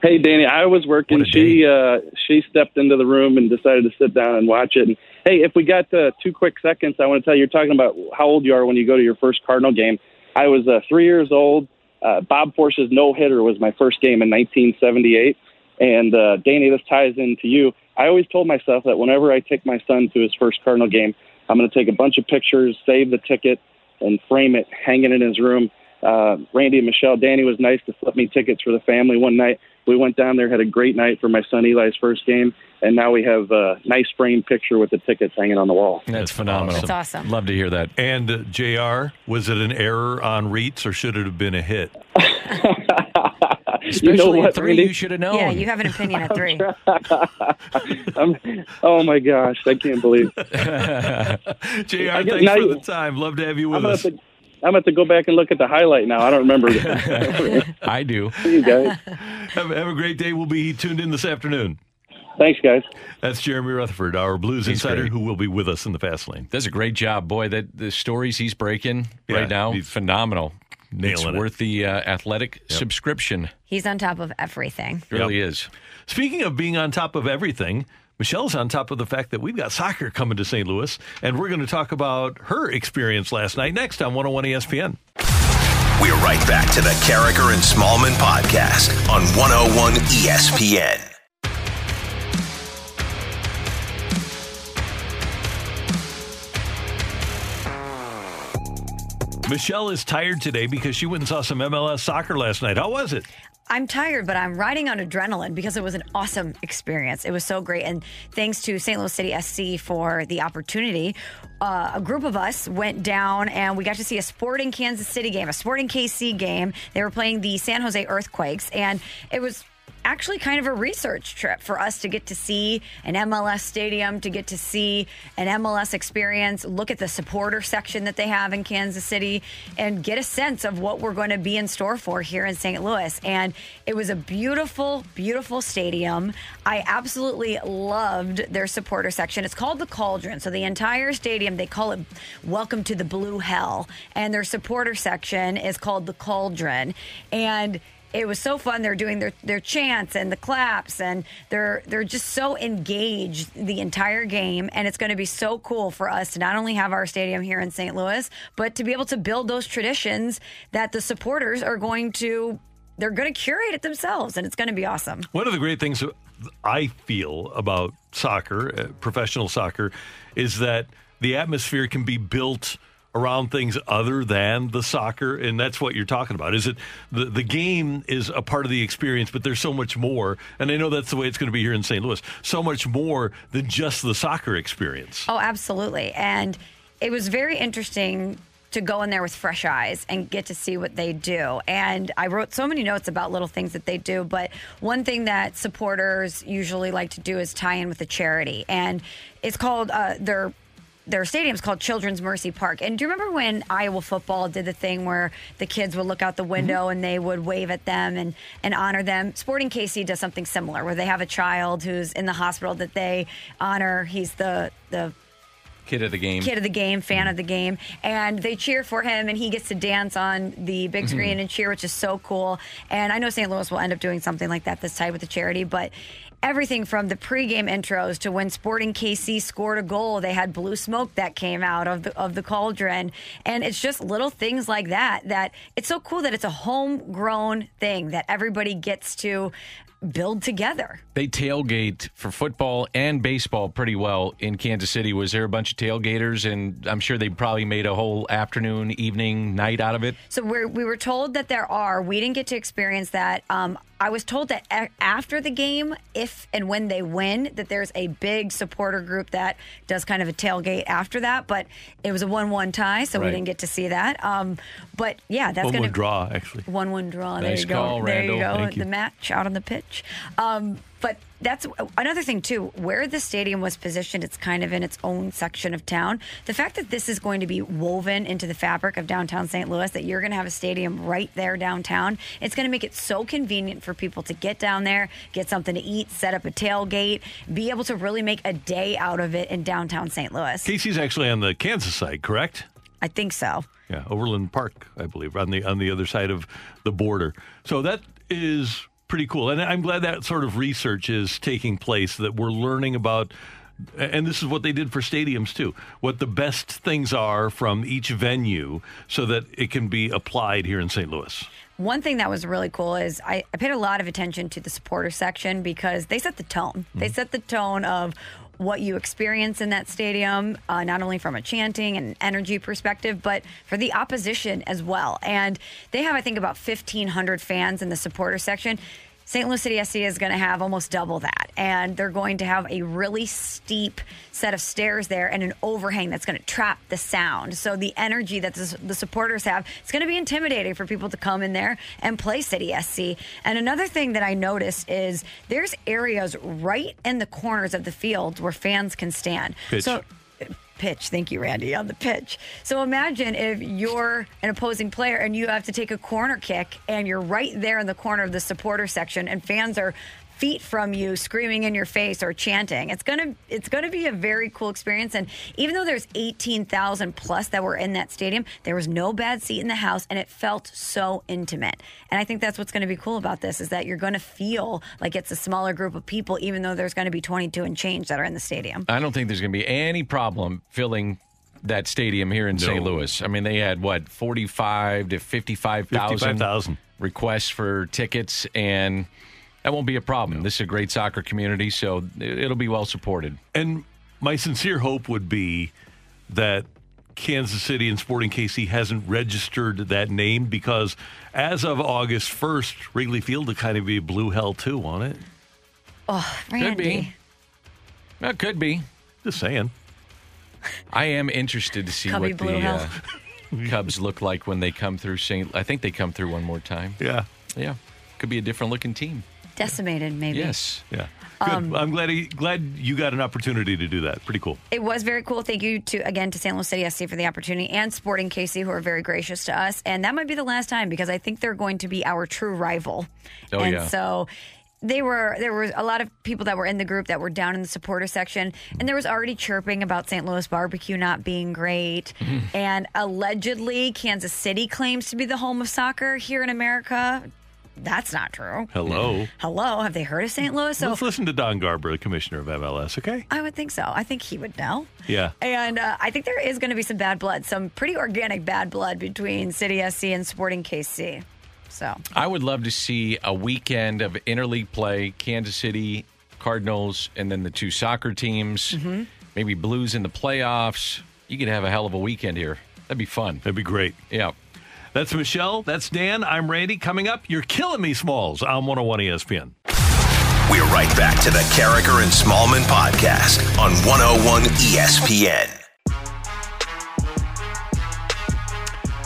S13: Hey, Danny, I was working. She uh, she stepped into the room and decided to sit down and watch it. And hey, if we got uh, two quick seconds, I want to tell you, you're talking about how old you are when you go to your first Cardinal game. I was uh, three years old. Uh, Bob Forsch's no hitter was my first game in 1978. And uh, Danny, this ties into you. I always told myself that whenever I take my son to his first Cardinal game, I'm going to take a bunch of pictures, save the ticket, and frame it, hanging in his room. Uh, Randy and Michelle, Danny was nice to flip me tickets for the family one night. We went down there, had a great night for my son Eli's first game, and now we have a nice framed picture with the tickets hanging on the wall.
S4: That's phenomenal.
S3: That's awesome.
S4: Love to hear that.
S2: And uh, JR, was it an error on Reitz or should it have been a hit?
S4: Especially
S13: know
S4: at
S13: what,
S4: three,
S13: Randy?
S4: you should have known.
S3: Yeah, you have an opinion at three.
S13: I'm, oh my gosh, I can't believe.
S2: JR,
S13: I
S2: thanks
S13: guess now
S2: for
S13: you-
S2: the time. Love to have you
S13: I'm
S2: with
S13: gonna,
S2: us.
S13: have to, I'm gonna to go back and look at the highlight now. I don't remember.
S4: I do.
S13: See you guys.
S2: Have, have a great day. We'll be tuned in this afternoon.
S13: Thanks, guys.
S2: That's Jeremy Rutherford, our Blues
S4: He's
S2: insider,
S4: great.
S2: who will be with us in the fast lane.
S4: Does a great job, boy. That the stories he's breaking
S2: Yeah,
S4: right now,
S2: he's
S4: phenomenal.
S2: Nailing
S4: it's
S2: it.
S4: worth the uh, athletic subscription.
S3: He's on top of everything.
S4: It really is.
S2: Speaking of being on top of everything, Michelle's on top of the fact that we've got soccer coming to St. Louis, and we're going to talk about her experience last night next on 101 ESPN.
S1: We're right back to the Karraker and Smallman podcast on 101 ESPN.
S2: Michelle is tired today because she went and saw some MLS soccer last night. How was it?
S3: I'm tired, but I'm riding on adrenaline because it was an awesome experience. It was so great. And thanks to St. Louis City SC for the opportunity. Uh, a group of us went down and we got to see a Sporting Kansas City game, a Sporting KC game. They were playing the San Jose Earthquakes, and it was actually kind of a research trip for us to get to see an MLS stadium, to get to see an MLS experience, look at the supporter section that they have in Kansas City, and get a sense of what we're going to be in store for here in St. Louis. And it was a beautiful, beautiful stadium. I absolutely loved their supporter section. It's called the Cauldron. So the entire stadium, they call it Welcome to the Blue Hell. And their supporter section is called the Cauldron. And it was so fun. They're doing their, their chants and the claps, and they're they're just so engaged the entire game. And it's going to be so cool for us to not only have our stadium here in St. Louis, but to be able to build those traditions that the supporters are going to. They're going to curate it themselves, and it's going to be awesome.
S2: One of the great things I feel about soccer, uh, professional soccer, is that the atmosphere can be built around things other than the soccer and that's what you're talking about is it the, the game is a part of the experience but there's so much more and i know that's the way it's going to be here in st louis so much more than just the soccer experience
S3: Oh, absolutely. And it was very interesting to go in there with fresh eyes and get to see what they do. And I wrote so many notes about little things that they do, but one thing that supporters usually like to do is tie in with a charity. And it's called uh, their their stadium's called Children's Mercy Park. And do you remember when Iowa football did the thing where the kids would look out the window mm-hmm. and they would wave at them and, and honor them? Sporting KC does something similar where they have a child who's in the hospital that they honor. He's the the
S4: Kid of the game.
S3: kid of the game, fan mm-hmm. of the game, and they cheer for him, and he gets to dance on the big screen mm-hmm. and cheer, which is so cool. And I know St. Louis will end up doing something like that this time with the charity, but everything from the pregame intros to when Sporting KC scored a goal, they had blue smoke that came out of the of the cauldron, and it's just little things like that that it's so cool that it's a homegrown thing that everybody gets to build together.
S4: They tailgate for football and baseball pretty well in Kansas City. Was there a bunch of tailgaters? And I'm sure they probably made a whole afternoon, evening, night out of it.
S3: So we're, we were told that there are. We didn't get to experience that. Um, I was told that a- after the game, if and when they win, that there's a big supporter group that does kind of a tailgate after that. But it was a one-one tie, so
S2: Right.
S3: we didn't get to see that. Um, but yeah, that's going to
S2: draw actually
S3: one-one draw.
S4: Nice
S3: there you
S4: call,
S3: go. There you go.
S2: Thank you.
S3: The match out on the pitch. Um, But that's another thing too. Where the stadium was positioned, it's kind of in its own section of town. The fact that this is going to be woven into the fabric of downtown St. Louis, that you're going to have a stadium right there downtown, it's going to make it so convenient for people to get down there, get something to eat, set up a tailgate, be able to really make a day out of it in downtown St. Louis.
S2: Casey's actually on the Kansas side, correct?
S3: I think so.
S2: Yeah, Overland Park, I believe, on the on the other side of the border. So that is pretty cool, and I'm glad that sort of research is taking place. That we're learning about, and this is what they did for stadiums too. What the best things are from each venue, so that it can be applied here in St. Louis.
S3: One thing that was really cool is I, I paid a lot of attention to the supporter section because they set the tone. They mm-hmm. set the tone of what you experience in that stadium, uh, not only from a chanting and energy perspective, but for the opposition as well. And they have, I think, about 1,500 fans in the supporter section. St. Louis City SC is going to have almost double that. And they're going to have a really steep set of stairs there and an overhang that's going to trap the sound. So the energy that the, the supporters have, it's going to be intimidating for people to come in there and play City SC. And another thing that I noticed is there's areas right in the corners of the field where fans can stand.
S2: Pitch.
S3: So pitch. Thank you, Randy, on the pitch. So imagine if you're an opposing player and you have to take a corner kick and you're right there in the corner of the supporter section and fans are feet from you screaming in your face or chanting. It's going to it's going to be a very cool experience and even though there's 18,000 plus that were in that stadium, there was no bad seat in the house and it felt so intimate. And I think that's what's going to be cool about this is that you're going to feel like it's a smaller group of people even though there's going to be 22 and change that are in the stadium.
S4: I don't think there's going to be any problem filling that stadium here in St. Louis. I mean, they had what forty-five to fifty-five thousand
S2: 55,000.
S4: requests for tickets, and that won't be a problem. This is a great soccer community, so it- it'll be well supported.
S2: And my sincere hope would be that Kansas City and Sporting KC hasn't registered that name because as of August 1st, Wrigley Field will kind of be blue hell too, won't it?
S3: Oh, Randy.
S4: Could be. That could be.
S2: Just saying.
S4: I am interested to see
S3: Cubby
S4: what
S3: Blue
S4: the
S3: Hell.
S4: uh, Cubs look like when they come through St. I think they come through one more time.
S2: Yeah.
S4: Yeah. Could be a different looking team.
S3: Decimated, maybe.
S4: Yes.
S2: Yeah. Good.
S3: Um,
S2: I'm glad he, glad you got an opportunity to do that. Pretty cool.
S3: It was very cool. Thank you to again to St. Louis City SC for the opportunity and Sporting KC who are very gracious to us. And that might be the last time because I think they're going to be our true rival.
S4: Oh,
S3: and
S4: yeah.
S3: so they were there were a lot of people that were in the group that were down in the supporter section and there was already chirping about St. Louis barbecue not being great and allegedly Kansas City claims to be the home of soccer here in America. That's not true.
S2: Hello.
S3: Hello, have they heard of St. Louis? So
S2: Let's listen to Don Garber, the commissioner of MLS, okay?
S3: I would think so. I think he would know.
S2: Yeah.
S3: And uh, I think there is going to be some bad blood, some pretty organic bad blood between City SC and Sporting KC. So
S4: I would love to see a weekend of interleague play, Kansas City Cardinals, and then the two soccer teams.
S3: Mm-hmm.
S4: Maybe Blues in the playoffs. You could have a hell of a weekend here. That'd be fun.
S2: That'd be great.
S4: Yeah.
S2: That's Michelle. That's Dan. I'm Randy. Coming up, you're killing me, Smalls, on 101 ESPN.
S1: We're right back to the Karraker and Smallman podcast on 101 ESPN.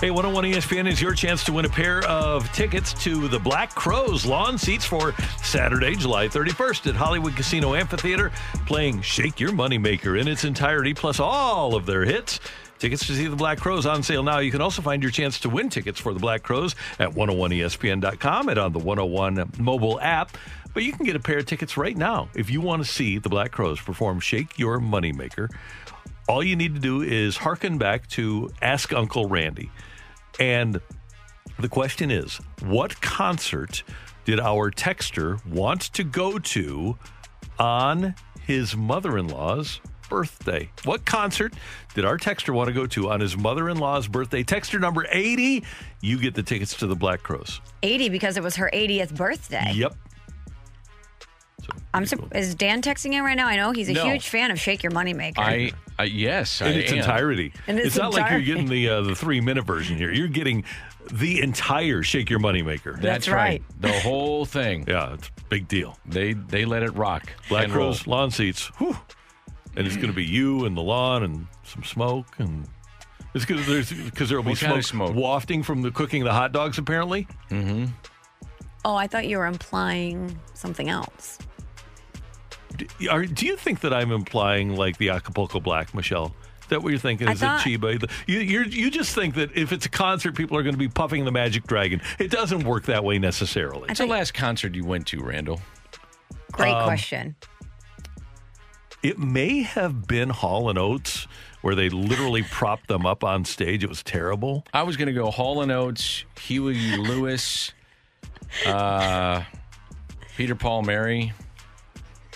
S2: Hey, 101 ESPN is your chance to win a pair of tickets to the Black Crowes lawn seats for Saturday, July 31st at Hollywood Casino Amphitheater, playing Shake Your Moneymaker in its entirety, plus all of their hits. Tickets to see the Black Crowes on sale now. You can also find your chance to win tickets for the Black Crowes at 101ESPN.com and on the 101 mobile app. But you can get a pair of tickets right now if you want to see the Black Crowes perform Shake Your Moneymaker. All you need to do is hearken back to Ask Uncle Randy. And the question is what concert did our texter want to go to on his mother in law's birthday? What concert did our texter want to go to on his mother in law's birthday? Texter number 80, you get the tickets to the Black Crowes.
S3: 80 because it was her 80th birthday.
S2: Yep.
S3: I'm sur- is Dan texting in right now? I know he's a
S4: No.
S3: huge fan of Shake Your Moneymaker.
S4: I, I yes, I
S2: In its
S4: am.
S2: entirety.
S3: In its
S2: it's not like you're getting the uh, the three minute version here. You're getting the entire Shake Your Moneymaker.
S4: That's,
S3: That's
S4: right.
S3: right.
S4: The whole thing.
S2: Yeah, it's a big deal.
S4: They they let it rock.
S2: Black
S4: and roll.
S2: Crows lawn seats. Whew. And it's going to be you and the lawn and some smoke and it's because there's because there will be
S4: What kind
S2: smoke,
S4: of smoke?
S2: wafting from the cooking the hot dogs apparently.
S3: oh, I thought you were implying something else.
S2: Are, do you think that I'm implying like the Acapulco Black, Michelle? Is that what you're thinking?
S3: I
S2: Is
S3: thought-
S2: it Chiba? You, you're, you just think that if it's a concert, people are going to be puffing the Magic Dragon. It doesn't work that way necessarily.
S4: What's the last concert you went to, Randall?
S3: Great
S2: Um,
S3: question.
S2: It may have been Hall and Oates, where they literally propped them up on stage. It was terrible.
S4: I was going to go Hall and Oates, Huey Lewis, uh, Peter Paul Mary.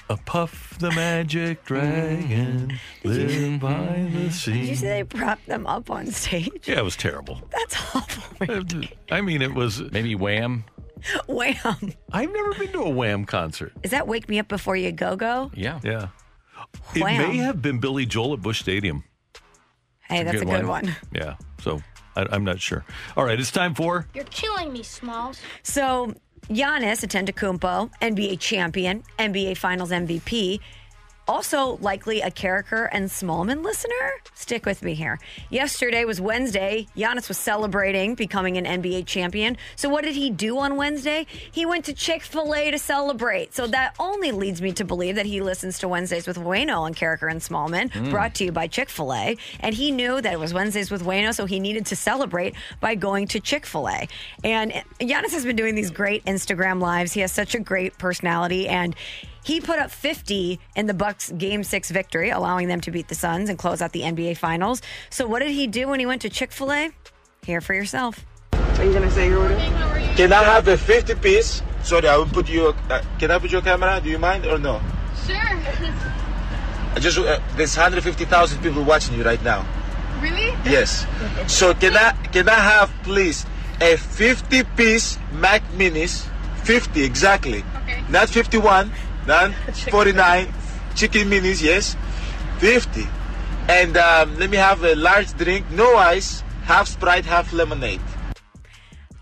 S2: A puff the magic mm-hmm. dragon, live mm-hmm. by the sea.
S3: Did you say they propped them up on stage?
S2: Yeah, it was terrible.
S3: That's awful.
S2: I mean, it was
S4: maybe Wham.
S3: Wham.
S2: I've never been to a Wham concert.
S3: Is that Wake Me Up Before You Go Go?
S4: Yeah,
S2: yeah. It
S3: Wham.
S2: may have been Billy Joel at Busch Stadium.
S3: Hey, that's a good one.
S2: Yeah, so I, I'm not sure. All right, it's time for
S14: You're killing me, Smalls.
S3: So Giannis Antetokounmpo, NBA champion, NBA Finals MVP, also likely a Karraker and Smallman listener. Stick with me here. Yesterday was Wednesday. Giannis was celebrating becoming an NBA champion. So what did he do on Wednesday? He went to Chick Fil A to celebrate. So that only leads me to believe that he listens to Wednesdays with Wayno on Karraker and Smallman,
S15: Mm.
S3: brought to you by Chick Fil A. And he knew that it was Wednesdays with Wayno, so he needed to celebrate by going to Chick Fil A. And Giannis has been doing these great Instagram lives. He has such a great personality, and he put up 50 in the Bucks Game Six victory, allowing them to beat the Suns and close out the NBA Finals. So, what did he do when he went to Chick Fil A? Hear for yourself.
S15: Are you gonna say your order?
S16: Can I have a 50 piece? Sorry, I will put you. Uh, can I put your camera? Do you mind or no?
S14: Sure.
S16: I just uh, there's 150,000 people watching you right now.
S14: really?
S16: Yes. So can I can I have please a 50 piece Mac Minis? 50 exactly.
S14: Okay.
S16: Not 51. Not 49. Chicken Minis. Yes. 50. And um, let me have a large drink, no ice, half Sprite, half lemonade.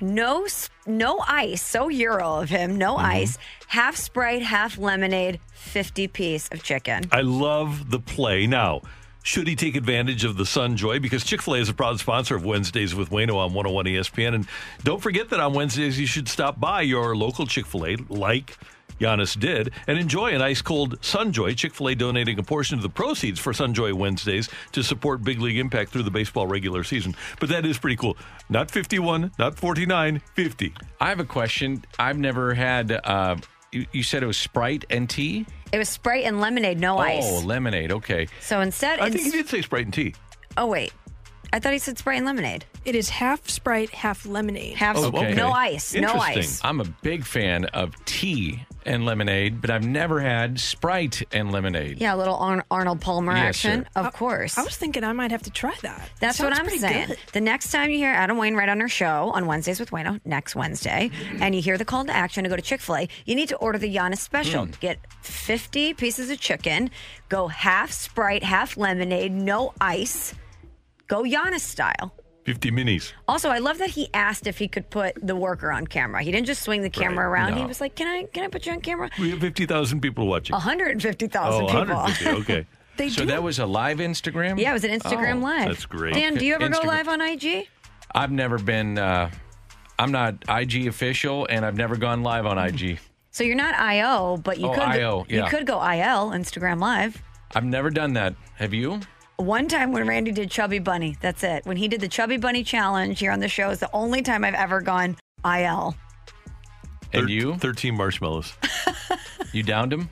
S3: No, no ice. So Euro of him. No
S2: Mm-hmm.
S3: ice. Half Sprite, half lemonade. 50 piece of chicken.
S2: I love the play. Now, should he take advantage of the Sunjoy? Because Chick fil A is a proud sponsor of Wednesdays with Wayno on 101 ESPN. And don't forget that on Wednesdays, you should stop by your local Chick fil A, like Giannis did, and enjoy an ice cold Sunjoy. Chick fil A donating a portion of the proceeds for Sunjoy Wednesdays to support Big League Impact through the baseball regular season. But that is pretty cool. Not 51, not 49, 50.
S4: I have a question. I've never had. Uh, you, you said it was Sprite and tea.
S3: It was Sprite and lemonade, no ice.
S4: Oh, lemonade. Okay.
S3: So instead,
S2: I think
S3: it's-
S2: he did say Sprite and tea.
S3: Oh wait, I thought he said Sprite and lemonade.
S8: It is half Sprite, half lemonade.
S3: Half
S4: Oh, okay.
S3: no ice, no ice.
S4: I'm a big fan of tea and lemonade, but I've never had Sprite and lemonade.
S3: Yeah, a little Ar- Arnold Palmer
S4: Yes,
S3: action,
S4: sir.
S3: of course.
S8: I was thinking I might have to try that.
S3: That's
S8: Sounds
S3: what I'm
S8: pretty
S3: saying.
S8: good.
S3: The next time you hear Adam Wayne Wainwright on our show on Wednesdays with Wayno, next Wednesday, and you hear the call to action to go to Chick fil A, you need to order the Giannis special.
S4: Mm.
S3: Get 50 pieces of chicken, go half Sprite, half lemonade, no ice. Go Giannis style.
S2: 50 minis.
S3: Also, I love that he asked if he could put the worker on camera. He didn't just swing the camera
S2: Right.
S3: around. He was like, "Can I can I put you on camera?"
S2: We have 50,000 people watching.
S3: 150,000
S2: Oh,
S3: people.
S2: 150. Okay.
S3: They
S4: so
S3: do.
S4: that was a live Instagram?
S3: Yeah, it was an Instagram
S4: Oh,
S3: live.
S4: That's great.
S3: Dan, do you ever go live on IG?
S4: I've never been. Uh, I'm not IG official, and I've never gone live on IG.
S3: So you're not IO, but you
S4: Oh,
S3: could
S4: IO,
S3: you could go IL Instagram Live.
S4: I've never done that. Have you?
S3: One time when Randy did Chubby Bunny, that's it. When he did the Chubby Bunny challenge here on the show, is the only time I've ever gone IL.
S4: And you?
S2: 13 marshmallows.
S4: You downed him?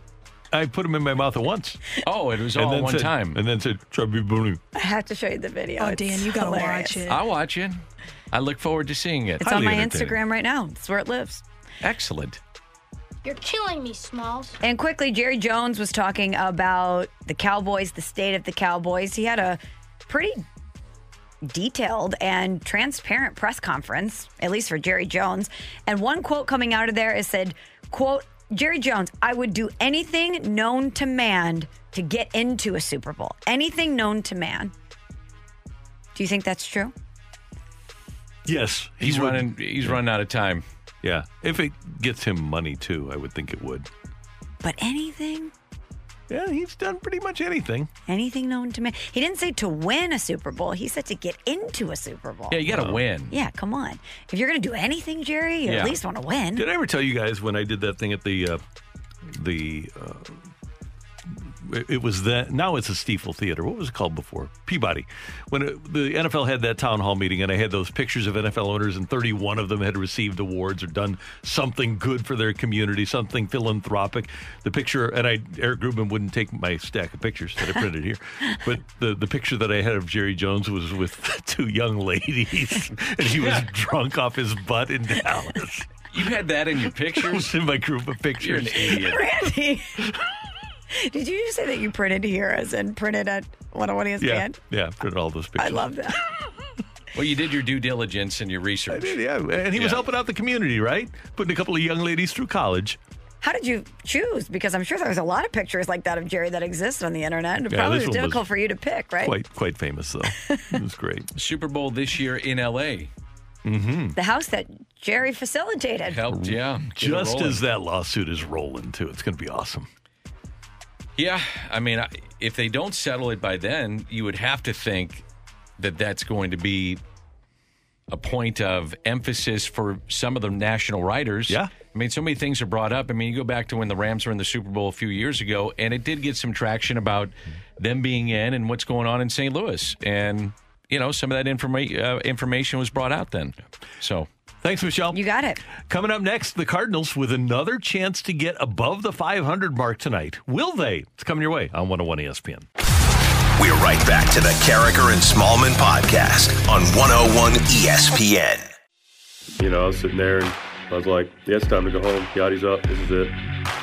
S2: I put them in my mouth at once.
S4: Oh, it was
S2: And
S4: all
S2: then
S4: one
S2: said-
S4: time.
S2: And then said, Chubby Bunny.
S3: I have to show you the video.
S8: Oh,
S3: It's
S8: Dan, you gotta
S3: hilarious.
S8: watch it.
S4: I'll watch it. I look forward to seeing it.
S3: It's on my Instagram right now. It's where it lives.
S4: Excellent.
S14: You're killing me, Smalls.
S3: And quickly, Jerry Jones was talking about the Cowboys, the state of the Cowboys. He had a pretty detailed and transparent press conference, at least for Jerry Jones. And one quote coming out of there is said, quote, Jerry Jones, I would do anything known to man to get into a Super Bowl. Anything known to man. Do you think that's true?
S2: Yes. he
S4: He's
S2: would.
S4: running. He's running out of time.
S2: Yeah. If it gets him money, too, I would think it would.
S3: But anything?
S2: Yeah, he's done pretty much anything.
S3: Anything known to man. He didn't say to win a Super Bowl. He said to get into a Super Bowl.
S4: Yeah, you got to win.
S3: Yeah, come on. If you're going to do anything, Jerry, you
S2: Yeah.
S3: at least want to win.
S2: Did I ever tell you guys when I did that thing at the uh, the uh, it was that now it's a Stifel Theater. What was it called before? Peabody. When it, the NFL had that town hall meeting, and I had those pictures of NFL owners, and 31 of them had received awards or done something good for their community, something philanthropic. The picture, and I Eric Grubman wouldn't take my stack of pictures that I printed here, but the the picture that I had of Jerry Jones was with two young ladies, and he was drunk off his butt in Dallas.
S4: You had that in your
S2: It
S4: pictures?
S2: was in my group of pictures.
S4: You're an idiot.
S3: Randy. Did you just say that you printed here as in printed at 101 ESPN?
S2: Yeah, yeah, printed all those pictures.
S3: I love that.
S4: Well, you did your due diligence and your research.
S2: I did, yeah. And he was helping out the community, right? Putting a couple of young ladies through college.
S3: How did you choose? Because I'm sure there's a lot of pictures like that of Jerry that exist on the internet. It
S2: Yeah,
S3: probably
S2: this
S3: was
S2: one was
S3: difficult for you to pick, right?
S2: Quite quite famous though. it was great.
S4: Super Bowl this year in L.A.
S2: Mm-hmm.
S3: The house that Jerry facilitated.
S4: Helped, yeah.
S2: Just as that lawsuit is rolling too, it's going to be awesome.
S4: Yeah, I mean, if they don't settle it by then, you would have to think that that's going to be a point of emphasis for some of the national writers. Yeah. I mean, so many things are brought up. I mean, you go back to when the Rams were in the Super Bowl a few years ago, and it did get some traction about them being in and what's going on in St. Louis. And, you know, some of that informa- uh, information was brought out then. So.
S2: Thanks, Michelle.
S3: You got it.
S2: Coming up next, the Cardinals with another chance to get above the 500 mark tonight. Will they? It's coming your way on 101 ESPN.
S1: We're right back to the Karraker and Smallman podcast on 101 ESPN.
S15: You know, I was sitting there and I was like, yeah, it's time to go home. Yadi's up. This is it.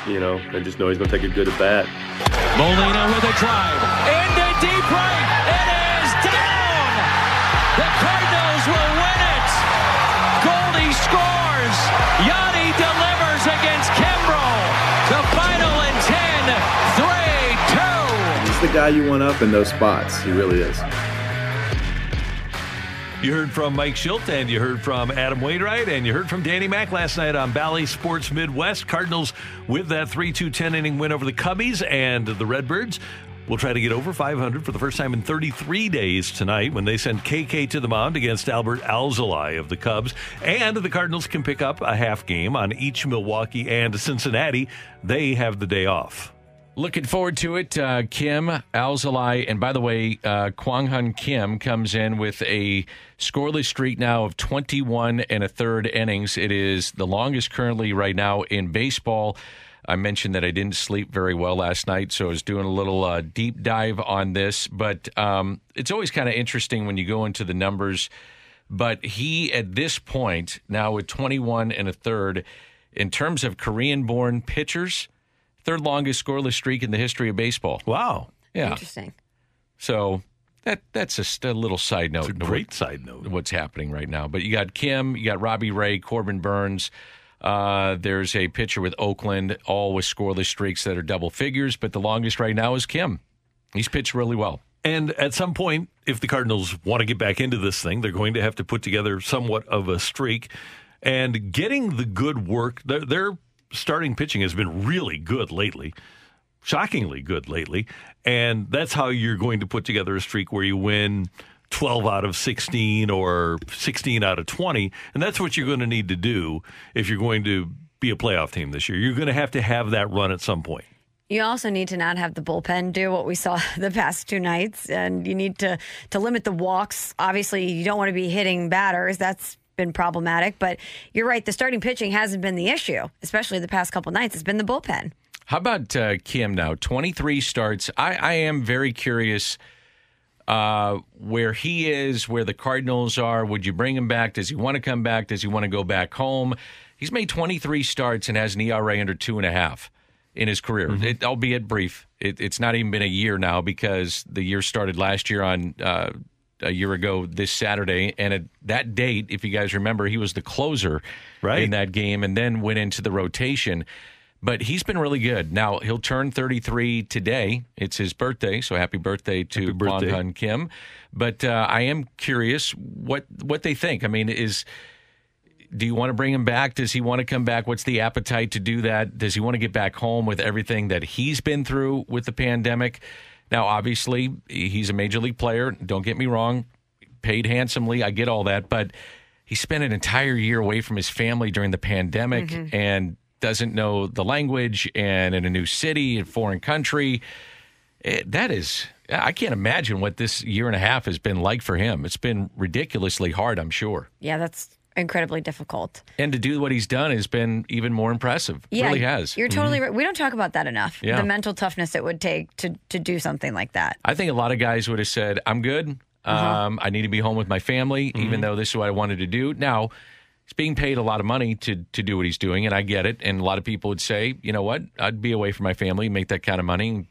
S15: You know, I just know he's going to take a good at bat.
S5: Molina with a drive. Into deep
S6: guy you want up in those spots. He really is.
S2: You heard from Mike Shildt and you heard from Adam Wainwright and you heard from Danny Mack last night on Bally Sports Midwest. Cardinals with that 3 2 10 inning win over the Cubbies and the Redbirds. We'll try to get over 500 for the first time in 33 days tonight when they send KK to the mound against Adbert Alzolay of the Cubs. And the Cardinals can pick up a half game on each Milwaukee and Cincinnati. They have the day off.
S4: Looking forward to it. Uh, Kim Alzolay, and by the way, uh, Kwang Hyun Kim comes in with a scoreless streak now of 21 and a third innings. It is the longest currently right now in baseball. I mentioned that I didn't sleep very well last night, so I was doing a little uh, deep dive on this. But um, it's always kind of interesting when you go into the numbers. But he, at this point, now with 21 and a third, in terms of Korean born pitchers, third longest scoreless streak in the history of baseball.
S2: Wow.
S4: Yeah.
S3: Interesting.
S4: So that that's just a little side note.
S2: It's a great side note.
S4: What's happening right now? But you got Kim, you got Robbie Ray, Corbin Burnes. Uh, there's a pitcher with Oakland, all with scoreless streaks that are double figures. But the longest right now is Kim. He's pitched really well.
S2: And at some point, if the Cardinals want to get back into this thing, they're going to have to put together somewhat of a streak. And getting the good work, their, their starting pitching has been really good lately, shockingly good lately. And that's how you're going to put together a streak where you win 12 out of 16 or 16 out of 20. And that's what you're going to need to do if you're going to be a playoff team this year. You're going to have to have that run at some point.
S3: You also need to not have the bullpen do what we saw the past two nights, and you need to to limit the walks. Obviously, you don't want to be hitting batters. That's been problematic. But you're right. The starting pitching hasn't been the issue, especially the past couple nights. It's been the bullpen.
S4: How about uh, Kim now? 23 starts. I, I am very curious uh, where he is, where the Cardinals are. Would you bring him back? Does he want to come back? Does he want to go back home? He's made 23 starts and has an ERA under two and a half in his career, it, albeit brief. It, it's not even been a year now because the year started last year on uh, a year ago this Saturday. And at that date, if you guys remember, he was the closer
S2: Right.
S4: in that game and then went into the rotation. But he's been really good. Now he'll turn 33 today. It's his birthday, so happy birthday to
S2: birthday.
S4: Hyun Kim. But uh, I am curious what what they think. I mean, is do you want to bring him back? Does he want to come back? What's the appetite to do that? Does he want to get back home with everything that he's been through with the pandemic? Now, obviously, he's a major league player. Don't get me wrong, paid handsomely. I get all that, but he spent an entire year away from his family during the pandemic,
S3: Mhm.
S4: and doesn't know the language and in a new city, a foreign country. It, that is, I can't imagine what this year and a half has been like for him. It's been ridiculously hard, I'm sure.
S3: Yeah, that's incredibly difficult.
S4: And to do what he's done has been even more impressive.
S3: Yeah,
S4: really has.
S3: You're totally right. We don't talk about that enough.
S4: Yeah.
S3: The mental toughness it would take to to do something like that.
S4: I think a lot of guys would have said, I'm good.
S3: Uh-huh.
S4: Um, I need to be home with my family, even though this is what I wanted to do. Now, he's being paid a lot of money to, to do what he's doing, and I get it. And a lot of people would say, you know what? I'd be away from my family, make that kind of money.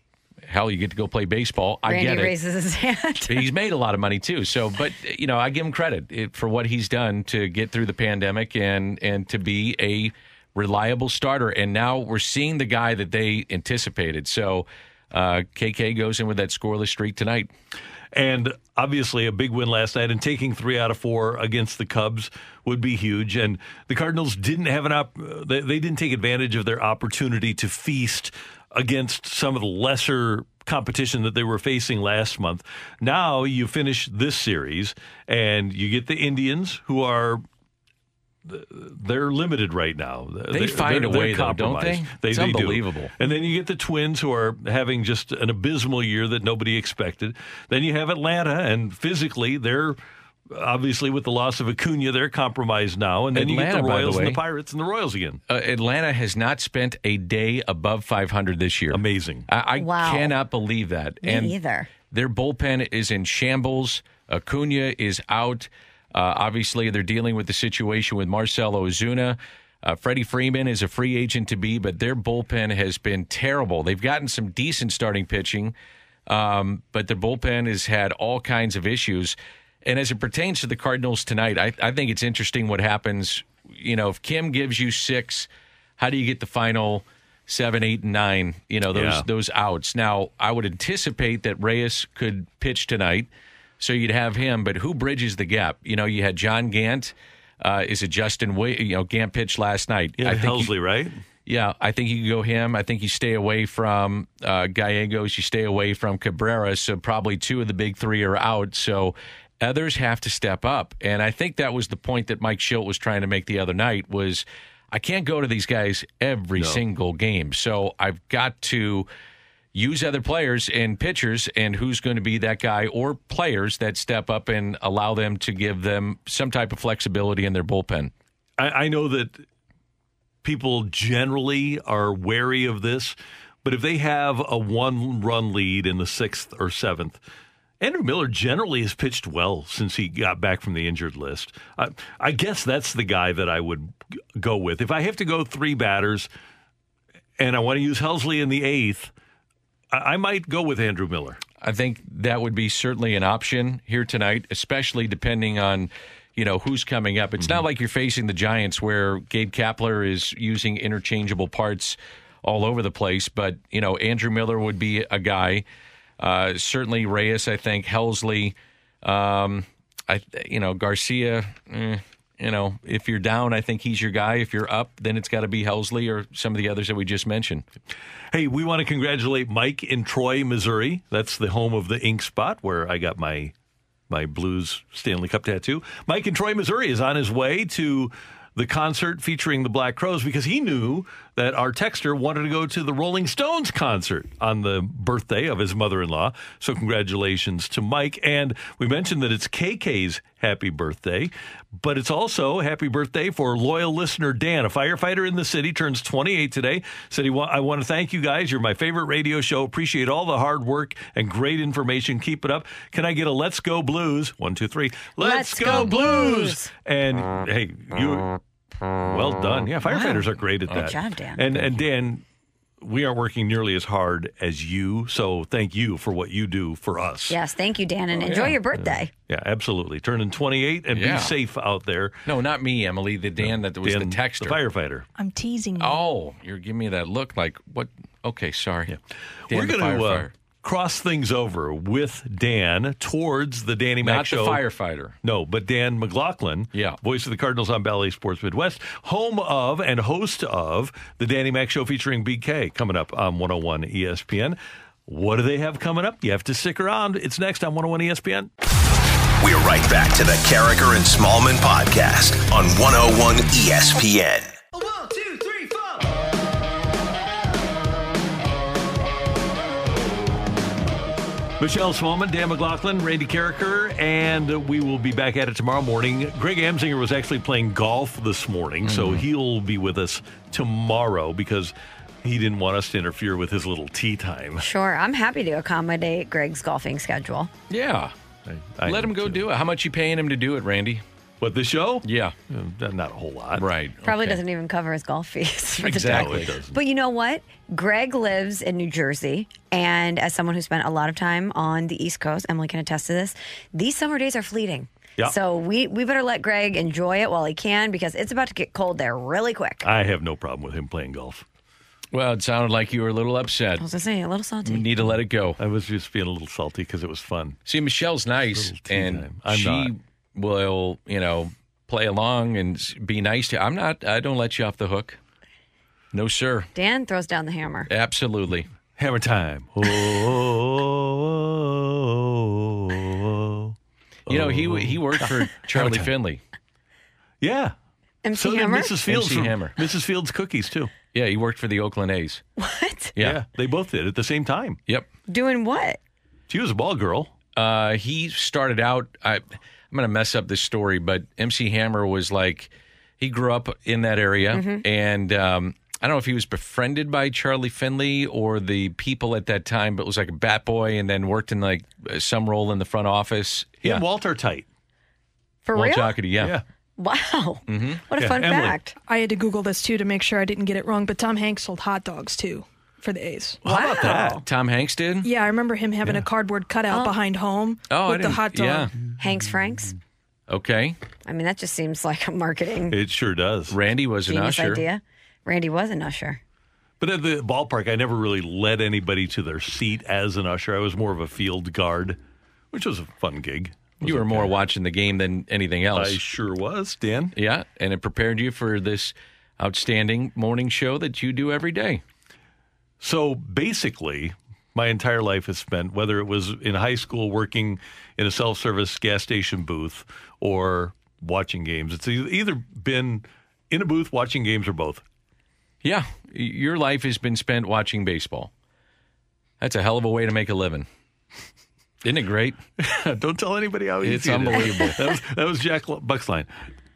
S4: Hell, you get to go play baseball. I
S3: Randy
S4: get it.
S3: raises his hand.
S4: He's made a lot of money too. So, but you know, I give him credit for what he's done to get through the pandemic and and to be a reliable starter. And now we're seeing the guy that they anticipated. So, uh, KK goes in with that scoreless streak tonight.
S2: And obviously, a big win last night, and taking three out of four against the Cubs would be huge. And the Cardinals didn't have an op; they, they didn't take advantage of their opportunity to feast against some of the lesser competition that they were facing last month. Now you finish this series, and you get the Indians, who are they're limited right now.
S4: They
S2: They're-
S4: find
S2: they're-
S4: a way, though, don't they?
S2: They,
S4: It's
S2: they do.
S4: unbelievable.
S2: And then you get the Twins, who are having just an abysmal year that nobody expected. Then you have Atlanta, and physically, they're obviously with the loss of Acuna, they're compromised now. And then you get the
S4: by the
S2: Royals and the Pirates and the Royals again.
S4: Uh, Atlanta has not spent a day above 500 this year.
S2: Amazing.
S4: I, I
S3: Wow.
S4: cannot believe that.
S3: Me
S4: and
S3: either.
S4: Their bullpen is in shambles. Acuna is out. Uh, obviously, they're dealing with the situation with Marcell Ozuna. Uh, Freddie Freeman is a free agent to be, but their bullpen has been terrible. They've gotten some decent starting pitching, um, but their bullpen has had all kinds of issues. And as it pertains to the Cardinals tonight, I, I think it's interesting what happens. You know, if Kim gives you six, how do you get the final seven, eight, and nine? You know, those
S2: Yeah.
S4: those outs. Now, I would anticipate that Reyes could pitch tonight, so you'd have him. But who bridges the gap? You know, you had John Gant. Uh, is it Justin? Way, you know, Gant pitched last night.
S2: Yeah,
S4: I think
S2: Helsley, right?
S4: yeah, I think you can go him. I think you stay away from uh, Gallegos. You stay away from Cabrera. So probably two of the big three are out. So others have to step up. And I think that was the point that Mike Shildt was trying to make the other night was I can't go to these guys every
S2: No.
S4: single game. So I've got to use other players and pitchers and who's going to be that guy or players that step up and allow them to give them some type of flexibility in their bullpen.
S2: I, I know that people generally are wary of this, but if they have a one run lead in the sixth or seventh, Andrew Miller generally has pitched well since he got back from the injured list. I, I guess that's the guy that I would go with. If I have to go three batters and I want to use Helsley in the eighth, I, I might go with Andrew Miller.
S4: I think that would be certainly an option here tonight, especially depending on you know who's coming up. It's not mm-hmm. like you're facing the Giants where Gabe Kapler is using interchangeable parts all over the place, but you know Andrew Miller would be a guy. Uh, certainly Reyes, I think Helsley, um, I you know Garcia. Eh, you know, if you're down, I think he's your guy. If you're up, then it's got to be Helsley or some of the others that we just mentioned.
S2: Hey, we want to congratulate Mike in Troy, Missouri. That's the home of the Ink Spot, where I got my my Blues Stanley Cup tattoo. Mike in Troy, Missouri, is on his way to the concert featuring the Black Crowes because he knew that our texter wanted to go to the Rolling Stones concert on the birthday of his mother-in-law. So congratulations to Mike. And we mentioned that it's KK's happy birthday, but it's also happy birthday for loyal listener Dan, a firefighter in the city, turns 28 today. Said he wa- I want to thank you guys. You're my favorite radio show. Appreciate all the hard work and great information. Keep it up. Can I get a Let's Go Blues? One, two, three. Let's,
S3: Let's go Blues.
S2: And hey, you well done. Yeah, firefighters are great at
S3: Good
S2: that.
S3: job, Dan.
S2: And and Dan, we aren't working nearly as hard as you, so thank you for what you do for us.
S3: Yes, thank you, Dan, and
S4: Oh,
S3: enjoy
S2: yeah.
S3: your birthday.
S2: Yeah, absolutely. Turning 28 and
S4: Yeah.
S2: be safe out there.
S4: No, not me, Emily. The Dan that was
S2: Dan,
S4: the texter.
S2: The firefighter.
S8: I'm teasing you.
S4: Oh, you're giving me that look like what? Okay, sorry. Dan
S2: We're
S4: the uh,
S2: going to
S4: firefighter.
S2: cross things over with Dan towards the Danny Mac
S4: Not the
S2: show.
S4: firefighter.
S2: No, but Dan McLaughlin,
S4: Yeah.
S2: voice of the Cardinals on Bally Sports Midwest, home of and host of the Danny Mac Show featuring BK coming up on 101 ESPN. What do they have coming up? You have to stick around. It's next on 101 ESPN.
S1: We're right back to the Karraker and Smallman podcast on 101 ESPN.
S2: Michelle Smallman, Dan McLaughlin, Randy Karraker, and we will be back at it tomorrow morning. Greg Amsinger was actually playing golf this morning, so
S4: Mm-hmm.
S2: he'll be with us tomorrow because he didn't want us to interfere with his little tee time.
S3: Sure, I'm happy to accommodate Greg's golfing schedule.
S4: Yeah.
S2: I
S4: Let him go do it. How much you paying him to do it, Randy?
S2: What, the show?
S4: Yeah.
S2: Uh, Not a whole lot.
S4: Right.
S3: Probably
S4: okay.
S3: doesn't even cover his golf fees. for the
S4: Exactly.
S3: day. But you know what? Greg lives in New Jersey, and as someone who spent a lot of time on the East Coast, Emily can attest to this. These summer days are fleeting.
S2: Yeah.
S3: So we we better let Greg enjoy it while he can because it's about to get cold there really quick.
S2: I have no problem with him playing golf.
S4: Well, it sounded like you were a little upset.
S3: I was gonna say a little salty.
S4: You need to let it go.
S2: I was just being a little salty because it was fun.
S4: See, Michelle's nice, and.
S2: I'm
S4: she
S2: not.
S4: Will, you know, play along and be nice to. I'm not. I don't let you off the hook. No, sir.
S3: Dan throws down the hammer.
S4: Absolutely.
S2: Hammer time. Oh,
S4: You know, he he worked for Charlie. Finley.
S2: yeah.
S3: MC
S2: So did
S3: Hammer.
S2: Mrs. Fields
S4: MC
S2: from
S4: Hammer.
S2: Mrs. Fields cookies too.
S4: Yeah, he worked for the Oakland A's.
S3: What?
S4: Yeah.
S2: they both did at the same time.
S4: Yep.
S3: Doing what?
S2: She was a ball girl.
S4: Uh, he started out. I, I'm going to mess up this story, but MC Hammer was like, he grew up in that area,
S3: Mm-hmm.
S4: and um, I don't know if he was befriended by Charlie Finley or the people at that time, but was like a bat boy, and then worked in like uh, some role in the front office.
S2: He and Walt are tight.
S3: For
S4: Walt
S3: real?
S4: Jocketty, yeah.
S2: Yeah.
S3: Wow.
S4: Mm-hmm.
S3: What a
S2: Yeah,
S3: fun
S2: Emily.
S3: fact.
S8: I had to Google this too to make sure I didn't get it wrong, but Tom Hanks sold hot dogs too for the A's.
S2: How about that?
S4: Tom Hanks did.
S8: Yeah, I remember him having a cardboard cutout
S3: Oh.
S8: behind home
S4: Oh,
S8: with the hot dog.
S4: Yeah.
S3: Hanks Franks.
S4: Okay.
S3: I mean, that just seems like a marketing
S2: It sure does.
S4: Randy was an usher.
S3: idea. Randy was an usher.
S2: But at the ballpark, I never really led anybody to their seat as an usher. I was more of a field guard, which was a fun gig.
S4: You were more watching the game than anything else.
S2: I sure was, Dan.
S4: Yeah, and it prepared you for this outstanding morning show that you do every day.
S2: So basically, my entire life is spent, whether it was in high school working in a self service gas station booth or watching games. It's either been in a booth watching games or both.
S4: Yeah, your life has been spent watching baseball. That's a hell of a way to make a living. Isn't it great?
S2: Don't tell anybody how easy
S4: It's
S2: it is.
S4: unbelievable.
S2: that, was, that was Jack Buck's line.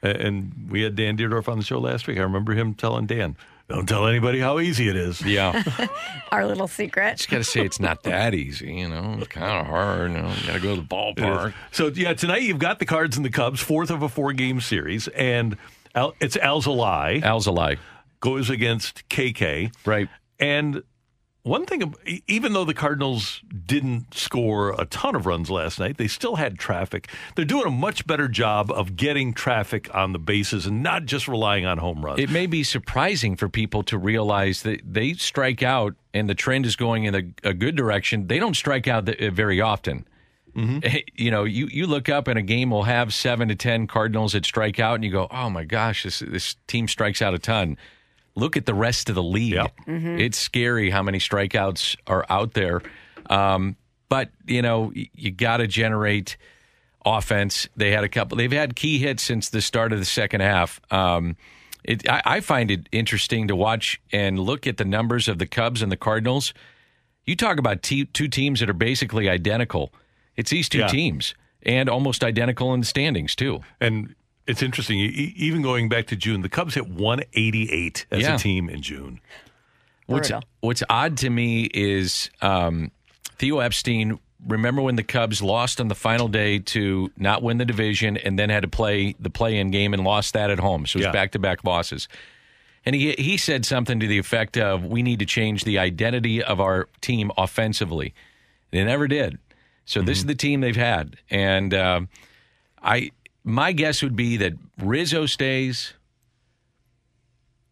S2: And we had Dan Dierdorf on the show last week. I remember him telling Dan, don't tell anybody how easy it is.
S4: Yeah.
S3: Our little secret.
S4: Just got to say it's not that easy, you know. It's kind of hard. You know, got to go to the ballpark.
S2: So yeah, tonight you've got the Cards and the Cubs, fourth of a four-game series, and Al, it's Alzolay.
S4: Alzolay
S2: goes against KK,
S4: right?
S2: And one thing, even though the Cardinals didn't score a ton of runs last night, they still had traffic. They're doing a much better job of getting traffic on the bases and not just relying on home runs.
S4: It may be surprising for people to realize that they strike out and the trend is going in a, a good direction. They don't strike out th- uh, very often. Mm-hmm. You know, you, you look up and a game will have seven to 10 Cardinals that strike out, and you go, oh my gosh, this, this team strikes out a ton. Look at the rest of the league.
S2: Mhm.
S4: It's scary how many strikeouts are out there. Um, but, you know, you got to generate offense. They had a couple. They've had key hits since the start of the second half. Um, it, I, I find it interesting to watch and look at the numbers of the Cubs and the Cardinals. You talk about te- two teams that are basically identical. It's these two
S2: Yeah.
S4: teams and almost identical in the standings too.
S2: And it's interesting, e- even going back to June, the Cubs hit 188 as
S4: Yeah.
S2: a team in June.
S4: What's What's odd to me is um, Theo Epstein. Remember when the Cubs lost on the final day to not win the division, and then had to play the play-in game and lost that at home. So it was back-to-back losses. And he he said something to the effect of, "We need to change the identity of our team offensively." They never did. So this is the team they've had, and um, I my guess would be that Rizzo stays,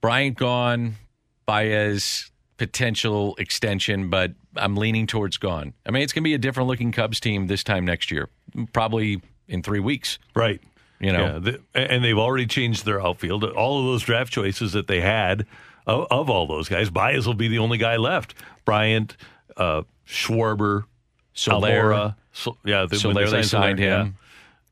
S4: Bryant gone, Baez potential extension, but I'm leaning towards gone. I mean, it's going to be a different looking Cubs team this time next year, probably in three weeks.
S2: Right.
S4: You know,
S2: Yeah, the, and they've already changed their outfield. All of those draft choices that they had of, of all those guys, Baez will be the only guy left. Bryant, uh, Schwarber,
S4: Soler.
S2: Almora. So, yeah, the, when
S4: Soler, they signed
S2: him. yeah.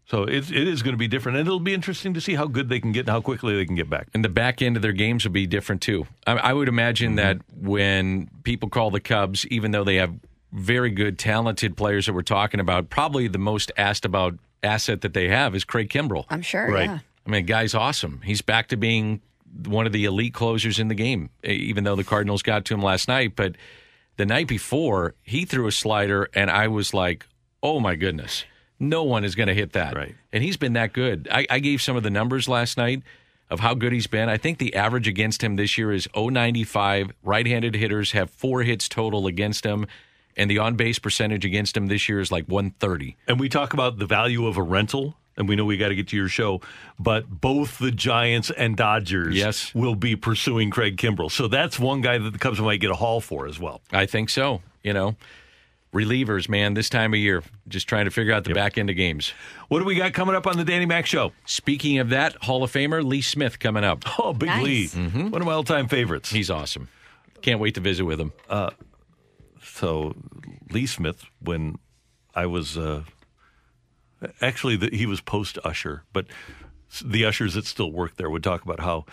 S4: Him.
S2: So it, it is going to be different, and it'll be interesting to see how good they can get and how quickly they can get back.
S4: And the back end of their games will be different too. I, I would imagine
S2: Mm-hmm.
S4: that when people call the Cubs, even though they have very good, talented players that we're talking about, probably the most asked about asset that they have is Craig Kimbrel.
S3: I'm sure. Yeah.
S4: I mean, guy's awesome. He's back to being one of the elite closers in the game, even though the Cardinals got to him last night. But the night before, he threw a slider, and I was like, oh my goodness, no one is going to hit that. Right. And he's been that good. I, I gave some of the numbers last night of how good he's been. I think the average against him this year is 095. Right handed hitters have four hits total against him. And the on base percentage against him this year is like 130.
S2: And we talk about the value of a rental, and we know we got to get to your show, but both the Giants and Dodgers
S4: Yes.
S2: will be pursuing Craig Kimbrel. So that's one guy that the Cubs might get a haul for as well.
S4: I think so. You know, relievers, man, this time of year, just trying to figure out the back end of games.
S2: What do we got coming up on the Danny Mac Show?
S4: Speaking of that, Hall of Famer Lee Smith coming up.
S2: Oh, Big
S4: Nice.
S2: Lee.
S4: Mhm.
S2: One of my all time favorites.
S4: He's awesome. Can't wait to visit with him.
S2: Uh, so, Lee Smith, when I was uh, actually, the, he was post usher, but the ushers that still work there would talk about how.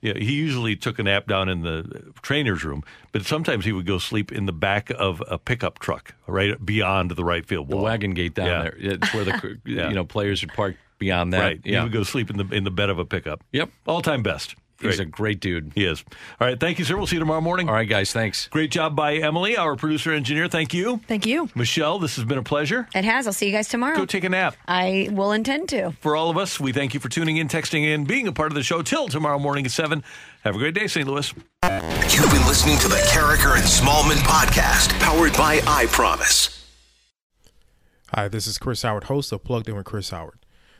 S2: Yeah, he usually took a nap down in the trainer's room, but sometimes he would go sleep in the back of a pickup truck, right beyond the right field
S4: The wagon gate down
S2: Yeah.
S4: there. It's where the
S2: Yeah.
S4: you know players would park beyond that.
S2: Right.
S4: Yeah.
S2: He would go sleep in the in the bed of a pickup.
S4: Yep.
S2: All time best.
S4: He's a great dude.
S2: He is. All right. Thank you, sir. We'll see you tomorrow morning.
S4: All right, guys. Thanks.
S2: Great job by Emily, our producer engineer. Thank you.
S8: Thank you.
S2: Michelle, this has been a pleasure.
S3: It has. I'll see you guys tomorrow.
S2: Go take a nap.
S3: I will intend to.
S2: For all of us, we thank you for tuning in, texting in, being a part of the show till tomorrow morning at 7. Have a great day, St. Louis.
S1: You've been listening to the Karraker and Smallman podcast, powered by I Promise.
S17: Hi, this is Chris Howard, host of Plugged In with Chris Howard.